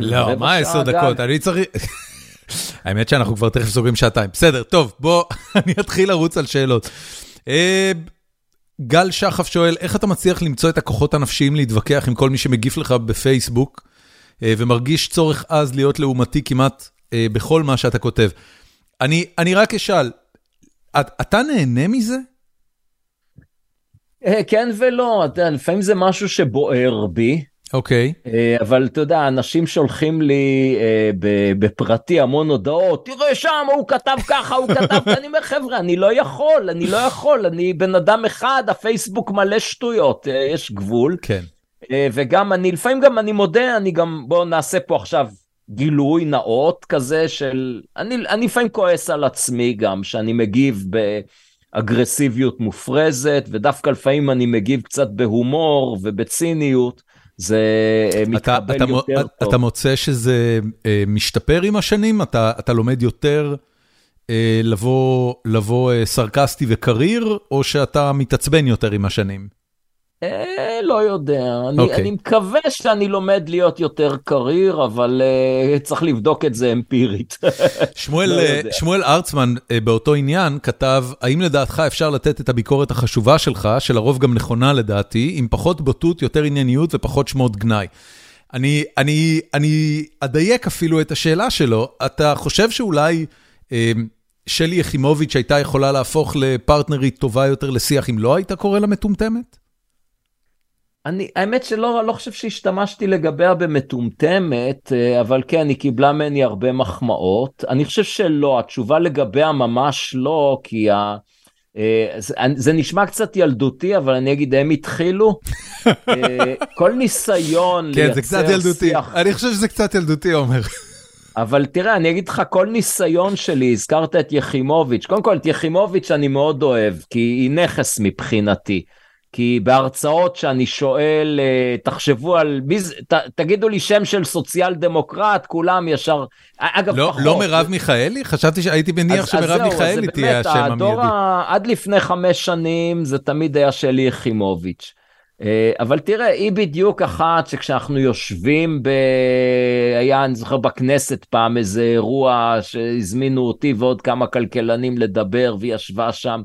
A: לא, מה עשר דקות? אני צריך... האמת שאנחנו כבר תכף סוגרים שעתיים. בסדר, טוב, בוא, אני אתחיל לרוץ על שאלות. אה, גל שחף שואל, איך אתה מצליח למצוא את הכוחות הנפשיים להתווכח עם כל מי שמגיף לך בפייסבוק, אה, ומרגיש צורך עז להיות לעומתי כמעט אה, בכל מה שאתה כותב? אני, אני רק אשאל, אתה נהנה מזה?
B: כן ולא, לפעמים זה משהו שבוער בי.
A: אוקיי.
B: Okay. אה, אבל אתה יודע, אנשים שולחים לי אה, בפרטי המון הודעות, תראה שם, הוא כתב ככה, הוא כתב, אני אומר, חבר'ה, אני לא יכול, אני לא יכול, אני בן אדם אחד, הפייסבוק מלא שטויות, אה, יש גבול.
A: כן.
B: וגם אני, לפעמים גם אני מודה, אני גם, בואו נעשה פה עכשיו גילוי נאות כזה של, אני, אני לפעמים כועס על עצמי גם, שאני מגיב באגרסיביות מופרזת, ודווקא לפעמים אני מגיב קצת בהומור ובציניות. זה אה, מתקבל אתה, יותר
A: אתה, טוב. אתה מוצא שזה אה, משתפר עם השנים? אתה, אתה לומד יותר אה, לבוא, לבוא סרקסטי וקריר, או שאתה מתעצבן יותר עם השנים?
B: אה, לא יודע, אני, okay. אוקיי. אני מקווה שאני לומד להיות יותר קריר, אבל uh, צריך לבדוק את זה אמפירית.
A: שמואל, לא uh, שמואל ארצמן uh, באותו עניין כתב, האם לדעתך אפשר לתת את הביקורת החשובה שלך, שלרוב גם נכונה לדעתי, עם פחות בוטות, יותר ענייניות ופחות שמות גנאי? אני, אני, אני אדייק אפילו את השאלה שלו, אתה חושב שאולי... uh, שלי יחימוביץ' הייתה יכולה להפוך לפרטנרית טובה יותר לשיח אם לא היית קורא לה מטומטמת?
B: אני, האמת שלא לא חושב שהשתמשתי לגביה במטומטמת, אה, אבל כן, היא קיבלה ממני הרבה מחמאות. אני חושב שלא, התשובה לגביה ממש לא, כי ה... אה, זה, זה נשמע קצת ילדותי, אבל אני אגיד, הם התחילו. אה, כל ניסיון
A: לייצר שיח... כן, זה קצת ילדותי. אני חושב שזה קצת ילדותי, עומר.
B: אבל תראה, אני אגיד לך, כל ניסיון שלי, הזכרת את יחימוביץ', קודם כל את יחימוביץ' אני מאוד אוהב, כי היא נכס מבחינתי. כי בהרצאות שאני שואל, אה, תחשבו על, מי זה, ת, תגידו לי שם של סוציאל דמוקרט, כולם ישר, אגב
A: לא,
B: פחות.
A: לא מרב מיכאלי? חשבתי שהייתי מניח אז, שמרב מיכאלי תהיה השם המיידי.
B: ה... עד לפני חמש שנים זה תמיד היה שלי יחימוביץ'. אה, אבל תראה, היא בדיוק אחת שכשאנחנו יושבים ב... היה, אני זוכר בכנסת פעם איזה אירוע שהזמינו אותי ועוד כמה כלכלנים לדבר, והיא ישבה שם.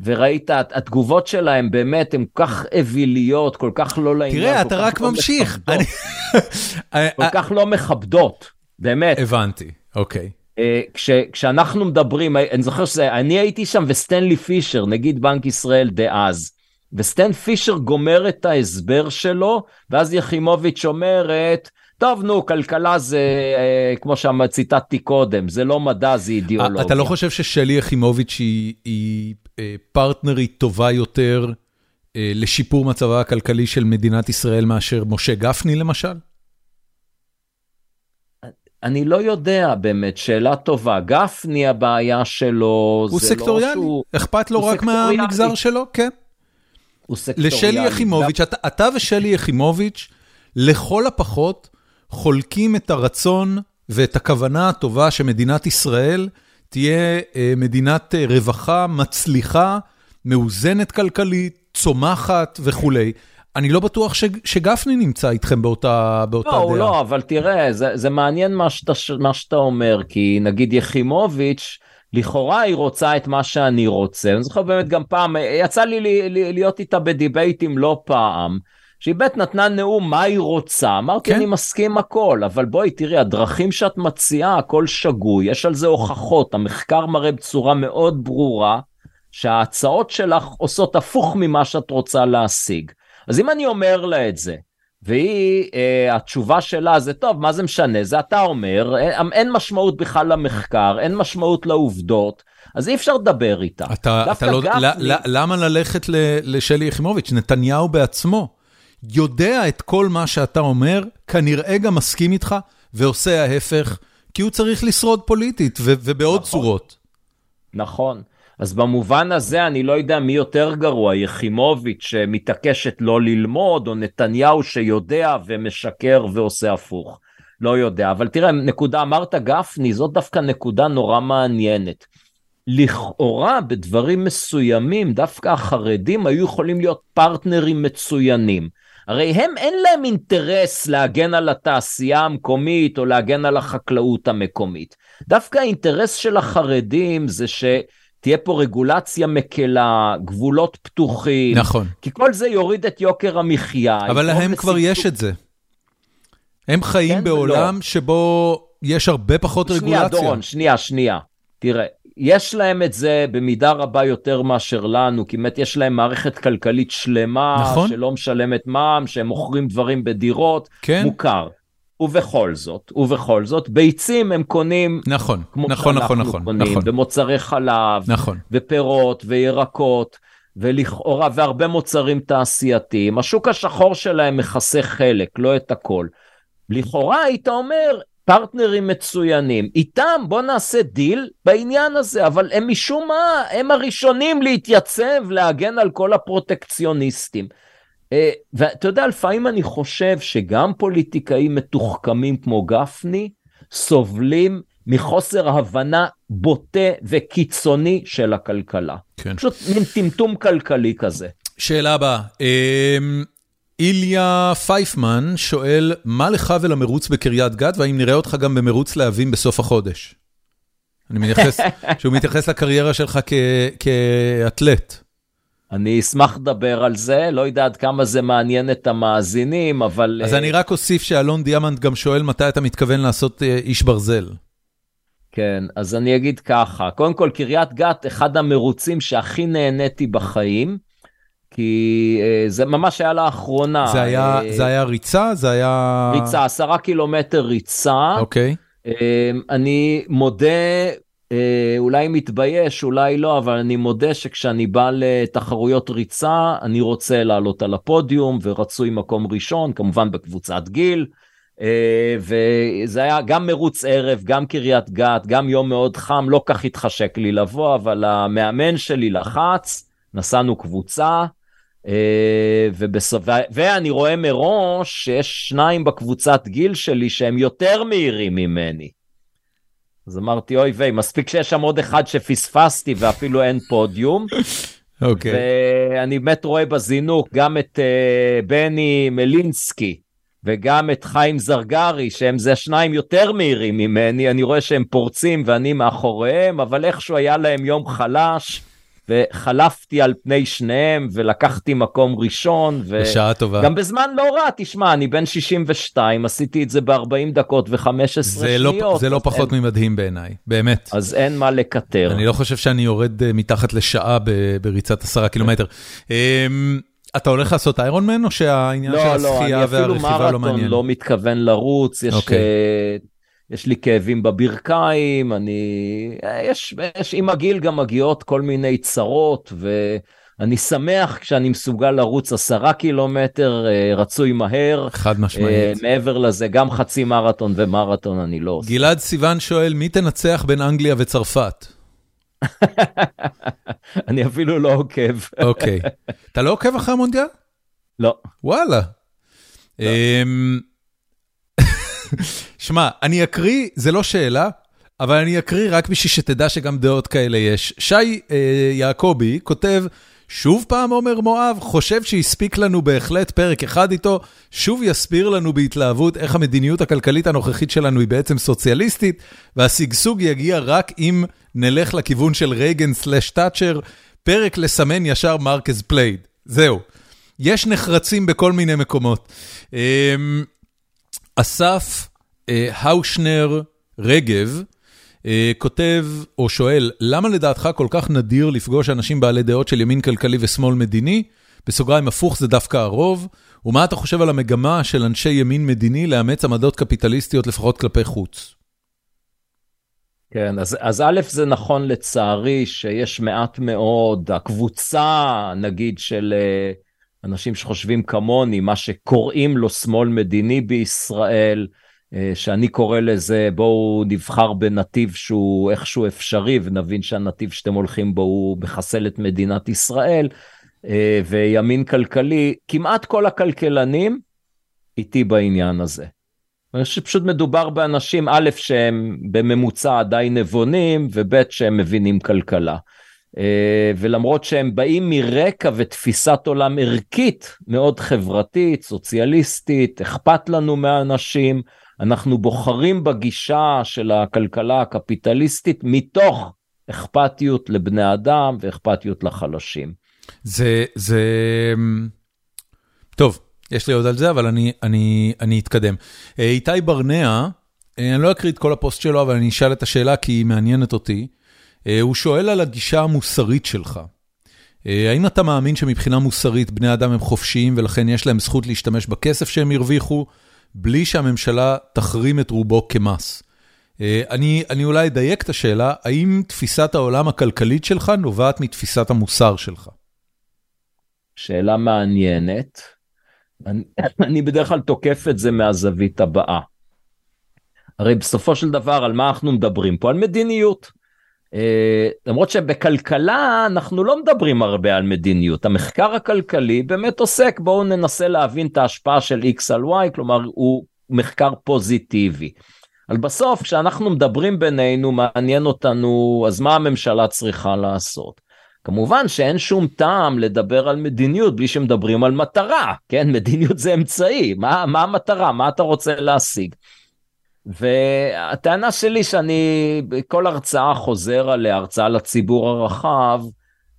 B: וראית, התגובות שלהם באמת הן כך אוויליות, כל כך לא לעניין.
A: תראה, אתה רק לא ממשיך. אני...
B: כל כך לא מכבדות, באמת.
A: הבנתי, אוקיי.
B: אה, כש, כשאנחנו מדברים, אני זוכר שאני הייתי שם וסטנלי פישר, נגיד בנק ישראל דאז, וסטן פישר גומר את ההסבר שלו, ואז יחימוביץ' אומרת, טוב, נו, כלכלה זה, אה, כמו שציטטתי קודם, זה לא מדע, זה אידיאולוגיה.
A: אתה לא חושב ששלי יחימוביץ' היא, היא אה, פרטנרית טובה יותר אה, לשיפור מצבה הכלכלי של מדינת ישראל מאשר משה גפני, למשל?
B: אני לא יודע באמת, שאלה טובה. גפני, הבעיה שלו,
A: הוא לא סקטוריאלי, שהוא... אכפת לו רק סקטוריאלי. מהמגזר שלו, כן.
B: הוא סקטוריאלי.
A: לשלי יחימוביץ', אתה, אתה ושלי יחימוביץ', לכל הפחות, חולקים את הרצון ואת הכוונה הטובה שמדינת ישראל תהיה אה, מדינת אה, רווחה מצליחה, מאוזנת כלכלית, צומחת וכולי. אני לא בטוח ש, שגפני נמצא איתכם באותה, באותה
B: לא,
A: דעה.
B: לא, לא, אבל תראה, זה, זה מעניין מה שאתה, מה שאתה אומר, כי נגיד יחימוביץ', לכאורה היא רוצה את מה שאני רוצה. אני זוכר באמת גם פעם, יצא לי, לי, לי להיות איתה בדיבייטים לא פעם. שהיא בית נתנה נאום מה היא רוצה, אמרתי כן. אני מסכים הכל, אבל בואי תראי, הדרכים שאת מציעה הכל שגוי, יש על זה הוכחות, המחקר מראה בצורה מאוד ברורה שההצעות שלך עושות הפוך ממה שאת רוצה להשיג. אז אם אני אומר לה את זה, והיא, אה, התשובה שלה זה טוב, מה זה משנה, זה אתה אומר, אין, אין משמעות בכלל למחקר, אין משמעות לעובדות, אז אי אפשר לדבר איתה.
A: אתה, אתה לא, גפני... למה ללכת לשלי יחימוביץ'? נתניהו בעצמו. יודע את כל מה שאתה אומר, כנראה גם מסכים איתך, ועושה ההפך, כי הוא צריך לשרוד פוליטית, ובעוד נכון. צורות.
B: נכון. אז במובן הזה אני לא יודע מי יותר גרוע, יחימוביץ' שמתעקשת לא ללמוד, או נתניהו שיודע ומשקר ועושה הפוך. לא יודע, אבל תראה, נקודה, אמרת גפני, זאת דווקא נקודה נורא מעניינת. לכאורה בדברים מסוימים דווקא החרדים היו יכולים להיות פרטנרים מצוינים. הרי הם אין להם אינטרס להגן על התעשייה המקומית או להגן על החקלאות המקומית. דווקא האינטרס של החרדים זה ש... תהיה פה רגולציה מקלה, גבולות פתוחים.
A: נכון.
B: כי כל זה יוריד את יוקר המחיה.
A: אבל להם כבר לסיפור... יש את זה. הם חיים כן בעולם לא. שבו יש הרבה פחות
B: שנייה,
A: רגולציה.
B: שנייה, דורון, שנייה, שנייה. תראה, יש להם את זה במידה רבה יותר מאשר לנו, כי באמת יש להם מערכת כלכלית שלמה, נכון. שלא משלמת מע"מ, שהם מוכרים דברים בדירות, כן. מוכר. ובכל זאת, ובכל זאת, ביצים הם קונים,
A: נכון, כמו נכון, נכון,
B: נכון, קונים, נכון. ומוצרי חלב, נכון. ופירות, וירקות, ולכאורה, והרבה מוצרים תעשייתיים. השוק השחור שלהם מכסה חלק, לא את הכל. לכאורה היית אומר, פרטנרים מצוינים, איתם בוא נעשה דיל בעניין הזה, אבל הם משום מה, הם הראשונים להתייצב, להגן על כל הפרוטקציוניסטים. אה, ואתה יודע, לפעמים אני חושב שגם פוליטיקאים מתוחכמים כמו גפני, סובלים מחוסר הבנה בוטה וקיצוני של הכלכלה. כן. פשוט מין טמטום כלכלי כזה.
A: שאלה הבאה, אמ, איליה פייפמן שואל, מה לך ולמרוץ בקריית גת, והאם נראה אותך גם במרוץ להבים בסוף החודש? אני מייחס, שהוא מתייחס לקריירה שלך כאתלט.
B: אני אשמח לדבר על זה, לא יודע עד כמה זה מעניין את המאזינים, אבל...
A: אז אני רק אוסיף שאלון דיאמנט גם שואל מתי אתה מתכוון לעשות אה, איש ברזל.
B: כן, אז אני אגיד ככה, קודם כל קריית גת, אחד המרוצים שהכי נהניתי בחיים, כי uh, זה ממש היה לאחרונה.
A: זה היה, uh, זה היה ריצה? זה היה...
B: ריצה, עשרה קילומטר ריצה.
A: אוקיי.
B: Uh, אני מודה, uh, אולי מתבייש, אולי לא, אבל אני מודה שכשאני בא לתחרויות ריצה, אני רוצה לעלות על הפודיום ורצוי מקום ראשון, כמובן בקבוצת גיל. וזה היה גם מרוץ ערב, גם קריית גת, גם יום מאוד חם, לא כך התחשק לי לבוא, אבל המאמן שלי לחץ, נסענו קבוצה, uh, ובסוף... ואני רואה מראש שיש שניים בקבוצת גיל שלי שהם יותר מהירים ממני. אז אמרתי, אוי ויי, מספיק שיש שם עוד אחד שפספסתי ואפילו אין פודיום.
A: אוקיי. Okay.
B: ואני באמת רואה בזינוק גם את uh, בני מלינסקי. וגם את חיים זרגרי, שהם זה שניים יותר מהירים ממני, אני רואה שהם פורצים ואני מאחוריהם, אבל איכשהו היה להם יום חלש, וחלפתי על פני שניהם, ולקחתי מקום ראשון.
A: ו... בשעה טובה.
B: גם בזמן לא רע, תשמע, אני בן 62, עשיתי את זה ב-40 דקות ו-15 שניות.
A: לא, זה לא פחות אין... ממדהים בעיניי, באמת.
B: אז אין מה לקטר.
A: אני לא חושב שאני יורד אה, מתחת לשעה בריצת עשרה קילומטר. אמ, אתה הולך לעשות איירון מן או שהעניין
B: לא,
A: של
B: לא,
A: השחייה והרכיבה לא מעניין?
B: לא, אני אפילו מרתון לא מתכוון לרוץ, יש, okay. יש לי כאבים בברכיים, אני... יש, יש עם הגיל גם מגיעות כל מיני צרות, ואני שמח כשאני מסוגל לרוץ עשרה קילומטר, uh, רצוי מהר.
A: חד משמעית.
B: Uh, מעבר לזה, גם חצי מרתון ומרתון אני לא עושה.
A: גלעד סיוון שואל, מי תנצח בין אנגליה וצרפת?
B: אני אפילו לא עוקב.
A: אוקיי. אתה לא עוקב אחרי המונדיאל?
B: לא.
A: וואלה. שמע, אני אקריא, זה לא שאלה, אבל אני אקריא רק בשביל שתדע שגם דעות כאלה יש. שי אה, יעקבי כותב, שוב פעם עומר מואב, חושב שהספיק לנו בהחלט פרק אחד איתו, שוב יסביר לנו בהתלהבות איך המדיניות הכלכלית הנוכחית שלנו היא בעצם סוציאליסטית, והשגשוג יגיע רק אם נלך לכיוון של רייגן slash תאצ'ר, פרק לסמן ישר מרקז פלייד. זהו. יש נחרצים בכל מיני מקומות. אמ, אסף אה, האושנר רגב, אה, כותב או שואל, למה לדעתך כל כך נדיר לפגוש אנשים בעלי דעות של ימין כלכלי ושמאל מדיני? בסוגריים הפוך זה דווקא הרוב. ומה אתה חושב על המגמה של אנשי ימין מדיני לאמץ עמדות קפיטליסטיות לפחות כלפי חוץ?
B: כן, אז, אז א', זה נכון לצערי שיש מעט מאוד, הקבוצה, נגיד, של אה, אנשים שחושבים כמוני, מה שקוראים לו שמאל מדיני בישראל, אה, שאני קורא לזה בואו נבחר בנתיב שהוא איכשהו אפשרי ונבין שהנתיב שאתם הולכים בו הוא מחסל את מדינת ישראל אה, וימין כלכלי, כמעט כל הכלכלנים איתי בעניין הזה. אני חושב שפשוט מדובר באנשים א' שהם בממוצע די נבונים וב' שהם מבינים כלכלה. אה, ולמרות שהם באים מרקע ותפיסת עולם ערכית מאוד חברתית, סוציאליסטית, אכפת לנו מהאנשים, אנחנו בוחרים בגישה של הכלכלה הקפיטליסטית מתוך אכפתיות לבני אדם ואכפתיות לחלשים.
A: זה, זה... טוב, יש לי עוד על זה, אבל אני, אני, אני אתקדם. אה, איתי ברנע, אה, אני לא אקריא את כל הפוסט שלו, אבל אני אשאל את השאלה כי היא מעניינת אותי. אה, הוא שואל על הגישה המוסרית שלך. האם אתה מאמין שמבחינה מוסרית בני אדם הם חופשיים ולכן יש להם זכות להשתמש בכסף שהם הרוויחו, בלי שהממשלה תחרים את רובו כמס. אה, אני, אני אולי אדייק את השאלה, האם תפיסת העולם הכלכלית שלך נובעת מתפיסת המוסר שלך?
B: שאלה מעניינת. אני, אני בדרך כלל תוקף את זה מהזווית הבאה. הרי בסופו של דבר על מה אנחנו מדברים פה? על מדיניות. Uh, למרות שבכלכלה אנחנו לא מדברים הרבה על מדיניות, המחקר הכלכלי באמת עוסק, בואו ננסה להבין את ההשפעה של X על Y, כלומר הוא מחקר פוזיטיבי. אבל בסוף כשאנחנו מדברים בינינו מעניין אותנו אז מה הממשלה צריכה לעשות. כמובן שאין שום טעם לדבר על מדיניות בלי שמדברים על מטרה, כן? מדיניות זה אמצעי, מה, מה המטרה? מה אתה רוצה להשיג? והטענה שלי שאני בכל הרצאה חוזר עליה, הרצאה לציבור הרחב,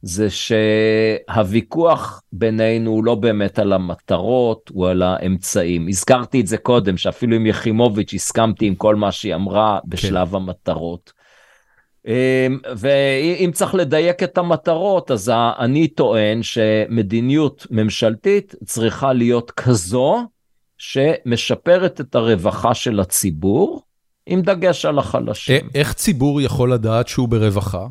B: זה שהוויכוח בינינו הוא לא באמת על המטרות, הוא על האמצעים. הזכרתי את זה קודם, שאפילו עם יחימוביץ' הסכמתי עם כל מה שהיא אמרה בשלב כן. המטרות. ואם צריך לדייק את המטרות, אז אני טוען שמדיניות ממשלתית צריכה להיות כזו שמשפרת את הרווחה של הציבור, עם דגש על החלשים.
A: איך ציבור יכול לדעת שהוא ברווחה?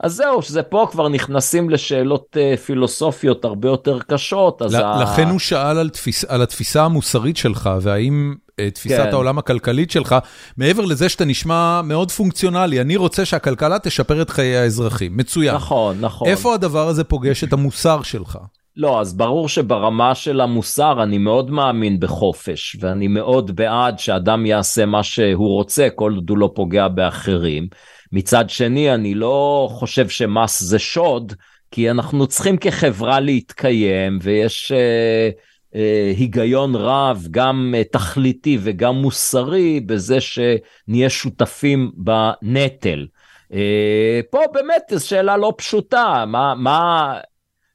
B: אז זהו, שזה פה כבר נכנסים לשאלות uh, פילוסופיות הרבה יותר קשות. אז
A: לכן ה... הוא שאל על, תפיס, על התפיסה המוסרית שלך, והאם uh, תפיסת כן. העולם הכלכלית שלך, מעבר לזה שאתה נשמע מאוד פונקציונלי, אני רוצה שהכלכלה תשפר את חיי האזרחים. מצוין.
B: נכון, נכון.
A: איפה הדבר הזה פוגש את המוסר שלך?
B: לא, אז ברור שברמה של המוסר אני מאוד מאמין בחופש, ואני מאוד בעד שאדם יעשה מה שהוא רוצה, כל עוד הוא לא פוגע באחרים. מצד שני, אני לא חושב שמס זה שוד, כי אנחנו צריכים כחברה להתקיים, ויש אה, אה, היגיון רב, גם אה, תכליתי וגם מוסרי, בזה שנהיה שותפים בנטל. אה, פה באמת זו שאלה לא פשוטה, מה, מה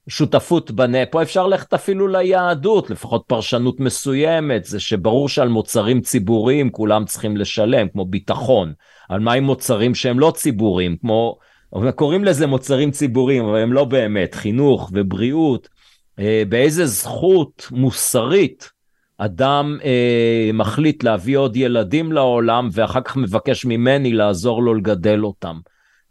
B: שותפות בנטל, פה אפשר ללכת אפילו ליהדות, לפחות פרשנות מסוימת, זה שברור שעל מוצרים ציבוריים כולם צריכים לשלם, כמו ביטחון. על מה עם מוצרים שהם לא ציבוריים, כמו, קוראים לזה מוצרים ציבוריים, אבל הם לא באמת, חינוך ובריאות, אה, באיזה זכות מוסרית אדם אה, מחליט להביא עוד ילדים לעולם ואחר כך מבקש ממני לעזור לו לגדל אותם.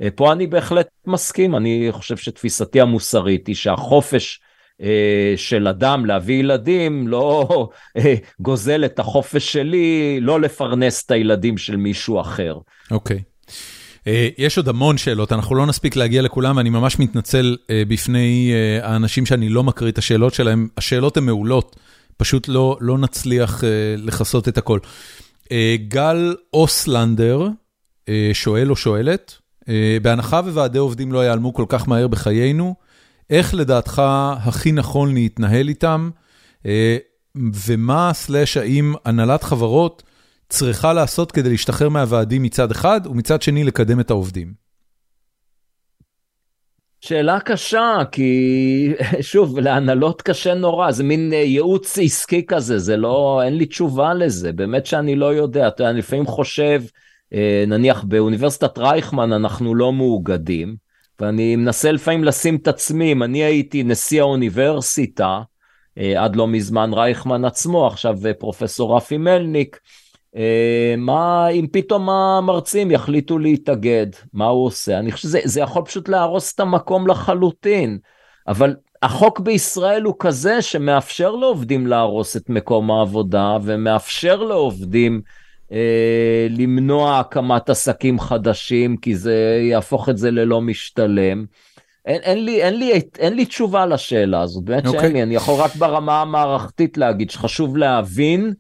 B: אה, פה אני בהחלט מסכים, אני חושב שתפיסתי המוסרית היא שהחופש אה, של אדם להביא ילדים לא אה, גוזל את החופש שלי לא לפרנס את הילדים של מישהו אחר.
A: אוקיי. Okay. יש עוד המון שאלות, אנחנו לא נספיק להגיע לכולם, ואני ממש מתנצל בפני האנשים שאני לא מקריא את השאלות שלהם. השאלות הן מעולות, פשוט לא, לא נצליח לכסות את הכל. גל אוסלנדר שואל או שואלת, בהנחה וועדי עובדים לא ייעלמו כל כך מהר בחיינו, איך לדעתך הכי נכון להתנהל איתם, אה, ומה סלאש האם הנהלת חברות צריכה לעשות כדי להשתחרר מהוועדים מצד אחד, ומצד שני לקדם את העובדים?
B: שאלה קשה, כי שוב, להנהלות קשה נורא, זה מין אה, ייעוץ עסקי כזה, זה לא, אין לי תשובה לזה, באמת שאני לא יודע, אתה יודע, אני לפעמים חושב, אה, נניח באוניברסיטת רייכמן אנחנו לא מאוגדים, ואני מנסה לפעמים לשים את עצמי, אם אני הייתי נשיא האוניברסיטה, אה, עד לא מזמן רייכמן עצמו, עכשיו אה, פרופסור רפי מלניק, אה, מה אם פתאום המרצים יחליטו להתאגד, מה הוא עושה? אני חושב שזה יכול פשוט להרוס את המקום לחלוטין, אבל החוק בישראל הוא כזה שמאפשר לעובדים להרוס את מקום העבודה ומאפשר לעובדים אה, למנוע הקמת עסקים חדשים, כי זה יהפוך את זה ללא משתלם. אין, אין, לי, אין, לי, אין לי תשובה לשאלה הזאת, באמת okay. שאין אוקיי. לי, אני יכול רק ברמה המערכתית להגיד שחשוב להבין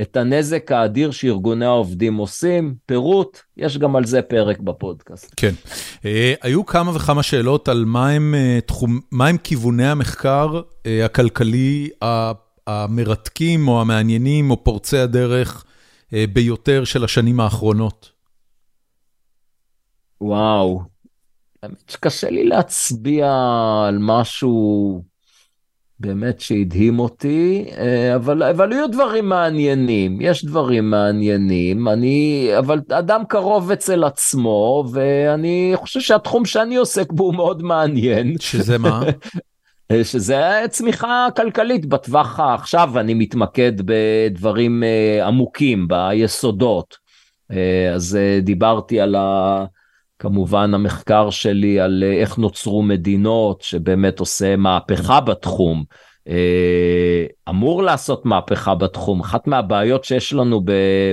B: את הנזק האדיר שארגוני העובדים עושים, פירוט, יש גם על זה פרק בפודקאסט.
A: כן. Uh, היו כמה וכמה שאלות על מהם, uh, תחום, מהם כיווני המחקר uh, הכלכלי המרתקים או המעניינים או פורצי הדרך ביותר של השנים האחרונות?
B: וואו, האמת שקשה לי להצביע על משהו באמת שהדהים אותי, אה, אבל, אבל היו דברים מעניינים, יש דברים מעניינים, אני, אבל אדם קרוב אצל עצמו, ואני חושב שהתחום שאני עוסק בו הוא מאוד מעניין.
A: שזה מה?
B: אה, שזה צמיחה כלכלית בטווח העכשיו, אני מתמקד בדברים אה, עמוקים, ביסודות. אה, אז דיברתי על ה... כמובן המחקר שלי על איך נוצרו מדינות, שבאמת עושה מהפכה בתחום. אמור לעשות מהפכה בתחום. אחת מהבעיות שיש לנו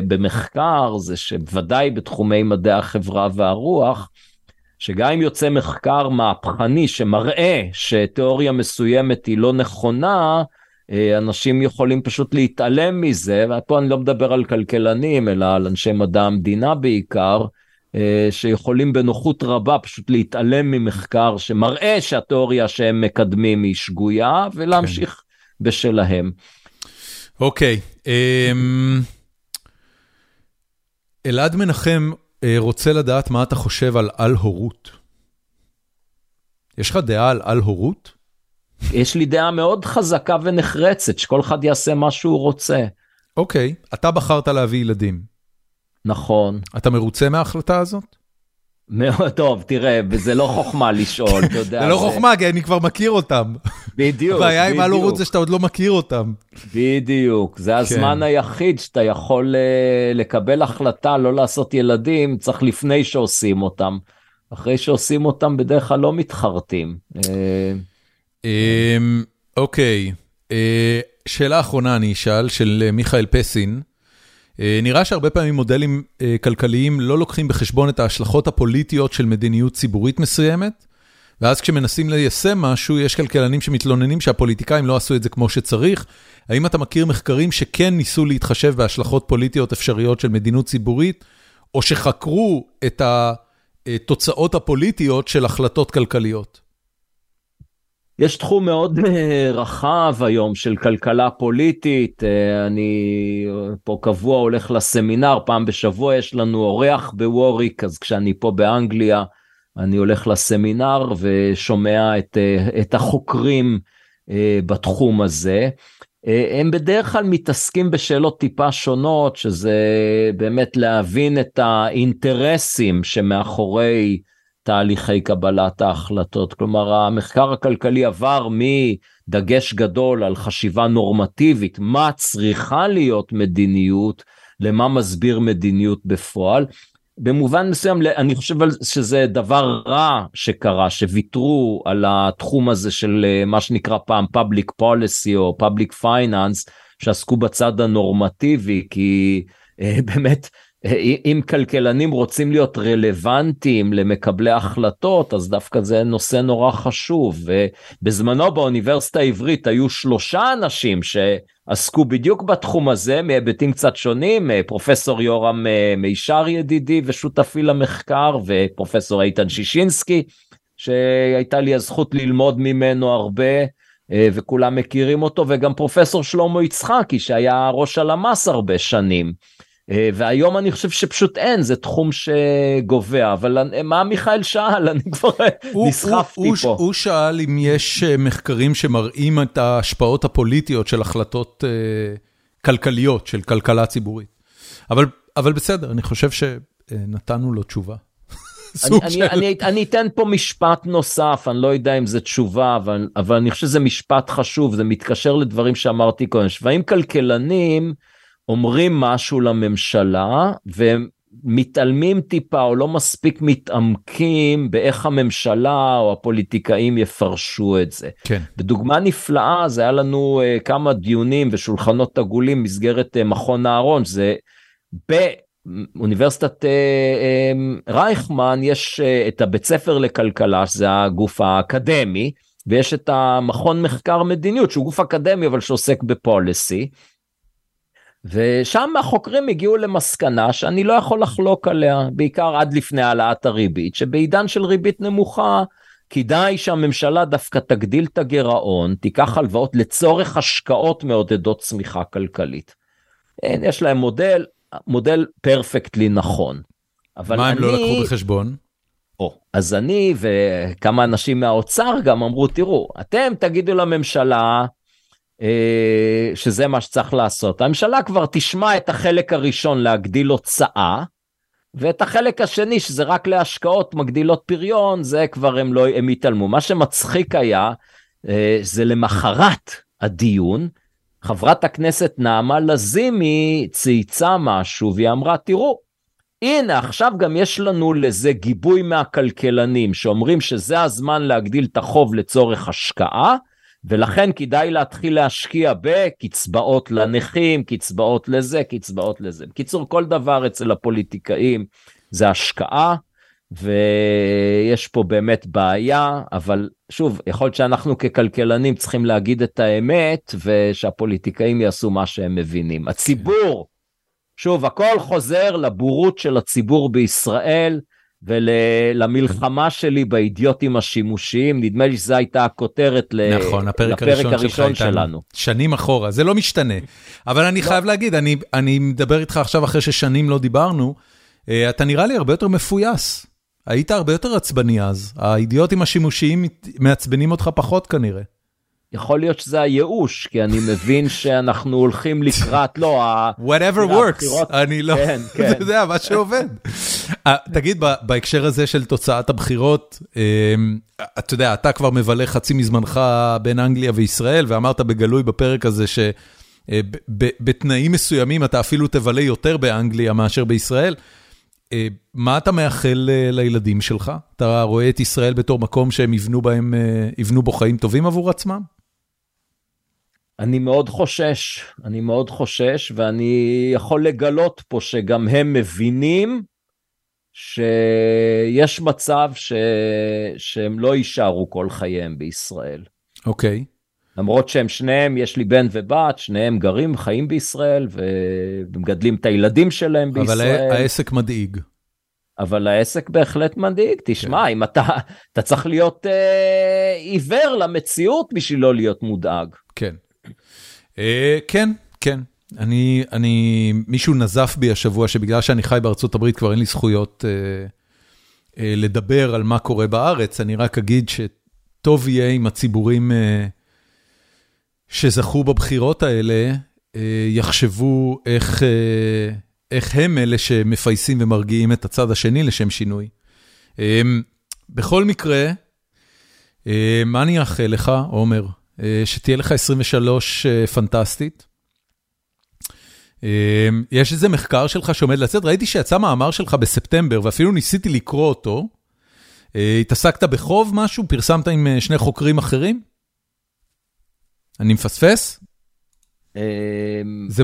B: במחקר זה שבוודאי בתחומי מדעי החברה והרוח, שגם אם יוצא מחקר מהפכני שמראה שתיאוריה מסוימת היא לא נכונה, אה, אנשים יכולים פשוט להתעלם מזה, ופה אני לא מדבר על כלכלנים, אלא על אנשי מדע המדינה בעיקר, אה, שיכולים בנוחות רבה פשוט להתעלם ממחקר שמראה שהתיאוריה שהם מקדמים היא שגויה, ולהמשיך כן. בשלהם.
A: אוקיי. Okay, um... אלעד מנחם רוצה לדעת מה אתה חושב על על-הורות. יש לך דעה על על-הורות?
B: יש לי דעה מאוד חזקה ונחרצת, שכל אחד יעשה מה שהוא רוצה.
A: אוקיי, אתה בחרת להביא ילדים.
B: נכון.
A: אתה מרוצה מההחלטה הזאת?
B: מאוד טוב, תראה, וזה לא חוכמה לשאול, אתה יודע.
A: זה לא חוכמה, כי אני כבר מכיר אותם.
B: בדיוק,
A: הבעיה עם הלא רות זה שאתה עוד לא מכיר אותם.
B: בדיוק, זה הזמן כן. היחיד שאתה יכול uh, לקבל החלטה לא לעשות ילדים, צריך לפני שעושים אותם. אחרי שעושים אותם בדרך כלל לא מתחרטים. אה,
A: אמ, אוקיי, אה, שאלה אחרונה אני אשאל, של מיכאל פסין. אה, נראה שהרבה פעמים מודלים אה, כלכליים לא לוקחים בחשבון את ההשלכות הפוליטיות של מדיניות ציבורית מסוימת, ואז כשמנסים ליישם משהו, יש כלכלנים שמתלוננים שהפוליטיקאים לא עשו את זה כמו שצריך. האם אתה מכיר מחקרים שכן ניסו להתחשב בהשלכות פוליטיות אפשריות של מדיניות ציבורית, או שחקרו את התוצאות הפוליטיות של החלטות כלכליות?
B: יש תחום מאוד אה, רחב היום של כלכלה פוליטית, אה, אני פה קבוע הולך לסמינר, פעם בשבוע יש לנו אורח בווריק, אז כשאני פה באנגליה, אני הולך לסמינר ושומע את, אה, את החוקרים בתחום הזה. הם בדרך כלל מתעסקים בשאלות טיפה שונות, שזה באמת להבין את האינטרסים שמאחורי תהליכי קבלת ההחלטות. כלומר, המחקר הכלכלי עבר מדגש גדול על חשיבה נורמטיבית, מה צריכה להיות מדיניות, למה מסביר מדיניות בפועל. במובן מסוים אני חושב שזה דבר רע שקרה שוויתרו על התחום הזה של אה, מה שנקרא פעם public policy או public finance שעסקו בצד הנורמטיבי כי אה, באמת אם כלכלנים רוצים להיות רלוונטיים למקבלי החלטות, אז דווקא זה נושא נורא חשוב. ובזמנו באוניברסיטה העברית היו שלושה אנשים שעסקו בדיוק בתחום הזה, מהיבטים קצת שונים, פרופסור יורם אה, מישר ידידי ושותפי למחקר, ופרופסור איתן שישינסקי, שהייתה לי הזכות ללמוד ממנו הרבה. אה, וכולם מכירים אותו, וגם פרופסור שלמה יצחקי שהיה ראש הלמ"ס הרבה שנים. אה, והיום אני חושב שפשוט אין, זה תחום שגובע, אבל מה מיכאל שאל? אני כבר נסחפתי
A: הוא,
B: פה.
A: הוא שאל אם יש אה, מחקרים שמראים את ההשפעות הפוליטיות של החלטות uh, כלכליות, של כלכלה ציבורית. אבל, אבל בסדר, אני חושב שנתנו לו תשובה.
B: אני, אני, אני, אני אתן פה משפט נוסף, אני לא יודע אם זה תשובה, אבל, אבל אני חושב שזה משפט חשוב, זה מתקשר לדברים שאמרתי קודם. שבעים כלכלנים, אומרים משהו לממשלה והם מתעלמים טיפה או לא מספיק מתעמקים באיך הממשלה או הפוליטיקאים יפרשו את זה.
A: כן.
B: בדוגמה נפלאה זה היה לנו uh, כמה דיונים ושולחנות עגולים במסגרת uh, מכון אהרון זה באוניברסיטת uh, uh, רייכמן יש uh, את הבית ספר לכלכלה שזה הגוף האקדמי ויש את המכון מחקר מדיניות שהוא גוף אקדמי אבל שעוסק בפוליסי. ושם החוקרים הגיעו למסקנה שאני לא יכול לחלוק עליה, בעיקר עד לפני העלאת הריבית, שבעידן של ריבית נמוכה, כדאי שהממשלה דווקא תגדיל את הגירעון, תיקח הלוואות לצורך השקעות מעודדות צמיחה כלכלית. אין, יש להם מודל, מודל פרפקטלי נכון.
A: אבל מה אני... הם לא לקחו בחשבון?
B: או, אז אני וכמה אנשים מהאוצר גם אמרו, תראו, אתם תגידו לממשלה, שזה מה שצריך לעשות. הממשלה כבר תשמע את החלק הראשון להגדיל הוצאה, ואת החלק השני שזה רק להשקעות מגדילות פריון, זה כבר הם לא, הם יתעלמו. מה שמצחיק היה, אה, זה למחרת הדיון, חברת הכנסת נעמה לזימי צייצה משהו והיא אמרה, תראו, הנה עכשיו גם יש לנו לזה גיבוי מהכלכלנים שאומרים שזה הזמן להגדיל את החוב לצורך השקעה, ולכן כדאי להתחיל להשקיע בקצבאות לנכים, קצבאות לזה, קצבאות לזה. בקיצור, כל דבר אצל הפוליטיקאים זה השקעה, ויש פה באמת בעיה, אבל שוב, יכול להיות שאנחנו ככלכלנים צריכים להגיד את האמת, ושהפוליטיקאים יעשו מה שהם מבינים. הציבור, שוב, הכל חוזר לבורות של הציבור בישראל, ולמלחמה שלי באידיוטים השימושיים, נדמה לי שזו הייתה הכותרת
A: נכון, הפרק לפרק הראשון, הראשון שלנו. שנים אחורה, זה לא משתנה. אבל אני לא. חייב להגיד, אני, אני מדבר איתך עכשיו אחרי ששנים לא דיברנו, אה, אתה נראה לי הרבה יותר מפויס. היית הרבה יותר עצבני אז, האידיוטים השימושיים מעצבנים אותך פחות כנראה.
B: יכול להיות שזה הייאוש, כי אני מבין שאנחנו הולכים לקראת, לא,
A: whatever works, אני לא, כן, כן. אתה יודע, מה שעובד. תגיד, בהקשר הזה של תוצאת הבחירות, אתה יודע, אתה כבר מבלה חצי מזמנך בין אנגליה וישראל, ואמרת בגלוי בפרק הזה שבתנאים מסוימים אתה אפילו תבלה יותר באנגליה מאשר בישראל. מה אתה מאחל לילדים שלך? אתה רואה את ישראל בתור מקום שהם יבנו בו חיים טובים עבור עצמם?
B: אני מאוד חושש, אני מאוד חושש, ואני יכול לגלות פה שגם הם מבינים שיש מצב ש... שהם לא יישארו כל חייהם בישראל.
A: אוקיי. Okay.
B: למרות שהם שניהם, יש לי בן ובת, שניהם גרים, חיים בישראל, ומגדלים את הילדים שלהם בישראל.
A: אבל העסק מדאיג.
B: אבל העסק בהחלט מדאיג, תשמע, כן. אם אתה, אתה צריך להיות אה, עיוור למציאות בשביל לא להיות מודאג.
A: כן. אה, כן, כן. אני, אני, מישהו נזף בי השבוע שבגלל שאני חי בארצות הברית כבר אין לי זכויות אה, אה, לדבר על מה קורה בארץ, אני רק אגיד שטוב יהיה אם הציבורים אה, שזכו בבחירות האלה אה, יחשבו איך, אה, איך הם אלה שמפייסים ומרגיעים את הצד השני לשם שינוי. אה, בכל מקרה, אה, מה אני אאחל לך, עומר? אה, שתהיה לך 23 אה, פנטסטית. אה, יש איזה מחקר שלך שעומד לצאת, ראיתי שיצא מאמר שלך בספטמבר ואפילו ניסיתי לקרוא אותו. התעסקת בחוב משהו? פרסמת עם שני חוקרים אחרים? אני מפספס?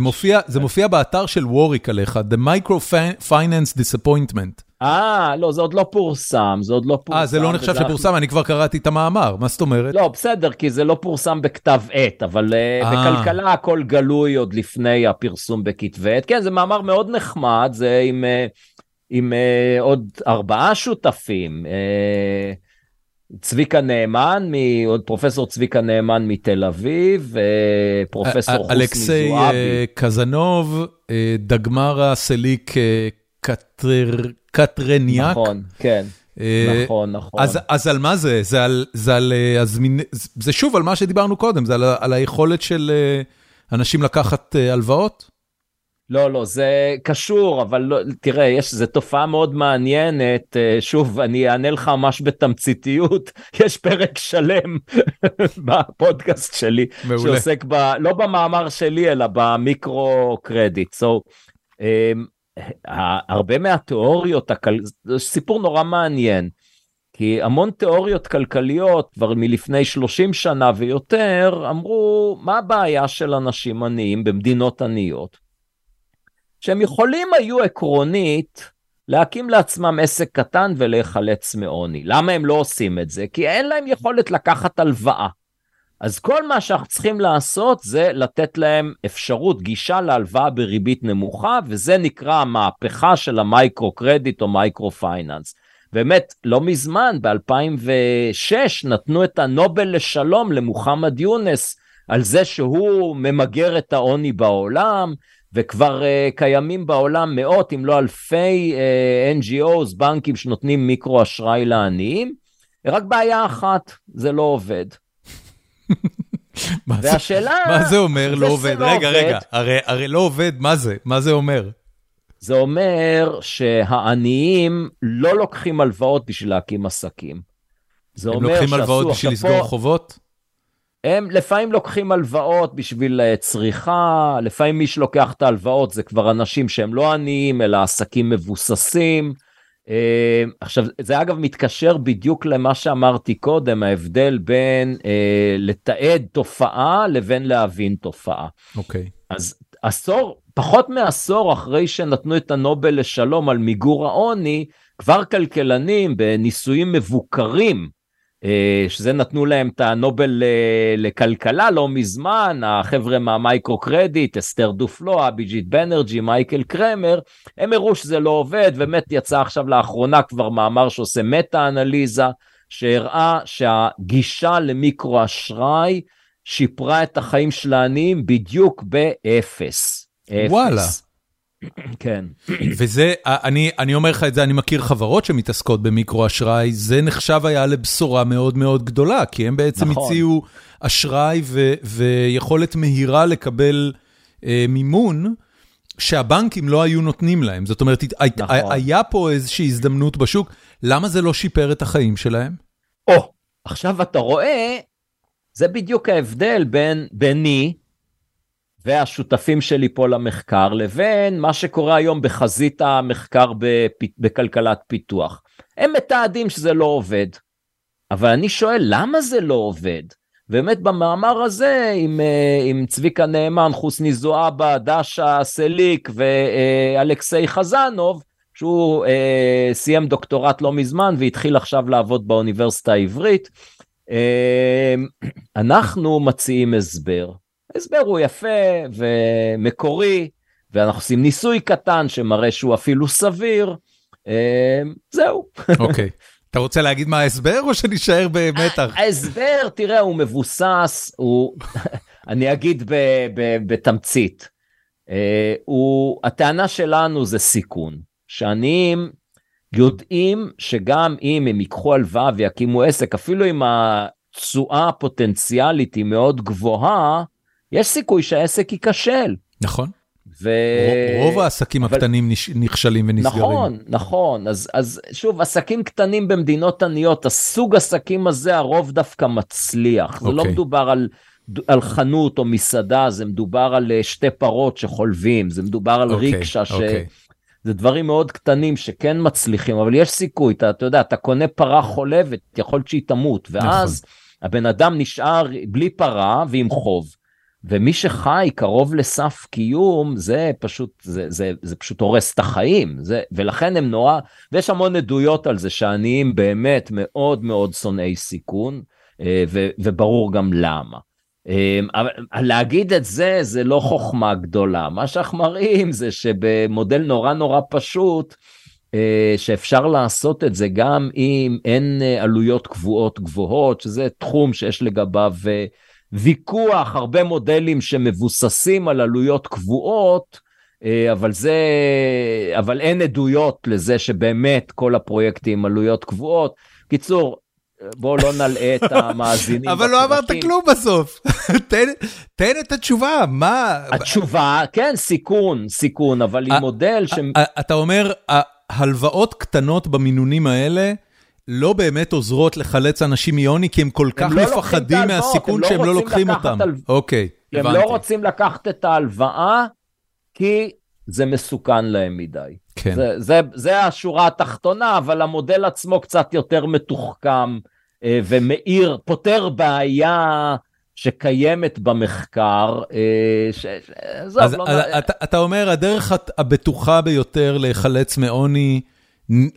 A: מופיע, זה מופיע באתר של ווריק עליך, The Microfinance Disappointment.
B: אה, לא, זה עוד לא פורסם, זה עוד לא פורסם.
A: אה, זה לא נחשב שפורסם, אני כבר קראתי את המאמר, מה זאת אומרת?
B: לא, בסדר, כי זה לא פורסם בכתב עת, אבל אה, בכלכלה הכל גלוי עוד לפני הפרסום בכתבי עת. כן, זה מאמר מאוד נחמד, זה עם, אה, עם עוד ארבעה שותפים. צביקה נאמן, עוד פרופסור צביקה נאמן מתל אביב, פרופסור חוסני זועבי.
A: אלכסי קזנוב, דגמרה סליק. קטרניאק.
B: נכון, כן. אה, נכון, נכון.
A: אז, אז על מה זה? זה, על, זה, על, אה, זה שוב על מה שדיברנו קודם, זה על, על היכולת של אה, אנשים לקחת הלוואות?
B: לא, לא, זה קשור, אבל לא, תראה, יש, זו תופעה מאוד מעניינת. שוב, אני אענה לך ממש בתמציתיות. יש פרק שלם בפודקאסט שלי, מעולה. שעוסק ב, לא במאמר שלי, אלא במיקרו קרדיט. So, הרבה מהתיאוריות, זה סיפור נורא מעניין, כי המון תיאוריות כלכליות כבר מלפני 30 שנה ויותר אמרו מה הבעיה של אנשים עניים במדינות עניות, שהם יכולים היו עקרונית להקים לעצמם עסק קטן ולהיחלץ מעוני. למה הם לא עושים את זה? כי אין להם יכולת לקחת הלוואה. אז כל מה שאנחנו צריכים לעשות זה לתת להם אפשרות גישה להלוואה בריבית נמוכה, וזה נקרא המהפכה של ה micro credit או micro finance. באמת, לא מזמן, ב-2006, נתנו את הנובל לשלום למוחמד יונס על זה שהוא ממגר את העוני בעולם, וכבר uh, קיימים בעולם מאות אם לא אלפי uh, אה, NGOs, בנקים שנותנים מיקרו אשראי לעניים. רק בעיה אחת, זה לא עובד. והשאלה...
A: מה זה אומר לא עובד? רגע, רגע, הרי לא עובד, מה זה? מה זה אומר?
B: זה אומר שהעניים לא לוקחים הלוואות בשביל להקים עסקים.
A: הם לוקחים הלוואות בשביל לסגור חובות?
B: הם לפעמים לוקחים הלוואות בשביל אה, צריכה, לפעמים מי שלוקח את ההלוואות זה כבר אנשים שהם לא עניים, אלא עסקים מבוססים. אה, עכשיו זה אגב מתקשר בדיוק למה שאמרתי קודם ההבדל בין אה, לתעד תופעה לבין להבין תופעה.
A: אוקיי. Okay.
B: אז עשור פחות מעשור אחרי שנתנו את הנובל לשלום על מיגור העוני כבר כלכלנים בניסויים מבוקרים שזה נתנו להם את הנובל אה, לכלכלה לא מזמן, החבר'ה מה micro credit, אסתר דופלו, אביג'יט בנרג'י, מייקל קרמר, הם הראו שזה לא עובד, באמת יצא עכשיו לאחרונה כבר מאמר שעושה מטה-אנליזה, שהראה שהגישה למיקרו אשראי שיפרה את החיים של העניים בדיוק באפס.
A: וואלה.
B: כן.
A: וזה, אני, אני אומר לך את זה, אני מכיר חברות שמתעסקות במיקרו אשראי, זה נחשב היה לבשורה מאוד מאוד גדולה, כי הם בעצם נכון. הציעו אשראי ו, ויכולת מהירה לקבל אה, מימון, שהבנקים לא היו נותנים להם. זאת אומרת, נכון. היה פה איזושהי הזדמנות בשוק, למה זה לא שיפר את החיים שלהם?
B: או, עכשיו אתה רואה, זה בדיוק ההבדל בין ביני והשותפים שלי פה למחקר, לבין מה שקורה היום בחזית המחקר בכלכלת פיתוח. הם מתעדים שזה לא עובד, אבל אני שואל, למה זה לא עובד? באמת במאמר הזה עם, אה, עם צביקה נאמן, חוסני זועבה, דשה סליק ואלכסיי חזנוב, שהוא אה, סיים דוקטורט לא מזמן והתחיל עכשיו לעבוד באוניברסיטה העברית. אה, אנחנו מציעים הסבר. ההסבר הוא יפה ומקורי, ואנחנו עושים ניסוי קטן שמראה שהוא אפילו סביר. אה, זהו.
A: אוקיי. Okay. אתה רוצה להגיד מה ההסבר או שנשאר במתח?
B: ההסבר, תראה, הוא מבוסס, הוא, אני אגיד בתמצית. אה, הוא, הטענה שלנו זה סיכון. שעניים יודעים שגם אם הם ייקחו הלוואה ויקימו עסק, אפילו אם התשואה הפוטנציאלית היא מאוד גבוהה, יש סיכוי שהעסק ייכשל.
A: נכון. ו... רוב העסקים אבל... הקטנים נכשלים ונסגרים.
B: נכון, נכון. אז, אז שוב, עסקים קטנים במדינות עניות, הסוג עסקים הזה, הרוב דווקא מצליח. Okay. זה לא אוקיי. מדובר על, על חנות או מסעדה, זה מדובר על אה, שתי פרות שחולבים, זה מדובר על אוקיי, ריקשה ש... אוקיי. זה דברים מאוד קטנים שכן מצליחים, אבל יש סיכוי, אתה, אתה יודע, אתה קונה פרה חולבת, יכול להיות שהיא תמות, ואז נכון. הבן אדם נשאר בלי פרה ועם חוב. ומי שחי קרוב לסף קיום זה פשוט זה זה זה פשוט הורס את החיים זה ולכן הם נורא ויש המון עדויות על זה שעניים באמת מאוד מאוד שונאי סיכון אה, ו, וברור גם למה. אה, אבל להגיד את זה זה לא חוכמה גדולה מה שאנחנו מראים זה שבמודל נורא נורא פשוט אה, שאפשר לעשות את זה גם אם אין עלויות קבועות גבוהות שזה תחום שיש לגביו. ויכוח, הרבה מודלים שמבוססים על עלויות קבועות, אה, אבל זה, אבל אין עדויות לזה שבאמת כל הפרויקטים עלויות קבועות. קיצור, בואו לא נלאה את המאזינים.
A: אבל לא אמרת כלום בסוף. תן, תן את התשובה, מה...
B: התשובה, כן, סיכון, סיכון, אבל עם מודל ש...
A: אתה אומר, הלוואות קטנות במינונים האלה, לא באמת עוזרות לחלץ אנשים מעוני, כי הם כל כך לא מפחדים מהסיכון לא שהם לא לוקחים אותם.
B: אוקיי, הבנתי. הם לא רוצים לקחת את ההלוואה, כי זה מסוכן להם מדי. כן. זה, זה, זה השורה התחתונה, אבל המודל עצמו קצת יותר מתוחכם אה, ומאיר, פותר בעיה שקיימת במחקר. אה, ש...
A: אז לא... אתה, אתה אומר, הדרך הבטוחה ביותר להיחלץ מעוני,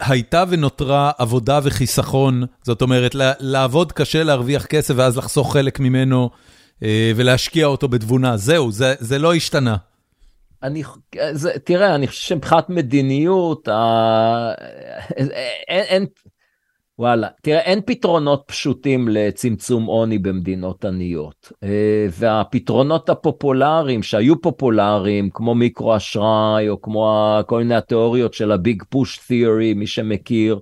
A: הייתה ונותרה עבודה וחיסכון, זאת אומרת, לעבוד קשה, להרוויח כסף ואז לחסוך חלק ממנו אה, ולהשקיע אותו בתבונה. זהו, זה, זה לא השתנה.
B: אני, זה, תראה, אני חושב שמבחינת מדיניות, ה... אין, אין, וואלה, תראה, אין פתרונות פשוטים לצמצום עוני במדינות עניות. אה, והפתרונות הפופולריים שהיו פופולריים, כמו מיקרו אשראי, או כמו כל מיני התיאוריות של הביג פוש תיאורי, מי שמכיר,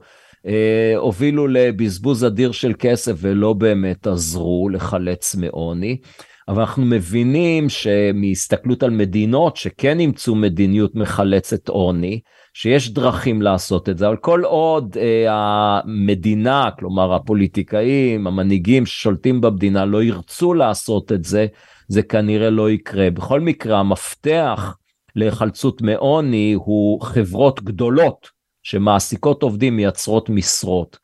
B: אה, הובילו לבזבוז אדיר של כסף ולא באמת עזרו לחלץ מעוני. אבל אנחנו מבינים שמהסתכלות על מדינות שכן אימצו מדיניות מחלצת עוני, שיש דרכים לעשות את זה, אבל כל עוד אה, המדינה, כלומר הפוליטיקאים, המנהיגים ששולטים במדינה לא ירצו לעשות את זה, זה כנראה לא יקרה. בכל מקרה, המפתח להיחלצות מעוני הוא חברות גדולות שמעסיקות עובדים, מייצרות משרות.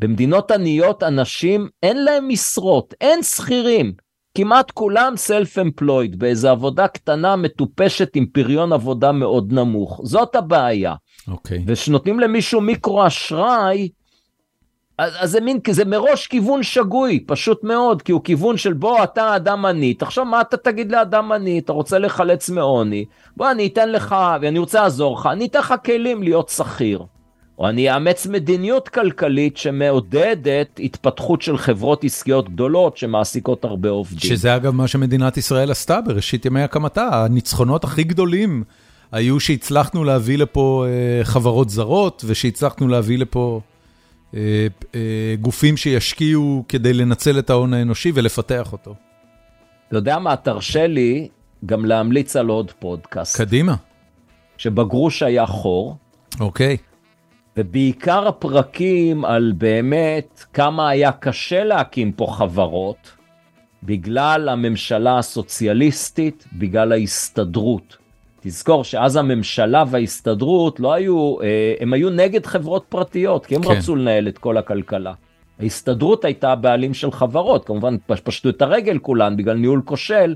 B: במדינות עניות אנשים אין להם משרות, אין שכירים. כמעט כולם self-employed, באיזה עבודה קטנה מטופשת עם פריון עבודה מאוד נמוך. זאת הבעיה.
A: אוקיי. Okay.
B: ושנותנים למישהו מיקרו אשראי, אז, אז זה מין, זה מראש כיוון שגוי, פשוט מאוד, כי הוא כיוון של בוא, אתה אדם עני, תחשוב מה אתה תגיד לאדם עני, אתה רוצה לחלץ מעוני, בוא אני אתן לך, ואני רוצה לעזור לך, אני אתן לך כלים להיות שכיר. או אני אאמץ מדיניות כלכלית שמעודדת התפתחות של חברות עסקיות גדולות שמעסיקות הרבה עובדים.
A: שזה אגב מה שמדינת ישראל עשתה בראשית ימי הקמתה, הניצחונות הכי גדולים היו שהצלחנו להביא לפה אה, חברות זרות ושהצלחנו להביא לפה אה, אה, גופים שישקיעו כדי לנצל את ההון האנושי ולפתח אותו.
B: אתה יודע מה, תרשה לי גם להמליץ על עוד פודקאסט.
A: קדימה.
B: שבגרוש היה חור.
A: אוקיי.
B: ובעיקר הפרקים על באמת כמה היה קשה להקים פה חברות, בגלל הממשלה הסוציאליסטית, בגלל ההסתדרות. תזכור שאז הממשלה וההסתדרות לא היו, אה, הם היו נגד חברות פרטיות, כי הם כן. רצו לנהל את כל הכלכלה. ההסתדרות הייתה הבעלים של חברות, כמובן פשטו את הרגל כולן בגלל ניהול כושל,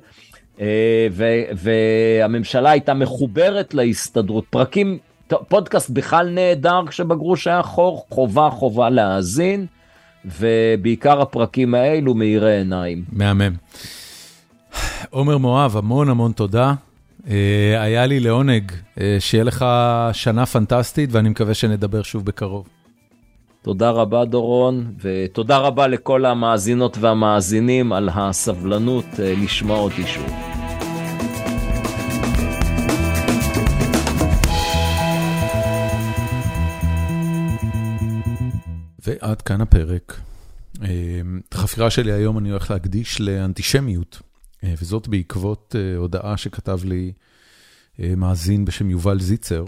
B: אה, והממשלה הייתה מחוברת להסתדרות. פרקים, פודקאסט בכלל נהדר כשבגרוש היה חור, חובה חובה להאזין, ובעיקר הפרקים האלו מאירי עיניים.
A: מהמם. עומר מואב, המון המון תודה. אה, היה לי לעונג, אה, שיהיה לך שנה פנטסטית, ואני מקווה שנדבר שוב בקרוב.
B: תודה רבה דורון, ותודה רבה לכל המאזינות והמאזינים על הסבלנות אה, לשמוע אותי שוב.
A: ועד כאן הפרק. את החפירה שלי היום אני הולך להקדיש לאנטישמיות. אה, וזאת בעקבות אה, הודעה שכתב לי אה, מאזין בשם יובל זיצר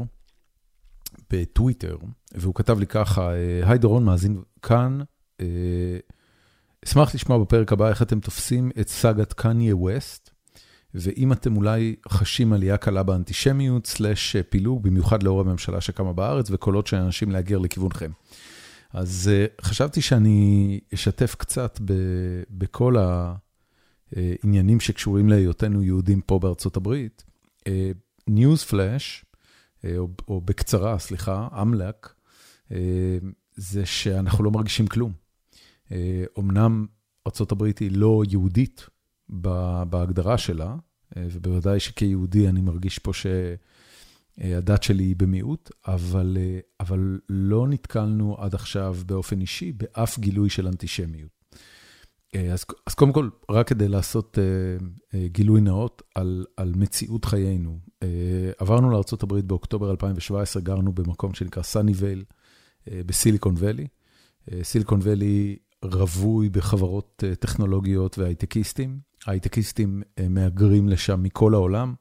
A: בטוויטר, והוא כתב לי ככה, היי דורון, מאזין כאן, אשמח לשמוע בפרק הבא איך אתם תופסים את סאגת קניה ווסט, ואם אתם אולי חשים עלייה קלה באנטישמיות, סלאש פילוג, במיוחד לאור הממשלה שקמה בארץ, וקולות של אנשים להגר לכיוונכם. אז חשבתי שאני אשתף קצת בכל ה... אה, שקשורים להיותנו יהודים פה בארצות הברית. ניוז אה, פלאש, אה, או, או בקצרה, סליחה, אמל"ק, זה שאנחנו לא מרגישים כלום. אמנם ארה"ב היא לא יהודית בהגדרה שלה, ובוודאי שכיהודי אני מרגיש פה שהדת שלי היא במיעוט, אבל, אבל לא נתקלנו עד עכשיו באופן אישי באף גילוי של אנטישמיות. אה, אז, אז קודם כל, רק כדי לעשות גילוי נאות על, על מציאות חיינו. עברנו לארה"ב באוקטובר 2017, גרנו במקום שנקרא סאניווייל uh, בסיליקון וואלי. סיליקון וואלי רווי בחברות טכנולוגיות והייטקיסטים. ההייטקיסטים מהגרים לשם מכל העולם.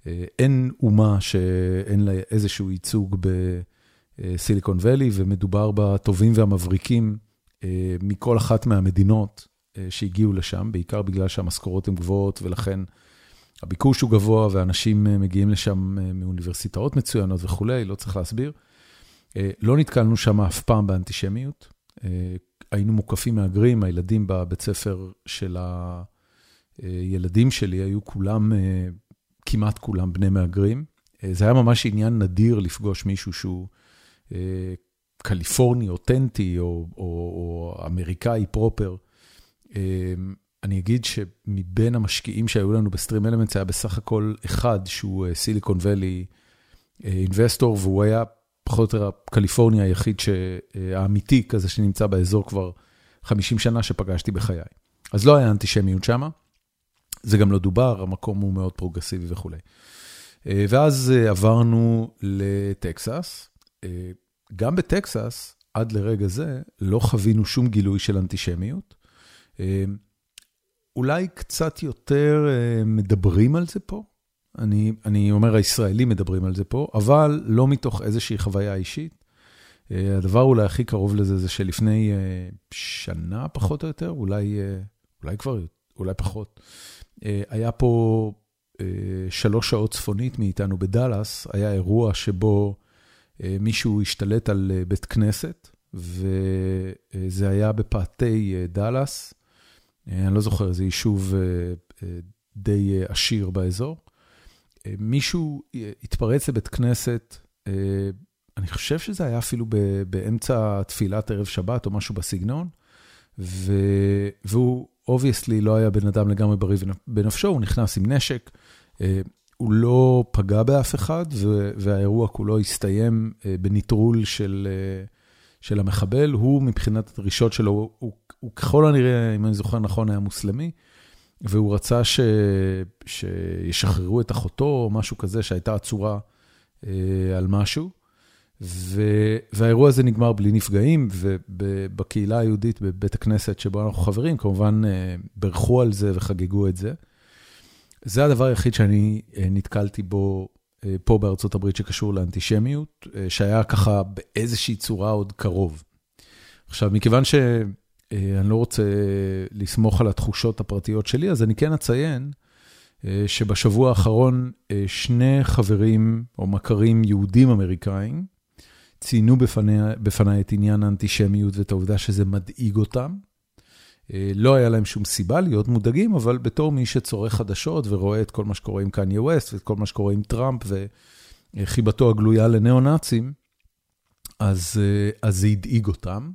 A: Uh, אין אומה שאין לה איזשהו ייצוג בסיליקון וואלי, ומדובר בטובים והמבריקים uh, מכל אחת מהמדינות. אה, שהגיעו לשם, בעיקר בגלל שהמשכורות הן גבוהות ולכן הביקוש הוא גבוה ואנשים אה, מגיעים לשם אה, מאוניברסיטאות מצוינות וכולי, לא צריך להסביר. לא נתקלנו שם אף פעם באנטישמיות. היינו מוקפים מהגרים, הילדים בבית ספר של הילדים שלי היו כולם, כמעט כולם בני מהגרים. זה היה ממש עניין נדיר לפגוש מישהו שהוא קליפורני אותנטי או, או, או אמריקאי proper. אמ, אני אגיד שמבין המשקיעים שהיו לנו ב StreamElements היה בסך הכל אחד שהוא Silicon Valley investor, והוא היה פחות או יותר הקליפורניה היחיד האמיתי כזה שנמצא באזור כבר 50 שנה שפגשתי בחיי. אז לא היה אנטישמיות שם, זה גם לא דובר, המקום הוא מאוד פרוגרסיבי וכולי. אה, ואז אה, עברנו לטקסס. אה, גם בטקסס, עד לרגע זה, לא חווינו שום גילוי של אנטישמיות. אולי קצת יותר מדברים על זה פה. אני, אני אומר, הישראלים מדברים על זה פה, אבל לא מתוך איזושהי חוויה אישית. הדבר אולי הכי קרוב לזה זה שלפני שנה, פחות או יותר, אולי, אולי כבר, אולי פחות, היה פה שלוש שעות צפונית מאיתנו בדאלאס, היה אירוע שבו מישהו השתלט על בית כנסת, וזה היה בפאתי דאלאס. אה, אני לא זוכר, איזה יישוב אה, אה, די עשיר באזור. מישהו התפרץ לבית כנסת, אני חושב שזה היה אפילו באמצע תפילת ערב שבת או משהו בסגנון, והוא obviously לא היה בן אדם לגמרי בריא בנפשו, הוא נכנס עם נשק, הוא לא פגע באף אחד, והאירוע כולו הסתיים בניטרול של... של המחבל, הוא מבחינת הדרישות שלו, הוא, הוא, ככל הנראה, אם אני זוכר נכון, היה מוסלמי, והוא רצה ש, שישחררו את אחותו או משהו כזה, שהייתה עצורה אה, על משהו. ו, והאירוע הזה נגמר בלי נפגעים, ובקהילה היהודית, בבית הכנסת שבו אנחנו חברים, כמובן אה, בירכו על זה וחגגו את זה. זה הדבר היחיד שאני אה, נתקלתי בו פה בארצות הברית שקשור לאנטישמיות, שהיה ככה באיזושהי צורה עוד קרוב. עכשיו, מכיוון שאני לא רוצה לסמוך על התחושות הפרטיות שלי, אז אני כן אציין שבשבוע האחרון שני חברים או מכרים יהודים אמריקאים ציינו בפניי את עניין האנטישמיות ואת העובדה שזה מדאיג אותם. לא היה להם שום סיבה להיות מודאגים, אבל בתור מי שצורך חדשות ורואה את כל מה שקורה עם קניה ווסט ואת כל מה שקורה עם טראמפ וחיבתו הגלויה לניאו-נאצים, אז, אז זה הדאיג אותם.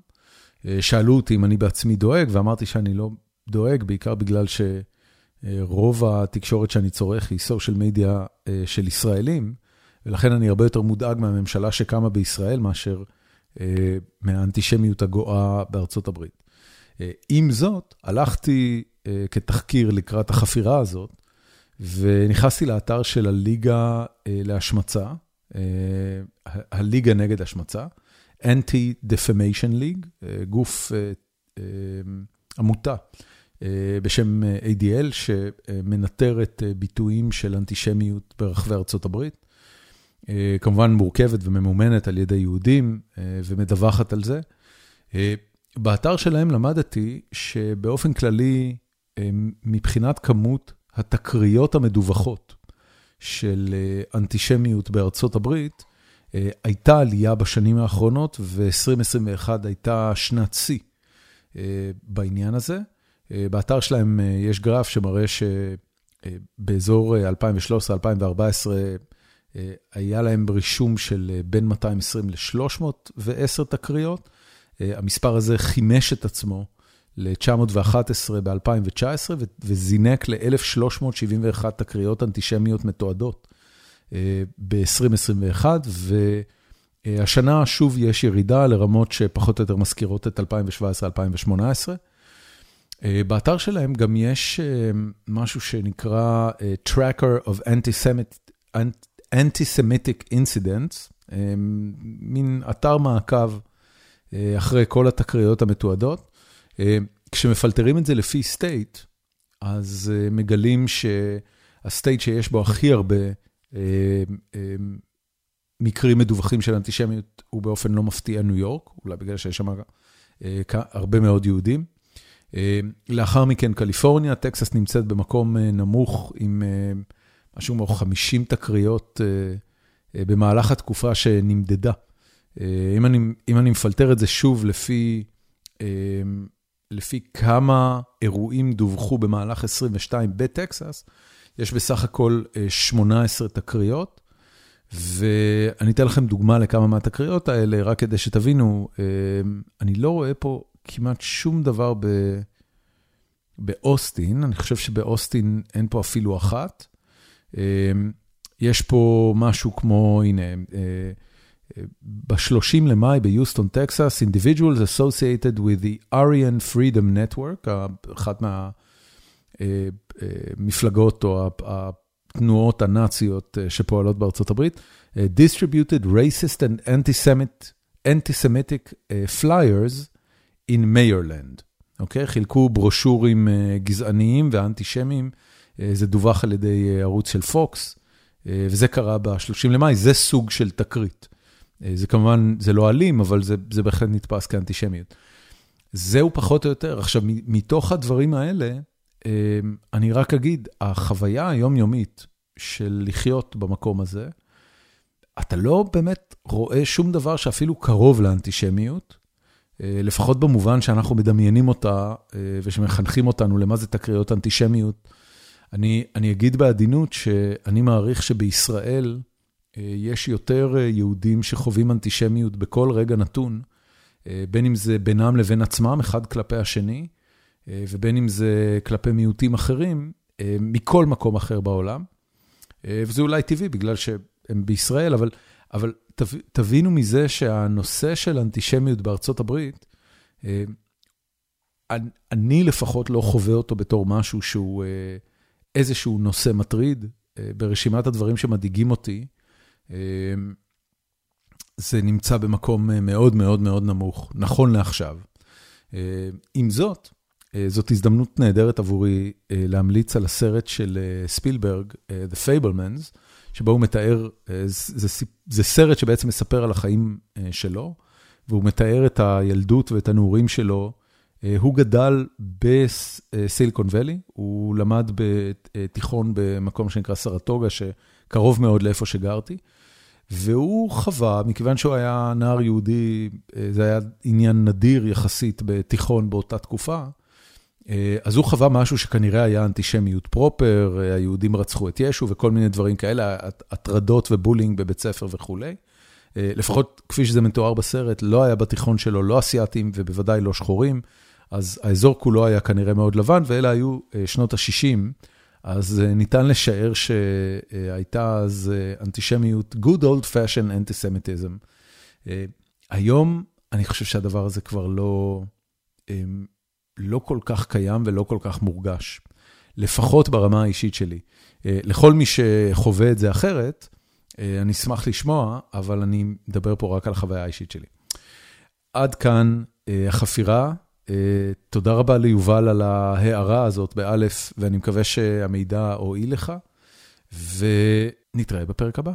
A: שאלו אותי אם אני בעצמי דואג, ואמרתי שאני לא דואג, בעיקר בגלל שרוב התקשורת שאני צורך היא סושיאל מדיה של ישראלים, ולכן אני הרבה יותר מודאג מהממשלה שקמה בישראל מאשר מהאנטישמיות הגואה בארצות הברית. עם זאת, הלכתי כתחקיר לקראת החפירה הזאת, ונכנסתי לאתר של הליגה להשמצה, הליגה נגד השמצה, Anti-Defamation League, גוף, עמותה בשם ADL, שמנטרת ביטויים של אנטישמיות ברחבי ארצות הברית. כמובן מורכבת וממומנת על ידי יהודים ומדווחת על זה. באתר שלהם למדתי שבאופן כללי, מבחינת כמות התקריות המדווחות של אנטישמיות בארצות הברית, הייתה עלייה בשנים האחרונות, ו-2021 הייתה שנת שיא בעניין הזה. באתר שלהם יש גרף שמראה שבאזור 2013-2014 היה להם רישום של בין 220 ל-310 תקריות. המספר הזה חימש את עצמו ל-911 ב-2019, וזינק ל-1,371 תקריות אנטישמיות מתועדות ב-2021, והשנה שוב יש ירידה לרמות שפחות או יותר מזכירות את 2017-2018. באתר שלהם גם יש משהו שנקרא Tracker of Anti-Semitic Incidents, מין אתר מעקב אחרי כל התקריות המתועדות. כשמפלטרים את זה לפי state, אז מגלים שה state שיש בו הכי הרבה מקרים מדווחים של אנטישמיות הוא באופן לא מפתיע ניו יורק, אולי בגלל שיש שם הרבה מאוד יהודים. לאחר מכן קליפורניה, טקסס נמצאת במקום נמוך עם משהו כמו 50 תקריות במהלך התקופה שנמדדה. אם אני, אם אני מפלטר את זה שוב לפי, לפי כמה אירועים דווחו במהלך 22 בטקסס, יש בסך הכל 18 תקריות, ואני אתן לכם דוגמה לכמה מהתקריות האלה, רק כדי שתבינו, אני לא רואה פה כמעט שום דבר ב... באוסטין, אני חושב שבאוסטין אין פה אפילו אחת. יש פה משהו כמו, הנה, ב-30 למאי ביוסטון, טקסס, Individuals Associated with the Aryan Freedom Network, אחת מהמפלגות או התנועות הנאציות שפועלות בארצות הברית, Distributed Racist and Anti-Semitic Flyers in Mayorland. אוקיי? חילקו ברושורים גזעניים ואנטישמיים, זה דווח על ידי ערוץ של פוקס, וזה קרה ב-30 למאי, זה סוג של תקרית. זה כמובן, זה לא אלים, אבל זה, זה בהחלט נתפס כאנטישמיות. זהו פחות או יותר. עכשיו, מתוך הדברים האלה, אני רק אגיד, החוויה היומיומית של לחיות במקום הזה, אתה לא באמת רואה שום דבר שאפילו קרוב לאנטישמיות, לפחות במובן שאנחנו מדמיינים אותה ושמחנכים אותנו למה זה תקריות אנטישמיות. אני, אני אגיד בעדינות שאני מעריך שבישראל, יש יותר יהודים שחווים אנטישמיות בכל רגע נתון, בין אם זה בינם לבין עצמם, אחד כלפי השני, ובין אם זה כלפי מיעוטים אחרים, מכל מקום אחר בעולם. וזה אולי טבעי, בגלל שהם בישראל, אבל, אבל תבינו מזה שהנושא של אנטישמיות בארצות הברית, אני לפחות לא חווה אותו בתור משהו שהוא איזשהו נושא מטריד. ברשימת הדברים שמדאיגים אותי, זה נמצא במקום מאוד מאוד מאוד נמוך, נכון לעכשיו. עם זאת, זאת הזדמנות נהדרת עבורי להמליץ על הסרט של ספילברג, The Fablemans, שבו הוא מתאר, זה, זה, זה סרט שבעצם מספר על החיים שלו, והוא מתאר את הילדות ואת הנעורים שלו. הוא גדל בסיליקון ואלי, הוא למד בתיכון במקום שנקרא סרטוגה, שקרוב מאוד לאיפה שגרתי. והוא חווה, מכיוון שהוא היה נער יהודי, אה, זה היה עניין נדיר יחסית בתיכון באותה תקופה, אה, אז הוא חווה משהו שכנראה היה אנטישמיות פרופר, אה, היהודים רצחו את ישו וכל מיני דברים כאלה, הטרדות ובולינג בבית ספר וכולי. לפחות כפי שזה מתואר בסרט, לא היה בתיכון שלו לא אסיאתים ובוודאי לא שחורים, אז האזור כולו היה כנראה מאוד לבן, ואלה היו שנות ה-60. אז אה, ניתן לשער שהייתה אז אה, אנטישמיות, good old fashion antisemitism. אה, היום אני חושב שהדבר הזה כבר לא, לא כל כך קיים ולא כל כך מורגש, לפחות ברמה האישית שלי. לכל מי שחווה את זה אחרת, אני אשמח לשמוע, אבל אני מדבר פה רק על החוויה האישית שלי. עד כאן החפירה. אה, תודה רבה ליובל על ההערה הזאת באלף, ואני מקווה שהמידע הועיל לך, ונתראה בפרק הבא.